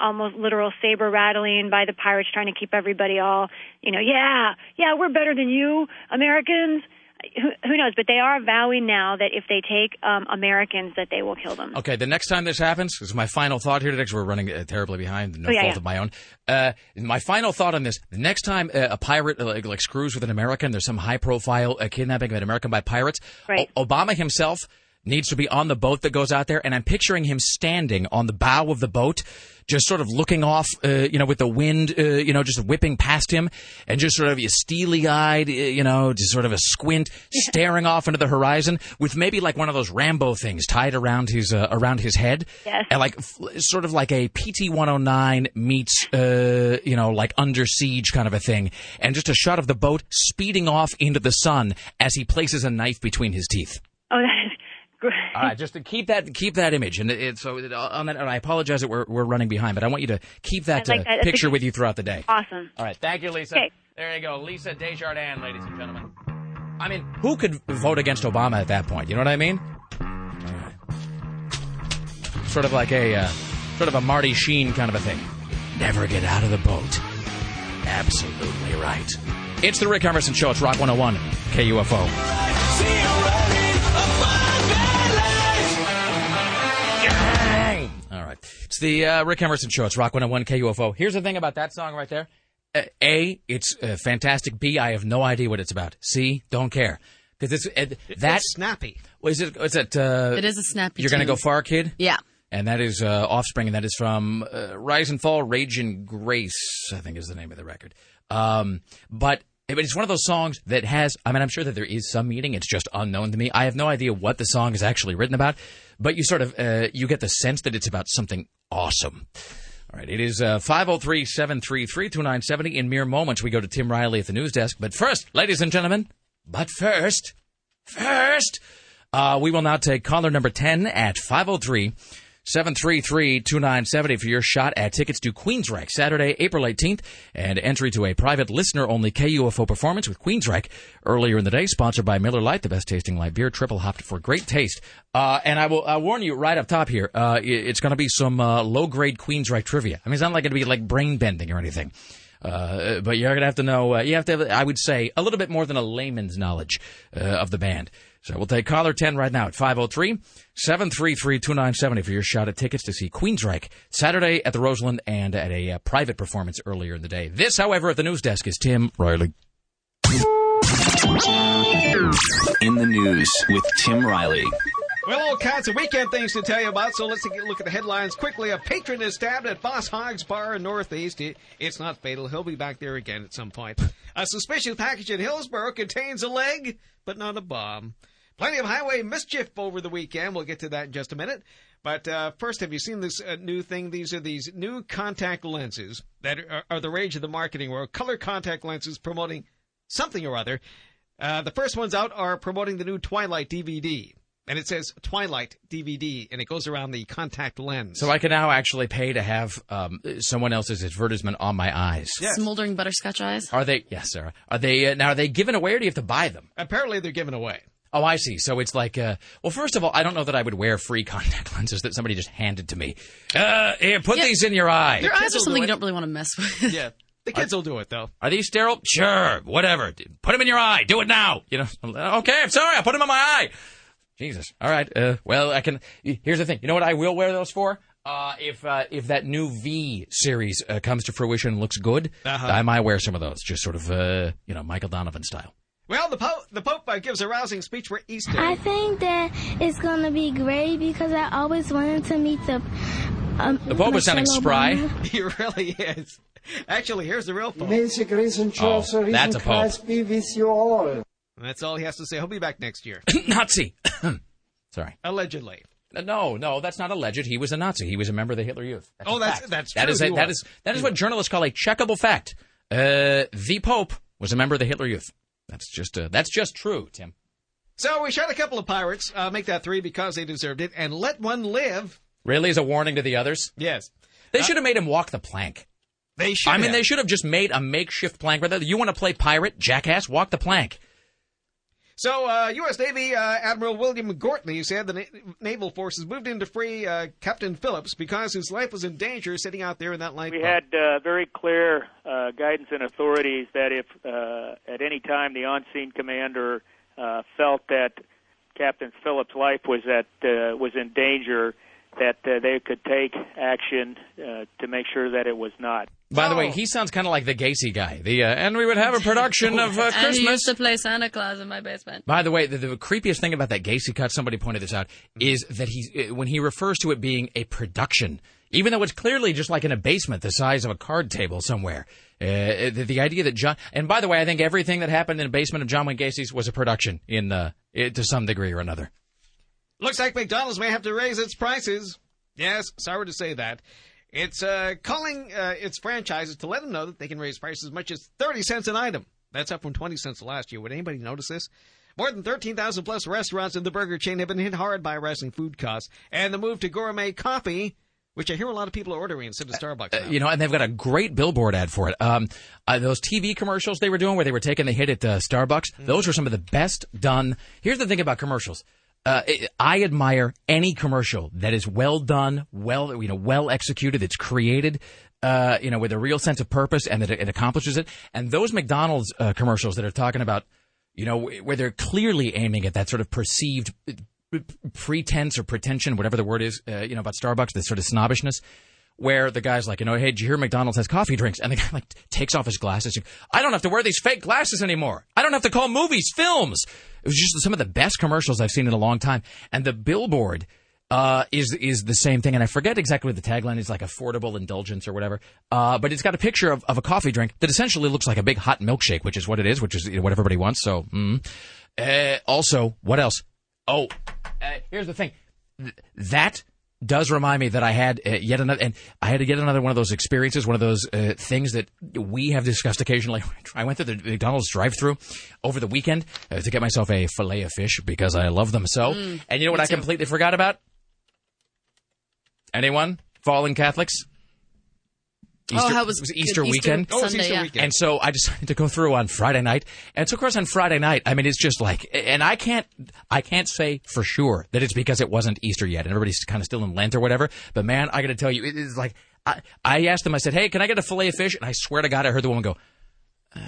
almost literal saber rattling by the pirates trying to keep everybody all you know yeah yeah we're better than you Americans. Who, who knows? But they are vowing now that if they take um, Americans, that they will kill them. Okay, the next time this happens, this is my final thought here today, because we're running uh, terribly behind, no Oh, yeah, fault yeah. of my own. Uh, my final thought on this: the next time uh, a pirate uh, like, like screws with an American, there's some high-profile uh, kidnapping of an American by pirates. Right. O- Obama himself needs to be on the boat that goes out there, and I'm picturing him standing on the bow of the boat. Just sort of looking off, uh, you know, with the wind, uh, you know, just whipping past him, and just sort of a steely-eyed, uh, you know, just sort of a squint, staring off into the horizon, with maybe like one of those Rambo things tied around his uh, around his head, Yes. and like f- sort of like a PT 109 meets, uh, you know, like Under Siege kind of a thing, and just a shot of the boat speeding off into the sun as he places a knife between his teeth. Oh, that is great. All right, just to keep that keep that image, and it, it, so on that, and I apologize that we're we're running behind, but I want you to keep that, like uh, that. Picture with you throughout the day. Awesome. All right, thank you, Lisa. Okay. There you go, Lisa Desjardins, ladies and gentlemen. I mean, who could vote against Obama at that point? You know what I mean? Right. Sort of like a uh, sort of a Marty Sheen kind of a thing. Never get out of the boat. Absolutely right. It's the Rick Emerson Show. It's Rock 101, KUFO. It's the uh, Rick Emerson Show. It's Rock 101 KUFO. Here's the thing about that song right there. Uh, A, it's uh, fantastic. B, I have no idea what it's about. C, don't care. Because it's uh, that It's snappy. What is it? What's it? Uh, It is a snappy You're gonna go far, kid. Yeah. And that is uh, Offspring, and that is from uh, Rise and Fall, Rage and Grace, I think is the name of the record. Um, but but it's one of those songs that has, I mean, I'm sure that there is some meaning. It's just unknown to me. I have no idea what the song is actually written about, but you sort of, uh, you get the sense that it's about something awesome. All right, it is uh, 503-733-2970. In mere moments, we go to Tim Riley at the news desk. But first, ladies and gentlemen, but first, first, uh, we will now take caller number 10 at 503 733 2970 for your shot at tickets to Queensryche Saturday, April 18th, and entry to a private listener only KUFO performance with Queensryche earlier in the day, sponsored by Miller Lite, the best tasting light beer, triple hopped for great taste. Uh, and I will uh, warn you right up top here, uh, it's going to be some uh, low grade Queensryche trivia. I mean, it's not like going to be like brain bending or anything. Uh, but you're gonna have to know. Uh, you have to have, I would say, a little bit more than a layman's knowledge uh, of the band. So we'll take caller ten right now at 503-733-2970 for your shot at tickets to see Queensryche Saturday at the Roseland and at a uh, private performance earlier in the day. This, however, at the news desk is Tim Riley. In the news with Tim Riley. Well, all kinds of weekend things to tell you about, so let's take a look at the headlines quickly. A patron is stabbed at Boss Hogg's Bar in Northeast. It's not fatal. He'll be back there again at some point. A suspicious package in Hillsboro contains a leg, but not a bomb. Plenty of highway mischief over the weekend. We'll get to that in just a minute. But uh, first, have you seen this uh, new thing? These are these new contact lenses that are, are the rage of the marketing world. Color contact lenses promoting something or other. Uh, the first ones out are promoting the new Twilight DVD. And it says Twilight DVD, and it goes around the contact lens. So I can now actually pay to have um, someone else's advertisement on my eyes. Yes. Smoldering butterscotch eyes. Are they? Yes, Sarah. Are they uh, now? Are they given away, or do you have to buy them? Apparently, they're given away. Oh, I see. So it's like, uh, well, first of all, I don't know that I would wear free contact lenses that somebody just handed to me. Uh, here, put Yeah. these in your eye. Your eyes are something do you don't really want to mess with. Yeah, the kids will do it though. Are these sterile? Sure, whatever. Put them in your eye. Do it now. You know. Okay, I'm sorry. I put them in my eye. Jesus. All right. Uh, well, I can. Here's the thing. You know what I will wear those for? Uh, if uh, if that new V series uh, comes to fruition and looks good, Uh-huh. I might wear some of those, just sort of, uh, you know, Michael Donovan style. Well, the Pope, the Pope uh, gives a rousing speech for Easter. I think that it's gonna be great because I always wanted to meet the. Um, The Pope is sounding Michelle spry. He really is. Actually, here's the real phone. May the grace and Oh, that's reason a pope. Christ be with you all. That's all he has to say. He'll be back next year. Nazi. Sorry. Allegedly. Uh, No, no, that's not alleged. He was a Nazi. He was a member of the Hitler Youth. That's Oh, a that's- fact. that's That true. is a, He that was. is that is what journalists call a checkable fact. Uh, the Pope was a member of the Hitler Youth. That's just uh, that's just true, Tim. So we shot a couple of pirates, uh, make that three because they deserved it, and let one live. Really, as a warning to the others. Yes. They should have made him walk the plank. They should. I mean, have. they should have just made a makeshift plank. Rather, you want to play pirate, jackass, walk the plank. So, uh, U.S. Navy uh, Admiral William Gortney said the na- naval forces moved in to free uh, Captain Phillips because his life was in danger sitting out there in that lifeboat. We had uh, very clear uh, guidance and authorities that if uh, at any time the on-scene commander uh, felt that Captain Phillips' life was at was in danger, that uh, they could take action uh, to make sure that it was not. By the way, he sounds kind of like the Gacy guy. The uh, and we would have a production of uh, And he Christmas. used to play Santa Claus in my basement. By the way, the, the creepiest thing about that Gacy cut, somebody pointed this out, is that he, uh, when he refers to it being a production, even though it's clearly just like in a basement the size of a card table somewhere, uh, the, the idea that John, and by the way, I think everything that happened in the basement of John Wayne Gacy's was a production in, uh, it, to some degree or another. Looks like McDonald's may have to raise its prices. Yes, sorry to say that. It's uh, calling uh, its franchises to let them know that they can raise prices as much as 30 cents an item. That's up from 20 cents last year. Would anybody notice this? More than 13,000 plus restaurants in the burger chain have been hit hard by rising food costs. And the move to gourmet coffee, which I hear a lot of people are ordering instead of Starbucks now. Uh, you know, and they've got a great billboard ad for it. Um, uh, those TV commercials they were doing where they were taking the hit at uh, Starbucks, those were some of the best done. Here's the thing about commercials. Uh, I admire any commercial that is well done, well, you know, well executed, that's created, uh, you know, with a real sense of purpose and that it, it accomplishes it. And those McDonald's uh, commercials that are talking about, you know, where they're clearly aiming at that sort of perceived uh, pretense or pretension, whatever the word is, uh, you know, about Starbucks, this sort of snobbishness, where the guy's like, you know, hey, did you hear McDonald's has coffee drinks? And the guy like takes off his glasses. I don't have to wear these fake glasses anymore. I don't have to call movies films. It was just some of the best commercials I've seen in a long time. And the billboard uh, is is the same thing. And I forget exactly what the tagline is, like affordable indulgence or whatever. Uh, but it's got a picture of, of a coffee drink that essentially looks like a big hot milkshake, which is what it is, which is what everybody wants. So, mm. uh, also, what else? Oh, uh, here's the thing. Th- that does remind me that I had uh, yet another, and I had to get another one of those experiences, one of those uh, things that we have discussed occasionally. I went to the McDonald's drive-through over the weekend uh, to get myself a fillet of fish because I love them so. Mm, and you know what I too. completely forgot about? Anyone? Fallen Catholics? Oh, how was it was Easter, Easter weekend. Oh, it was Easter yeah. weekend. And so I decided to go through on Friday night. And so of course on Friday night, I mean, it's just like, and I can't, I can't say for sure that it's because it wasn't Easter yet and everybody's kind of still in Lent or whatever. But man, I got to tell you, it is like, I, I asked them, I said, hey, can I get a fillet of fish? And I swear to God, I heard the woman go, "Uh,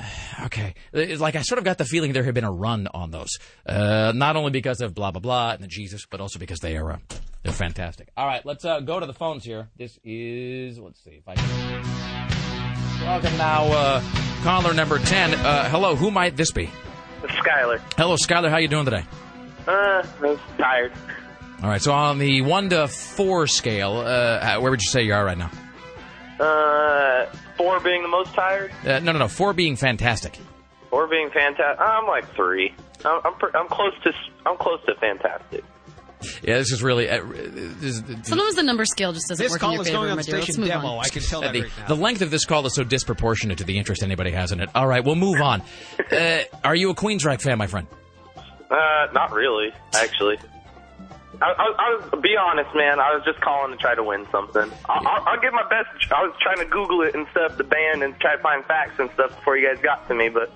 okay. It's like I sort of got the feeling there had been a run on those. Uh, not only because of blah, blah, blah and the Jesus, but also because they are, uh, they're fantastic. All right, let's uh, go to the phones here. This is, let's see if I can. Welcome now, uh, caller number 10. Uh, hello, who might this be? It's Skyler. Hello, Skyler. How you doing today? Uh, I'm tired. All right, so on the 1 to 4 scale, uh, where would you say you are right now? Uh, four being the most tired, Uh, no, no, no. 4 being fantastic. four being fantastic. I'm like three. I'm I'm, I'm close to I'm close to fantastic. Yeah, this is really. Uh, this, Sometimes the number scale just doesn't This work call in your is favor, going on my dear. Let's station move demo. on. I can tell that the, right now. the length of this call is so disproportionate to the interest anybody has in it. All right, we'll move on. Uh, are you a Queensryche fan, my friend? Uh, not really, actually. I, I, I was be honest, man. I was just calling to try to win something. I'll, I'll, I'll give my best. I was trying to Google it and stuff, the band, and try to find facts and stuff before you guys got to me. But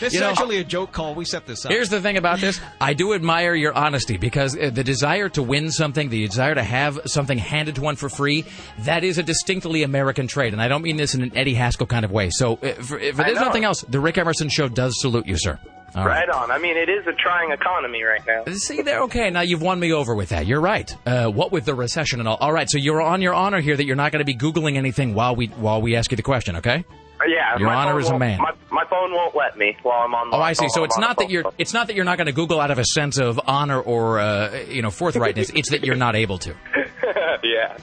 This You is know- actually a joke call. We set this up. Here's the thing about this. I do admire your honesty because uh, the desire to win something, the desire to have something handed to one for free, that is a distinctly American trait. And I don't mean this in an Eddie Haskell kind of way. So, uh, for, if there's nothing else, the Rick Emerson Show does salute you, sir. All right on. I mean, it is a trying economy right now. See there, okay. Now you've won me over with that. You're right. Uh, what with the recession and all. All right, so you're on your honor here that you're not going to be googling anything while we while we ask you the question. Okay. Uh, Yeah, Your honor is a man. My, my phone won't let me while I'm on. The, Oh, I see. So I'm it's not that you're it's not that you're not going to Google out of a sense of honor or uh, you know forthrightness. it's that you're not able to. yeah.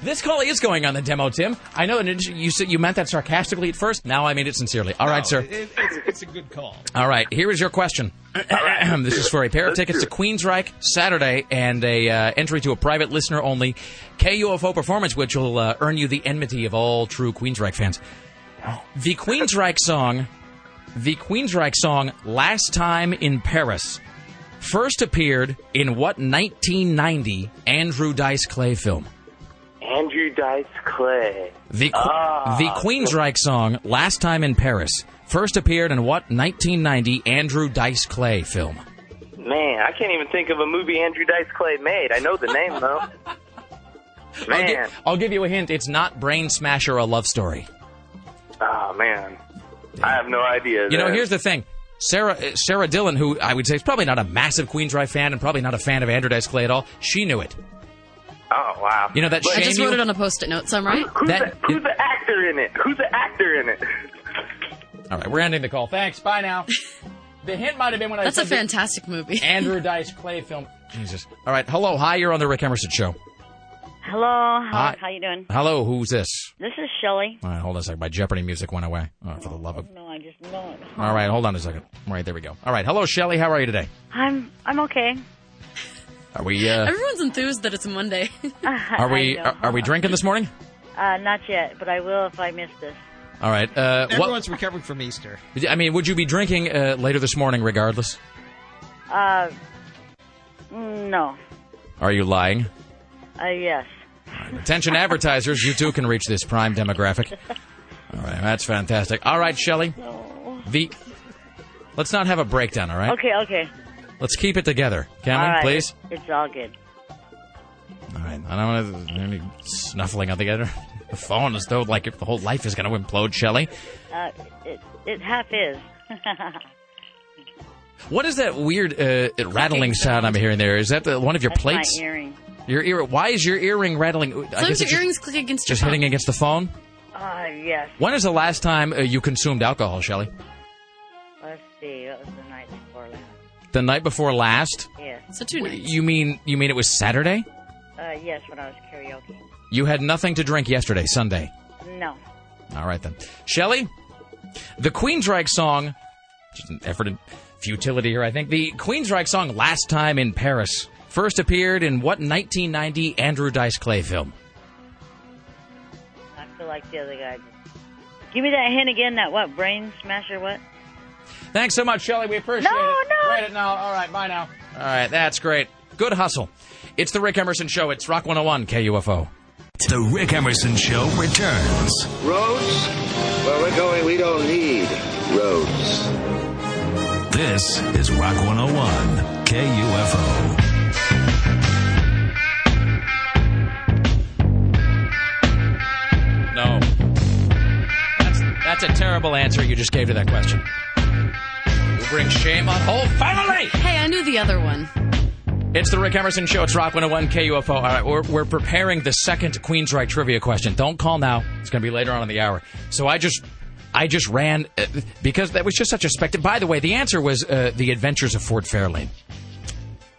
This call is going on the demo, Tim. I know you said you meant that sarcastically at first. Now I mean it sincerely. All right, sir. It, it's, it's a good call. All right, here is your question. this is for a pair of tickets to Queensryche Saturday and a uh, entry to a private listener only KUFO performance, which will uh, earn you the enmity of all true Queensryche fans. The Queensryche song, the Queensryche song "Last Time in Paris," first appeared in what 1990 Andrew Dice Clay film? Dice Clay. The Ah. the Queensryche song "Last Time in Paris" first appeared in what 1990 Andrew Dice Clay film? Man, I can't even think of a movie Andrew Dice Clay made. I know the name though. I'll, Man, gi- I'll give you a hint. It's not Brain Smasher, a love story. oh man, I have no idea. You know, here's the thing. Sarah uh, Sarah Dillon, who I would say is probably not a massive Queensryche fan and probably not a fan of Andrew Dice Clay at all, she knew it. Oh wow. You know that I shame just you- wrote it on a post-it note. So I'm right. Who's, That- the, who's the actor in it? Who's the actor in it? All right, we're ending the call. Thanks. Bye now. the hint might have been when I That's a said the fantastic movie. Andrew Dice Clay film. Jesus. All right. Hello. Hi. You're on the Rick Emerson show. Hello, how, Hi. how you doing? Hello. Who's this? This is Shelley. All right. Hold on a second. My Jeopardy music went away. Oh, for the love of. No, I just know it. All right. Hold on a second. All right. There we go. All right. Hello, Shelly. How are you today? I'm I'm okay. Are we? Uh, Everyone's enthused that it's Monday. are we? Are, are we drinking this morning? Uh, not yet, but I will if I miss this. All right. Uh, what? Everyone's recovering from Easter. I mean, would you be drinking uh, later this morning, regardless? Uh, no. Are you lying? Uh, yes. Attention advertisers, you too can reach this prime demographic. All right, that's fantastic. All right, Shelley. The Let's not have a breakdown, all right? Okay, okay. Let's keep it together. Can All we, right. please? It's all good. All right. I don't want to any snuffling on the other the phone as though like if the whole life is going to implode, Shelley. Uh, it it half is. What is that weird uh, rattling sound I'm hearing there? Is that the, one of your That's plates? my earring. Your ear. Why is your earring rattling? I Sometimes guess your it's earrings just, click against just your hitting against the phone. Uh, yes. When is the last time uh, you consumed alcohol, Shelley? Let's see. The night before last. Yes. So two nights. You mean you mean it was Saturday? Uh, yes, when I was karaoke. You had nothing to drink yesterday, Sunday. No. All right then, Shelley. The Queensryche song, just an effort in futility here, I think. The Queensryche song "Last Time in Paris" first appeared in what 1990 Andrew Dice Clay film? I feel like the other guy. Give me that hint again. That what? Brain smasher? What? Thanks so much, Shelley. We appreciate No, it. no. Write it now. All right, bye now. All right, that's great. Good hustle. It's the Rick Emerson Show. It's Rock 101 KUFO. The Rick Emerson Show returns. Roads? Where we're going, we don't need roads. This is Rock 101 KUFO. No. That's, that's a terrible answer you just gave to that question. You bring shame on whole family. Hey, I knew the other one. It's the Rick Emerson Show. It's Rock 101 KUFO. All right, we're, we're preparing the second Queensryche trivia question. Don't call now. It's going to be later on in the hour. So I just. I just ran uh, because that was just such a spectacle. By the way, the answer was uh, The Adventures of Ford Fairlane.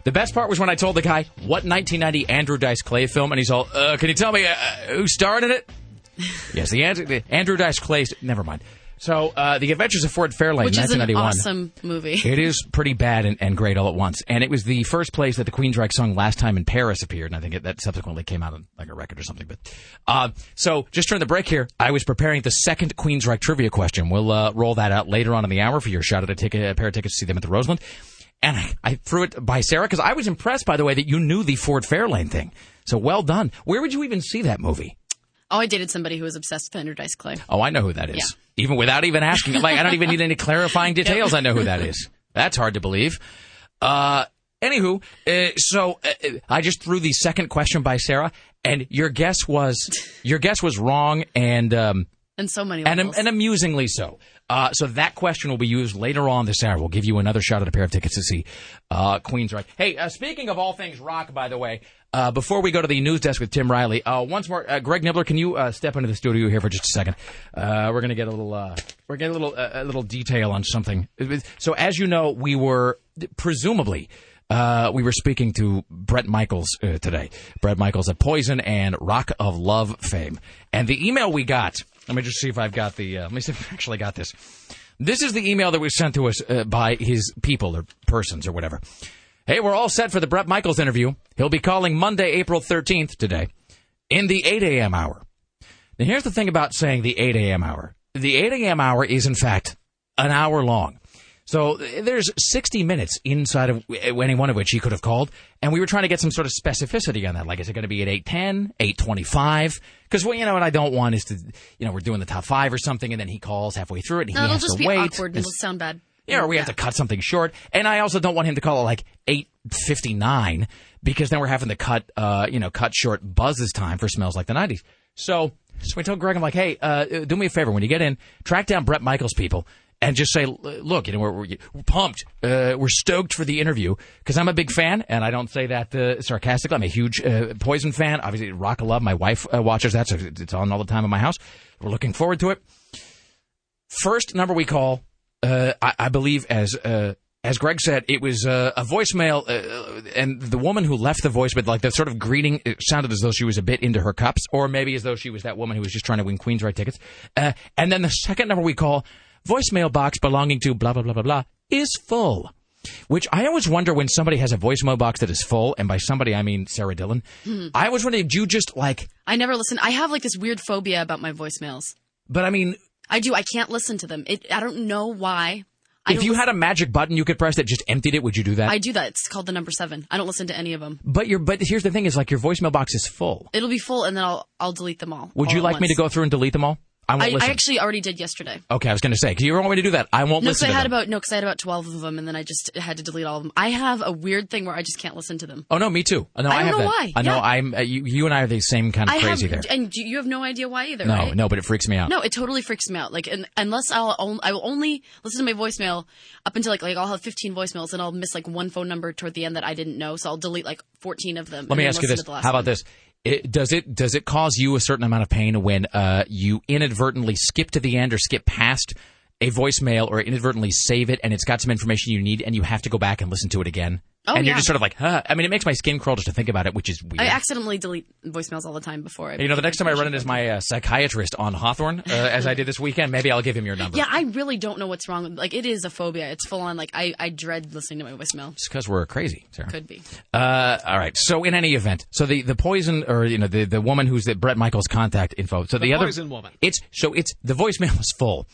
The best part was when I told the guy what 1990 Andrew Dice Clay film, and he's all, uh, "Can you tell me uh, who starred in it?" yes, the answer, the Andrew Dice Clay. Never mind. So, uh, The Adventures of Ford Fairlane, Which is an 1991. awesome movie. It is pretty bad and, and great all at once. And it was the first place that the Queensryche song "Last Time in Paris" appeared, and I think it, that subsequently came out on like a record or something. But uh, so, just during the break here, I was preparing the second Queensryche trivia question. We'll uh, roll that out later on in the hour for your shot at a, ticket, a pair of tickets to see them at the Roseland. And I, I threw it by Sarah because I was impressed, by the way, that you knew the Ford Fairlane thing. So well done. Where would you even see that movie? Oh, I dated somebody who was obsessed with Andrew Dice Clay. Oh, I know who that is. Even without even asking. Like, I don't even need any clarifying details. I know who that is. That's hard to believe. Uh, anywho, uh, so uh, I just threw the second question by Sarah, and your guess was your guess was wrong, and um, And so many and, and amusingly so. Uh, so that question will be used later on this hour. We'll give you another shot at a pair of tickets to see uh, Queensryche. Hey, uh, speaking of all things rock, by the way, uh, before we go to the news desk with Tim Riley, uh, once more, uh, Greg Nibler, can you uh, step into the studio here for just a second? Uh, we're gonna get a little, uh, we're getting a little, uh, a little detail on something. So as you know, we were presumably Uh, we were speaking to Bret Michaels uh, today. Bret Michaels at Poison and Rock of Love fame. And the email we got, let me just see if I've got the, uh, let me see if I actually got this. This is the email that was sent to us uh, by his people or persons or whatever. Hey, we're all set for the Bret Michaels interview. He'll be calling Monday, April 13th today in the 8 a.m. hour. Now, here's the thing about saying the 8 a.m. hour. The 8 a.m. hour is, in fact, an hour long. So there's 60 minutes inside of any one of which he could have called, and we were trying to get some sort of specificity on that. Like, is it going to be at 8:10, 8:25? Because well, you know what I don't want is to, you know, we're doing the top five or something, and then he calls halfway through it, and No, he it'll has just to be wait. awkward and it'll sound bad. Yeah, or we have to cut something short. And I also don't want him to call it like eight fifty nine because then we're having to cut uh, you know, cut short Buzz's time for smells like the nineties. So so we told Greg, I'm like, hey, uh, do me a favor when you get in, track down Bret Michaels people and just say, look, you know, we're, we're, pumped, uh, we're stoked for the interview because I'm a big fan, and I don't say that uh, sarcastically. I'm a huge uh, Poison fan. Obviously, Rock of Love. My wife uh, watches that, so it's on all the time in my house. We're looking forward to it. First number we call, uh, I, I believe, as uh, as Greg said, it was uh, a voicemail, uh, and the woman who left the voicemail, like the sort of greeting, sounded as though she was a bit into her cups, or maybe as though she was that woman who was just trying to win Queensrÿche tickets. Uh, and then the second number we call, voicemail box belonging to blah blah blah blah blah, is full. Which I always wonder when somebody has a voicemail box that is full, and by somebody I mean Sarah Dillon. Hmm. I always wonder did you just like? I never listen. I have like this weird phobia about my voicemails. But I mean, I do. I can't listen to them. It. I don't know why. I if you listen- had a magic button you could press that just emptied it, would you do that? I do that. It's called the number seven. I don't listen to any of them. But your but here's the thing: is like your voicemail box is full. It'll be full, and then I'll I'll delete them all. Would all you like me to go through and delete them all? I won't I, listen. I actually already did yesterday. okay, I was going to say because you want me to do that. I won't No, because listen I to had them. about no, because I had about twelve of them, and then I just had to delete all of them. I have a weird thing where I just can't listen to them. oh no, me too. No, I I, don't have know that. why. I know Yeah. I'm. Uh, you, you and I are the same kind of I crazy have, there. and you have no idea why either. No, right? no, but it freaks me out. No, it totally freaks me out. Like, and, unless I'll, on, I will only listen to my voicemail up until like, like I'll have 15 voicemails and I'll miss like one phone number toward the end that I didn't know. So I'll delete like 14 of them. Let me ask you listen this: to the last How about this? It, does it does it cause you a certain amount of pain when uh, you inadvertently skip to the end or skip past a voicemail or inadvertently save it and it's got some information you need and you have to go back and listen to it again? Oh, and you're yeah. just sort of like, huh. I mean, it makes my skin crawl just to think about it, which is weird. I accidentally delete voicemails all the time before I. you know, the next time I run into my uh, psychiatrist on Hawthorne, uh, as I did this weekend, maybe I'll give him your number. Yeah, I really don't know what's wrong. with Like, it is a phobia. It's full on. Like, I, I dread listening to my voicemail. It's because we're crazy, Sarah. Could be. Uh, all right. So in any event, so the, the poison or you know the, the woman who's the Bret Michaels contact info. So the, The other poison woman. It's so it's the voicemail is full.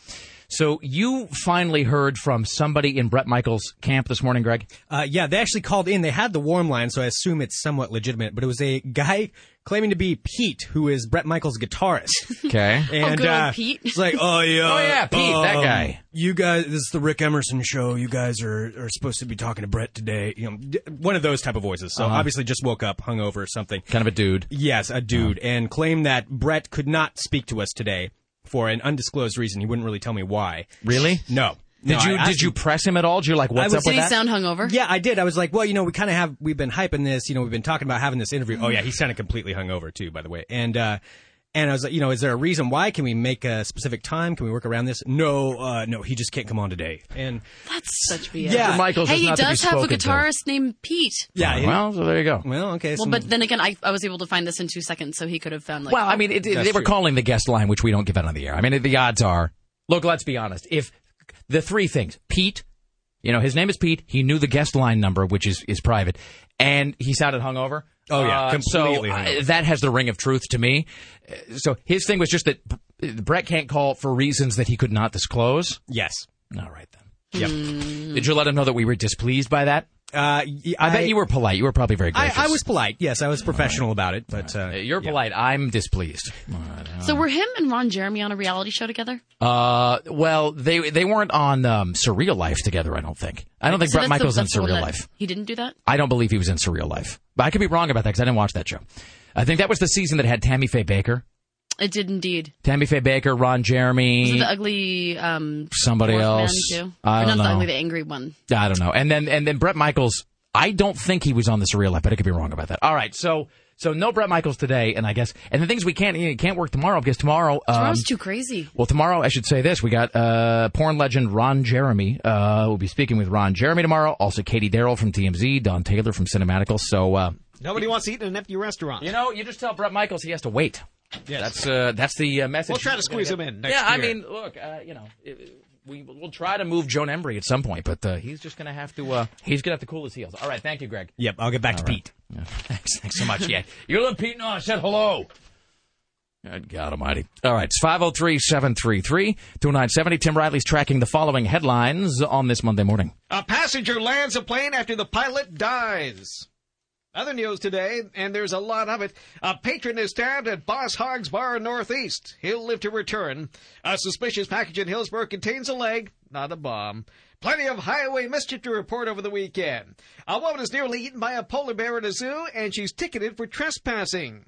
So you finally heard from somebody in Bret Michaels' camp this morning, Greg. Uh, yeah, they actually called in. They had the warm line, so I assume it's somewhat legitimate. But it was a guy claiming to be Pete, who is Bret Michaels' guitarist. Okay. And good old uh, Pete. It's like, oh yeah, Oh, yeah, Pete, that um, guy. You guys, this is the Rick Emerson show. You guys are, are supposed to be talking to Bret today. You know, one of those type of voices. So Uh-huh. obviously, just woke up, hungover or something. Kind of a dude. Yes, a dude, and claimed that Bret could not speak to us today for an undisclosed reason. He wouldn't really tell me why. Really? No. Did No, you I did you press him at all? Did you like what's I was- up with Did he that? sound hungover? Yeah, I did. I was like, well, you know, we kind of have we've been hyping this. You know, we've been talking about having this interview. Oh yeah, he sounded completely hungover too, by the way. And uh, and I was like, you know, is there a reason why? Can we make a specific time? Can we work around this? No, uh, no, he just can't come on today. And That's such BS. Yeah. Mr. Michaels hey, is he not to be does have a spoken to. guitarist named Pete. yeah, he- well, so there you go. well, okay. Well, so- but then again, I, I was able to find this in two seconds, so he could have found like. Well, I mean, it, it- That's they were true. calling the guest line, which we don't give out on the air. I mean, the odds are. Look, let's be honest. If the three things, Pete, you know, his name is Pete. He knew the guest line number, which is is private, and he sounded hungover. Oh, yeah, Uh, completely so uh, that has the ring of truth to me. So his thing was just that Bret can't call for reasons that he could not disclose. yes, All right then. yep. Did you let him know that we were displeased by that? Uh, y- I, bet you were polite. You were probably very I, gracious. I was polite. Yes, I was professional about it. But uh, You're polite. I'm displeased. so were him and Ron Jeremy on a reality show together? Uh, well, they they weren't on um, Surreal Life together. I don't think. I don't think So Bret that's the- Michaels in that's the one Surreal that- Life. He didn't do that. I don't believe he was in Surreal Life, but I could be wrong about that because I didn't watch that show. I think that was the season that had Tammy Faye Bakker, It did indeed. Tammy Faye Bakker, Ron Jeremy, Was it the ugly um, somebody dwarf man, else. too? I Or don't not the know. ugly, the angry one. I don't know. And then and then Bret Michaels. I don't think he was on the Surreal Life, but I could be wrong about that. All right, so So no Bret Michaels today, and I guess, and the things we can't, you know, can't work tomorrow because tomorrow. Um, Tomorrow's too crazy. well, tomorrow I should say this: we got uh, porn legend Ron Jeremy. Uh, we'll be speaking with Ron Jeremy tomorrow. Also, Katie Darrell from TMZ, Don Taylor from Cinematical. So uh, Nobody wants to eat in an empty restaurant. you know, you just tell Bret Michaels he has to wait. Yes. That's uh, that's the uh, message. We'll try to squeeze him in next yeah, I mean, look, uh, you know, it, we we'll try to move Joan Embery at some point, but uh, he's just gonna have to. Uh, he's gonna have to cool his heels. All right, thank you, Greg. Yep, I'll get back All to right. Pete. Yeah, thanks, thanks so much. Yeah, you let Pete know I said hello. Good God Almighty! All right, it's 503-733-2970. Tim Riley's tracking the following headlines on this Monday morning. A passenger lands a plane after the pilot dies. Other news today, and there's a lot of it. A patron is stabbed at Boss Hogg's Bar Northeast. He'll live to return. A suspicious package in Hillsboro contains a leg, not a bomb. Plenty of highway mischief to report over the weekend. A woman is nearly eaten by a polar bear at a zoo, and she's ticketed for trespassing.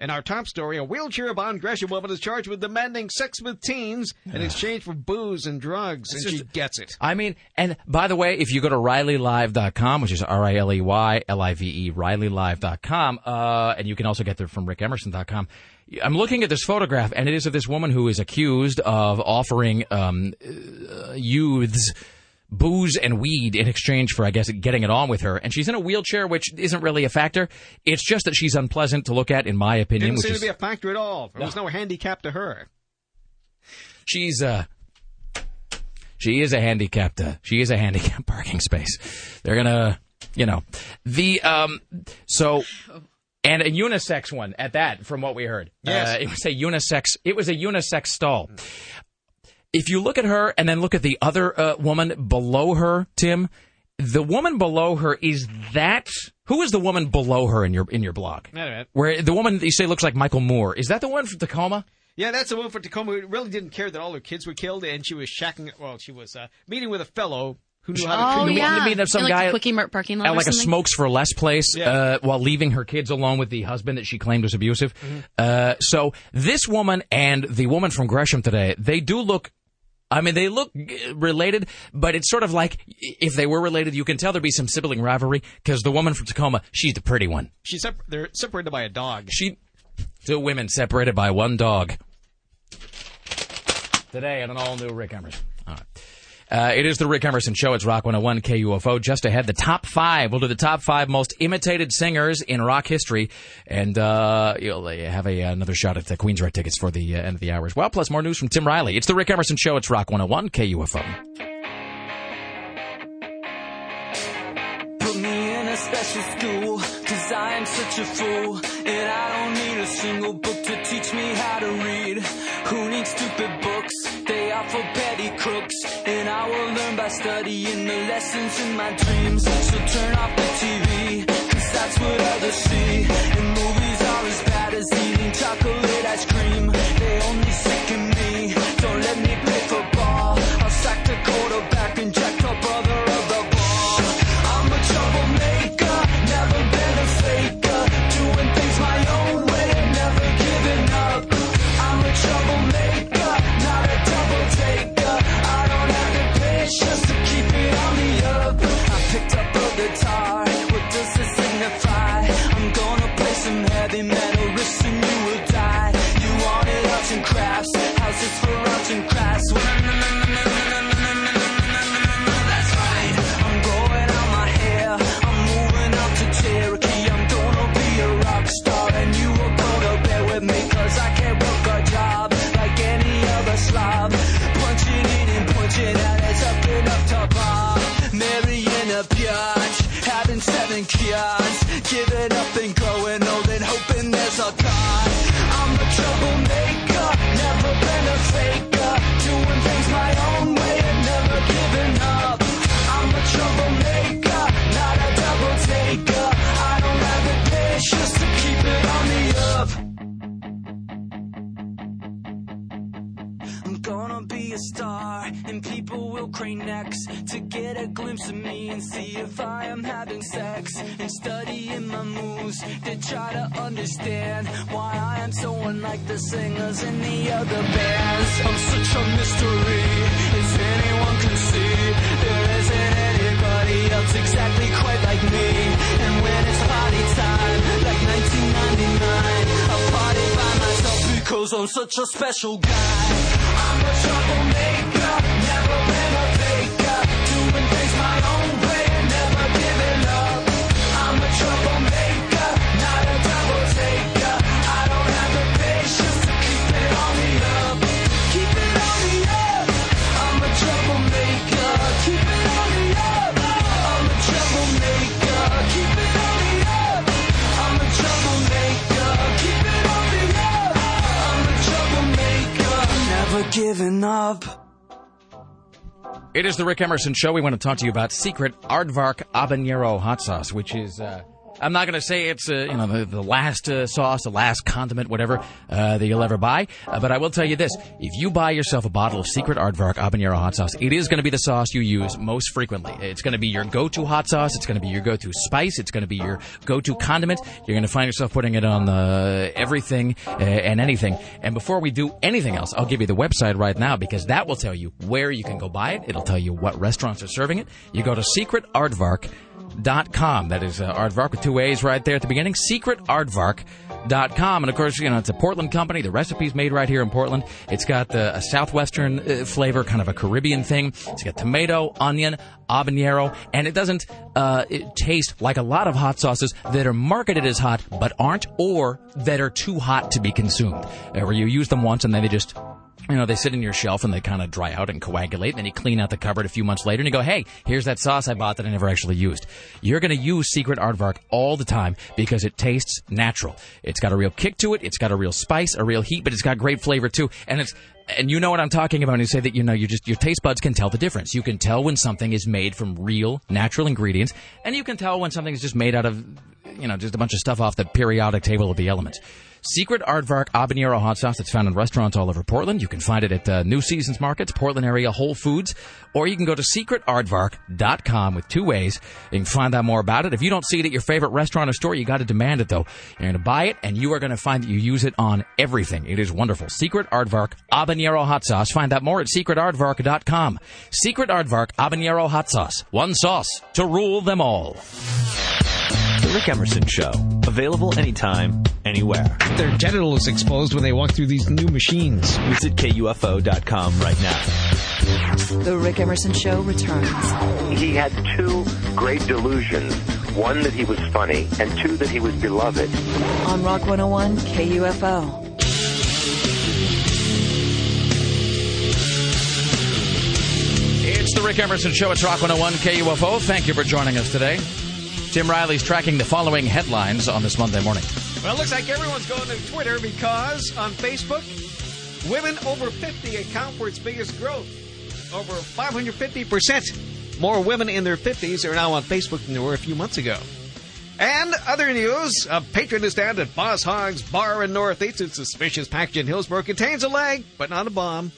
In our top story, a wheelchair-bound Gresham woman is charged with demanding sex with teens in exchange for booze and drugs, and It's she gets it. I mean, and by the way, if you go to RileyLive.com, which is R-I-L-E-Y, L-I-V-E, RileyLive.com, uh, and you can also get there from RickEmerson.com. I'm looking at this photograph, and it is of this woman who is accused of offering um, uh, youths booze and weed in exchange for, I guess, getting it on with her. And she's in a wheelchair, which isn't really a factor. It's just that she's unpleasant to look at, in my opinion. Didn't which seem is, to be a factor at all. There was no handicap to her. she's uh she is a handicapped uh, she is a handicapped parking space they're gonna you know the um so and a unisex one at that from what we heard Yes. uh, it was a unisex it was a unisex stall if you look at her and then look at the other uh, woman below her tim the woman below her is that who is the woman below her in your in your blog Wait a minute. where the woman that you say looks like michael moore is that the one from tacoma Yeah, that's the one from Tacoma who really didn't care that all her kids were killed, and she was shacking. Well, she was uh, meeting with a fellow who knew how to Oh treat the yeah, the meeting of some In, like, guy the Quickie parking lot at like a smokes for less place Yeah. uh, while leaving her kids alone with the husband that she claimed was abusive. Mm-hmm. Uh, so this woman and the woman from Gresham today, they do look. I mean, they look uh, related, but it's sort of like if they were related, you can tell there'd be some sibling rivalry because the woman from Tacoma, she's the pretty one. She's sep- they're separated by a dog. She, two women separated by one dog. Today on an all new Rick Emerson. All right. Uh, it is the Rick Emerson Show. It's Rock 101 KUFO. Just ahead, the top five. We'll do the top five most imitated singers in rock history. And uh, you'll uh, have a, another shot at the Queen's Red tickets for the uh, end of the hour as well. Plus more news from Tim Riley. It's the Rick Emerson Show. It's Rock 101 KUFO. Put me in a special school, cause I am such a fool. And I don't need a single book to teach me how to read. Who needs stupid books? They are for petty studying the lessons in my dreams. So turn off the TV, cause that's what others see. And the singers in the other bands. I'm such a mystery, as anyone can see. There isn't anybody loves exactly quite like me. And when it's party time, like 1999, I'll party by myself because I'm such a special guy. I'm a troublemaker, giving up. It is the Rick Emerson Show. We want to talk to you about secret Aardvark Habanero hot sauce, which is. Uh, I'm not going to say it's uh, you know the, the last uh, sauce, the last condiment, whatever uh, that you'll ever buy. Uh, but I will tell you this: if you buy yourself a bottle of Secret Aardvark Habanero hot sauce, it is going to be the sauce you use most frequently. It's going to be your go-to hot sauce. It's going to be your go-to spice. It's going to be your go-to condiment. You're going to find yourself putting it on uh, everything uh, and anything. And before we do anything else, I'll give you the website right now because that will tell you where you can go buy it. It'll tell you what restaurants are serving it. You go to Secret Aardvark dot com. That is uh, Aardvark with two A's right there at the beginning. SecretAardvark.com. And of course, you know, it's a Portland company. The recipe's made right here in Portland. It's got the, a southwestern uh, flavor, kind of a Caribbean thing. It's got tomato, onion, habanero, and it doesn't uh, it taste like a lot of hot sauces that are marketed as hot but aren't, or that are too hot to be consumed. Uh, where you use them once and then they just you know, they sit in your shelf and they kind of dry out and coagulate. And then you clean out the cupboard a few months later and you go, hey, here's that sauce I bought that I never actually used. You're going to use Secret Aardvark all the time because it tastes natural. It's got a real kick to it. It's got a real spice, a real heat, but it's got great flavor too. And it's, and you know what I'm talking about when you say that, you know, you just, your taste buds can tell the difference. You can tell when something is made from real, natural ingredients, and you can tell when something is just made out of, you know, just a bunch of stuff off the periodic table of the elements. Secret Aardvark Habanero hot sauce that's found in restaurants all over Portland. You can find it at uh, New Seasons Markets, Portland area Whole Foods, or you can go to secretaardvark.com with two ways. You can find out more about it. If you don't see it at your favorite restaurant or store, you got to demand it though. You're going to buy it, and you are going to find that you use it on everything. It is wonderful. Secret Aardvark Habanero hot sauce. Find out more at secretaardvark.com. Secret Aardvark Habanero hot sauce. One sauce to rule them all. The Rick Emerson Show. Available anytime, anywhere. Their genitals exposed when they walk through these new machines. Visit KUFO.com right now. The Rick Emerson Show returns. He had two great delusions. One that he was funny, and two that he was beloved. On Rock 101 KUFO. It's the Rick Emerson Show. It's Rock 101 KUFO. Thank you for joining us today. Tim Riley's tracking the following headlines on this Monday morning. Well, it looks like everyone's going to Twitter because on Facebook, women over 50 account for its biggest growth. Over 550% more women in their 50s are now on Facebook than there were a few months ago. And other news, a patron is down at Boss Hogg's Bar in Northeast. Its suspicious package in Hillsboro contains a leg, but not a bomb.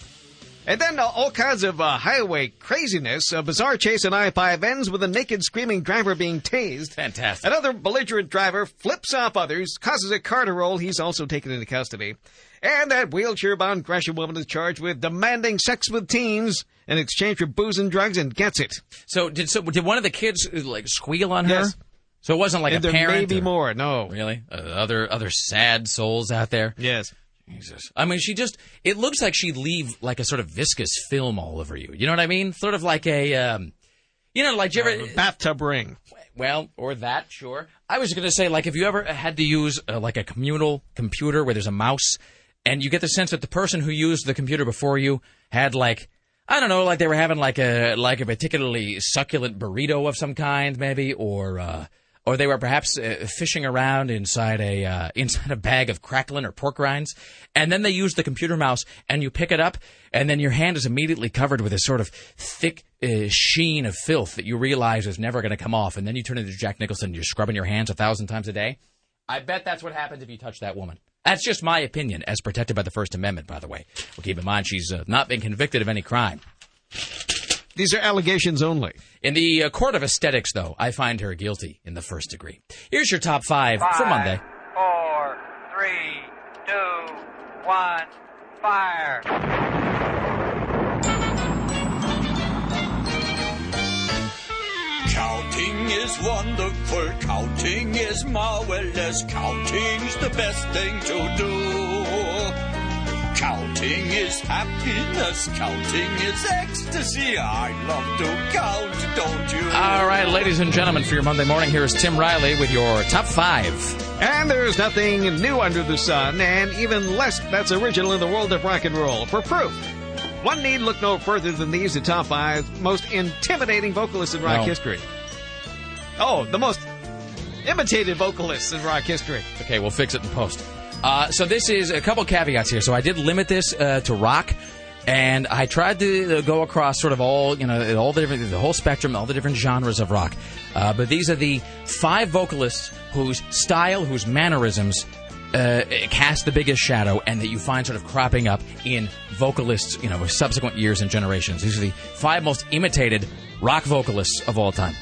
And then uh, all kinds of uh, highway craziness. A bizarre chase on I-5 ends with a naked screaming driver being tased. Fantastic. Another belligerent driver flips off others, causes a car to roll. He's also taken into custody. And that wheelchair-bound Gresham woman is charged with demanding sex with teens in exchange for booze and drugs and gets it. So did so did one of the kids uh, like squeal on her? Yes. So it wasn't like and a there parent. may be or- more. No. Really? Uh, other other sad souls out there. Yes. Jesus. I mean, she just. It looks like she'd leave like a sort of viscous film all over you. You know what I mean? Sort of like a. Um, you know, like you ever bathtub ring. Well, or that, sure. I was going to say, like, if you ever had to use uh, like a communal computer where there's a mouse, and you get the sense that the person who used the computer before you had like. I don't know, like they were having like a like a particularly succulent burrito of some kind, maybe, or uh, or they were perhaps uh, fishing around inside a uh, inside a bag of crackling or pork rinds, and then they use the computer mouse, and you pick it up, and then your hand is immediately covered with a sort of thick uh, sheen of filth that you realize is never going to come off, and then you turn into Jack Nicholson, and you're scrubbing your hands a thousand times a day. I bet that's what happens if you touch that woman. That's just my opinion, as protected by the First Amendment, by the way. Well, keep in mind she's uh, not been convicted of any crime. These are allegations only. In the uh, court of aesthetics, though, I find her guilty in the first degree. Here's your top five, for Monday. Four, three, two, one, fire. Counting is wonderful. Counting is marvelous. Counting's the best thing to do. Counting is happiness. Counting is ecstasy. I love to count, don't you? All right, ladies and gentlemen, for your Monday morning, here is Tim Riley with your top five. And there's nothing new under the sun, and even less that's original in the world of rock and roll. For proof, one need look no further than these, the top five most intimidating vocalists in rock No. history. Oh, the most imitated vocalists in rock history. Okay, we'll fix it in post. Uh, so this is a couple caveats here. So I did limit this uh, to rock, and I tried to uh, go across sort of all you know all the different the whole spectrum, all the different genres of rock. Uh, but these are the five vocalists whose style, whose mannerisms. Uh, cast the biggest shadow, and that you find sort of cropping up in vocalists, you know, subsequent years and generations. These are the five most imitated rock vocalists of all time.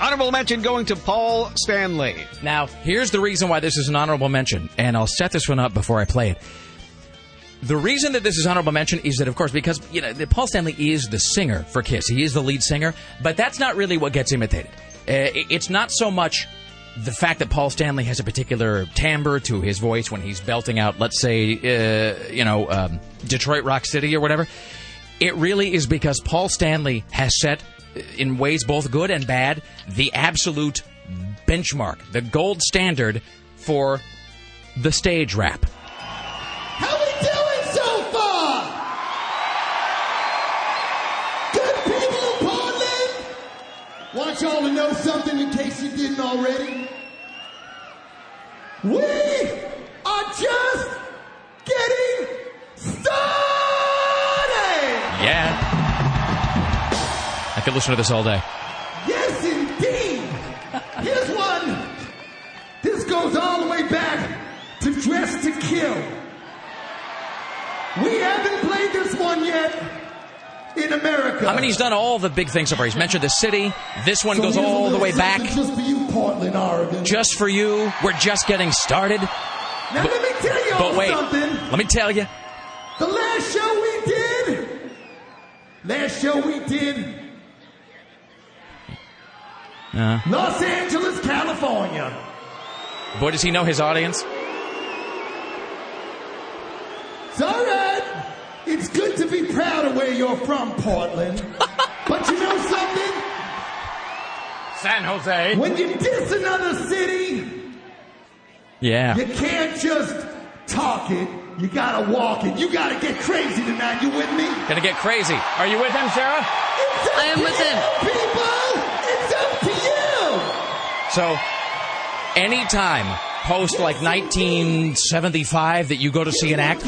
Honorable mention going to Paul Stanley. Now, here's the reason why this is an honorable mention, and I'll set this one up before I play it. The reason that this is honorable mention is that, of course, because you know Paul Stanley is the singer for Kiss. He is the lead singer, but that's not really what gets imitated. Uh, it's not so much the fact that Paul Stanley has a particular timbre to his voice when he's belting out, let's say, uh, you know, um, Detroit Rock City or whatever. It really is because Paul Stanley has set, in ways both good and bad, the absolute benchmark, the gold standard for the stage rap. How we doing so far? Good people of Portland? Want y'all to know something in case you didn't already? We are just getting started! Yeah. Could listen to this all day. Yes, indeed! Here's one. This goes all the way back to Dress to Kill. We haven't played this one yet in America. I mean, he's done all the big things so far. He's mentioned the city. This one So goes all the way back. Just for you, Portland, Oregon. Just for you. We're just getting started. Now let me tell y'all But wait, something. let me tell you. The last show we did, last show we did, Uh, Los Angeles, California. boy, does he know his audience? It's all right. It's good to be proud of where you're from, Portland. but you know something? San Jose. When you diss another city, Yeah. you can't just talk it. You gotta walk it. You gotta get crazy tonight. You with me? Gonna get crazy. Are you with him, Sarah? I am with him. People, it's up to you. So, anytime post like 1975 that you go to see an act,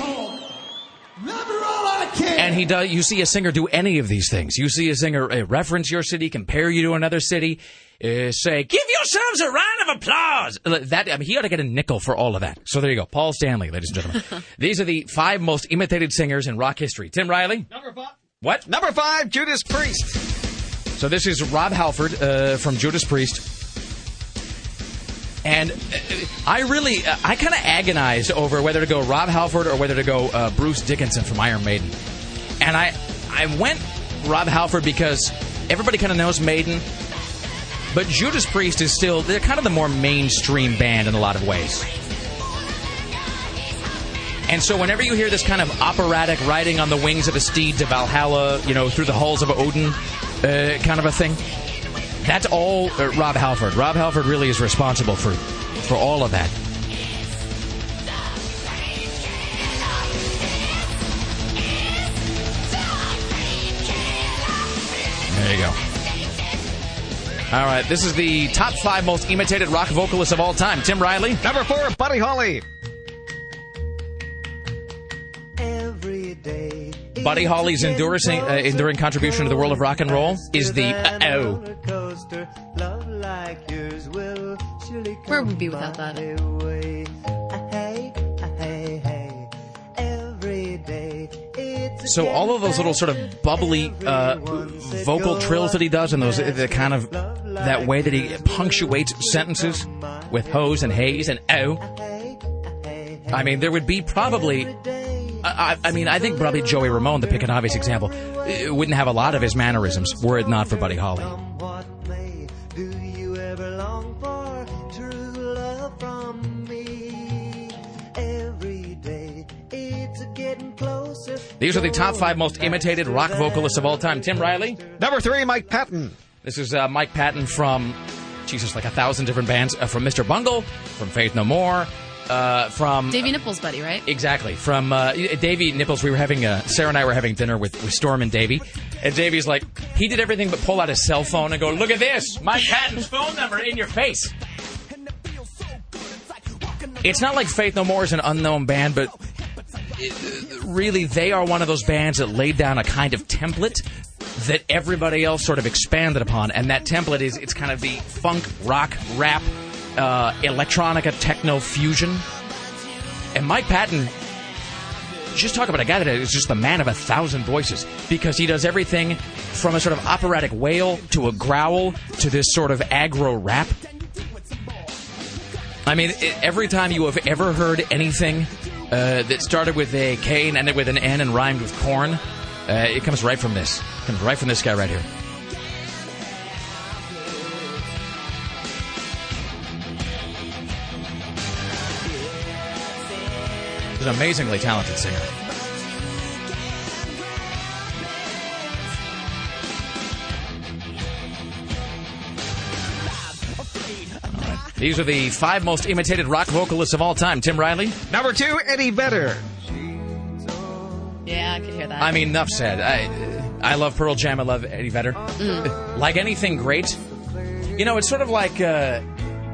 and he does, you see a singer do any of these things. You see a singer uh, reference your city, compare you to another city, uh, say, "Give yourselves a round of applause." That I mean, he ought to get a nickel for all of that. So there you go, Paul Stanley, ladies and gentlemen. These are the five most imitated singers in rock history. Tim Riley. Number five. What? Number five, Judas Priest. So this is Rob Halford uh, from Judas Priest. And uh, I really, uh, I kind of agonized over whether to go Rob Halford or whether to go uh, Bruce Dickinson from Iron Maiden. And I, I went Rob Halford because everybody kind of knows Maiden, but Judas Priest is still, they're kind of the more mainstream band in a lot of ways. And so whenever you hear this kind of operatic riding on the wings of a steed to Valhalla, you know, through the halls of Odin uh, kind of a thing, that's all uh, Rob Halford. Rob Halford really is responsible for, for all of that. There you go. All right, this is the top five most imitated rock vocalists of all time. Tim Riley. Number four, Buddy Holly. Buddy Holly's enduring, uh, enduring contribution to the world of rock and roll is the uh oh. Where would we be without that? So all of those little sort of bubbly uh, vocal trills that he does, and those the kind of that way that he punctuates sentences with hose and haze and oh. I mean, there would be probably. I, I, mean, I think probably Joey Ramone, to pick an obvious example, eh, wouldn't have a lot of his mannerisms were it not for Buddy Holly. These are the top five most imitated rock vocalists of all time. Tim Riley. Number three, Mike Patton. This is uh, Mike Patton from, Jesus, like a thousand different bands, uh, from Mr. Bungle, from Faith No More, uh, from Davy Nipples' buddy, right? Exactly. From uh, Davy Nipples, we were having uh, Sarah and I were having dinner with, with Storm and Davy, and Davy's like, he did everything but pull out his cell phone and go, "Look at this, Mike Patton's phone number in your face." It's not like Faith No More is an unknown band, but it- really they are one of those bands that laid down a kind of template that everybody else sort of expanded upon, and that template is it's kind of the funk, rock, rap, uh, electronica, techno fusion. And Mike Patton, just talk about a guy that is just the man of a thousand voices because he does everything from a sort of operatic wail to a growl to this sort of aggro rap. I mean, every time you have ever heard anything uh, that started with a K and ended with an N and rhymed with corn, uh, it comes right from this. It comes right from this guy right here. An amazingly talented singer. All right. These are the five most imitated rock vocalists of all time. Tim Riley. Number two, Eddie Vedder. Yeah, I could hear that. I mean, enough said. I, I love Pearl Jam. I love Eddie Vedder. Mm. Like anything great, you know, it's sort of like uh,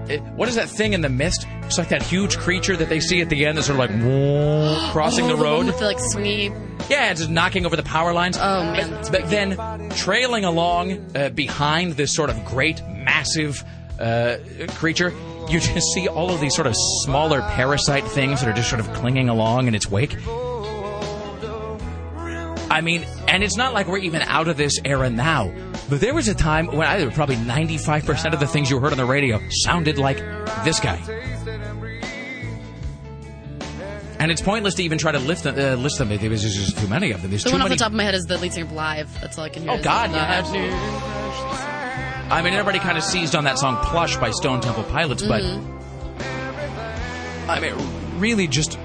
it, what is that thing in the mist? It's like that huge creature that they see at the end that's sort of like crossing oh, the road. the, like swingy. Yeah, it's just knocking over the power lines. Oh man, But, but then trailing along uh, behind this sort of great, massive uh, creature, you just see all of these sort of smaller parasite things that are just sort of clinging along in its wake. I mean, and it's not like we're even out of this era now. But there was a time when I probably 95% of the things you heard on the radio sounded like this guy. And it's pointless to even try to lift them, uh, list them. There was just too many of them. There's The too one off many. the top of my head is the lead singer of Live. That's all I can hear. Oh, God, yeah, I mean, everybody kind of seized on that song "Plush" by Stone Temple Pilots, but Mm-hmm. I mean, really, just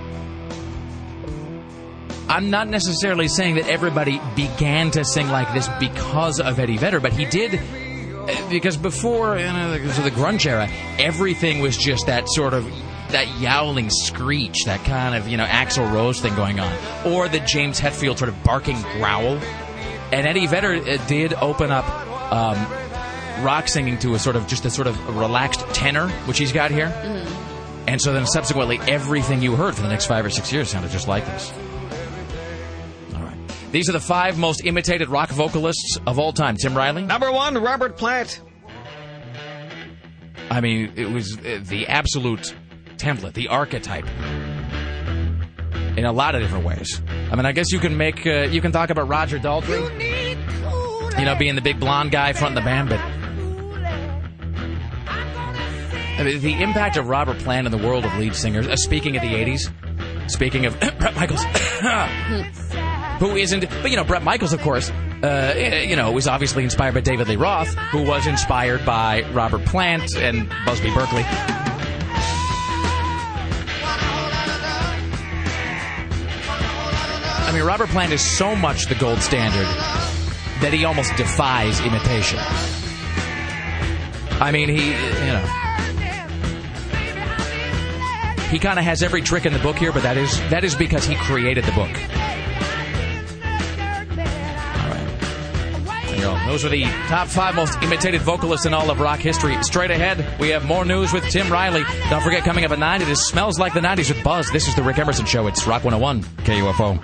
I'm not necessarily saying that everybody began to sing like this because of Eddie Vedder, but he did. uh, Because before you know, the, grunge era, everything was just that sort of that yowling screech, that kind of you know Axl Rose thing going on, or the James Hetfield sort of barking growl. And Eddie Vedder uh, did open up um, rock singing to a sort of just a sort of relaxed tenor, which he's got here. And so then subsequently, everything you heard for the next five or six years sounded just like this. All right. These are the five most imitated rock vocalists of all time. Tim Riley? Number one, Robert Plant. I mean, it was uh, the absolute template, the archetype, in a lot of different ways. I mean, I guess you can make, uh, you can talk about Roger Daltrey, you know, being the big blonde guy fronting the band, but I mean, the impact of Robert Plant in the world of lead singers. Uh, speaking of the '80s, speaking of Bret Michaels, who isn't, but you know, Bret Michaels, of course, uh, you know, was obviously inspired by David Lee Roth, who was inspired by Robert Plant and Busby Berkeley. I mean, Robert Plant is so much the gold standard that he almost defies imitation. I mean, he, you know, he kind of has every trick in the book here, but that is that is because he created the book. Those are the top five most imitated vocalists in all of rock history. Straight ahead, we have more news with Tim Riley. Don't forget, coming up at 9, it is Smells Like the 90s with Buzz. This is the Rick Emerson Show. It's Rock 101, KUFO.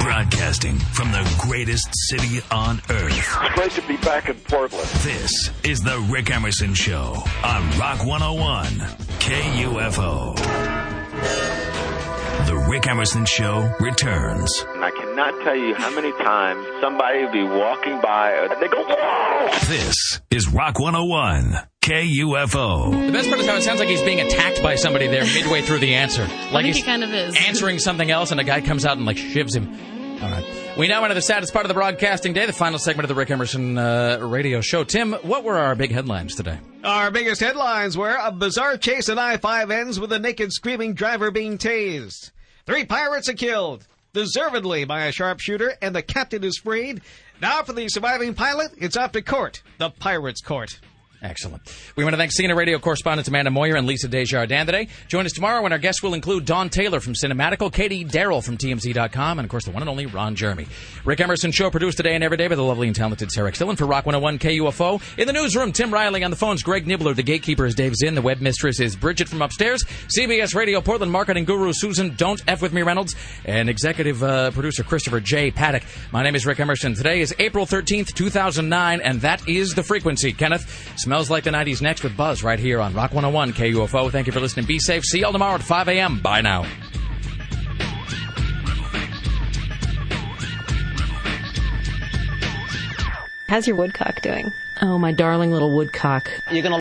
Broadcasting from the greatest city on earth. It's great to be back in Portland. This is the Rick Emerson Show on Rock 101, KUFO. The Rick Emerson Show returns. And I cannot tell you how many times somebody will be walking by and they go, whoa! This is Rock 101, KUFO. The best part is how it sounds like he's being attacked by somebody there midway through the answer. Like think he's he kind of is. answering something else, and a guy comes out and like shivs him. All right. We now enter the saddest part of the broadcasting day, the final segment of the Rick Emerson uh, radio show. Tim, what were our big headlines today? Our biggest headlines were a bizarre chase on I-5 ends with a naked screaming driver being tased. Three pirates are killed, deservedly by a sharpshooter, and the captain is freed. Now for the surviving pilot, it's off to court, the pirate's court. Excellent. We want to thank CNN radio correspondents Amanda Moyer and Lisa Desjardins today. Join us tomorrow when our guests will include Don Taylor from Cinematical, Katie Darrell from TMZ.com, and of course the one and only Ron Jeremy. Rick Emerson show produced today and every day by the lovely and talented Sarah Dillon for Rock 101 KUFO. In the newsroom, Tim Riley on the phones, Greg Nibler, the gatekeeper is Dave Zinn, the web mistress is Bridget from upstairs, CBS Radio Portland marketing guru Susan Don't F with me Reynolds, and executive uh, producer Christopher J. Paddock. My name is Rick Emerson. Today is April 13th, 2009, and that is the frequency. Kenneth, smells like the 90s next with Buzz right here on Rock 101 KUFO. Thank you for listening. Be safe. See y'all tomorrow at 5 a.m. Bye now. How's your woodcock doing? Oh, my darling little woodcock. You're gonna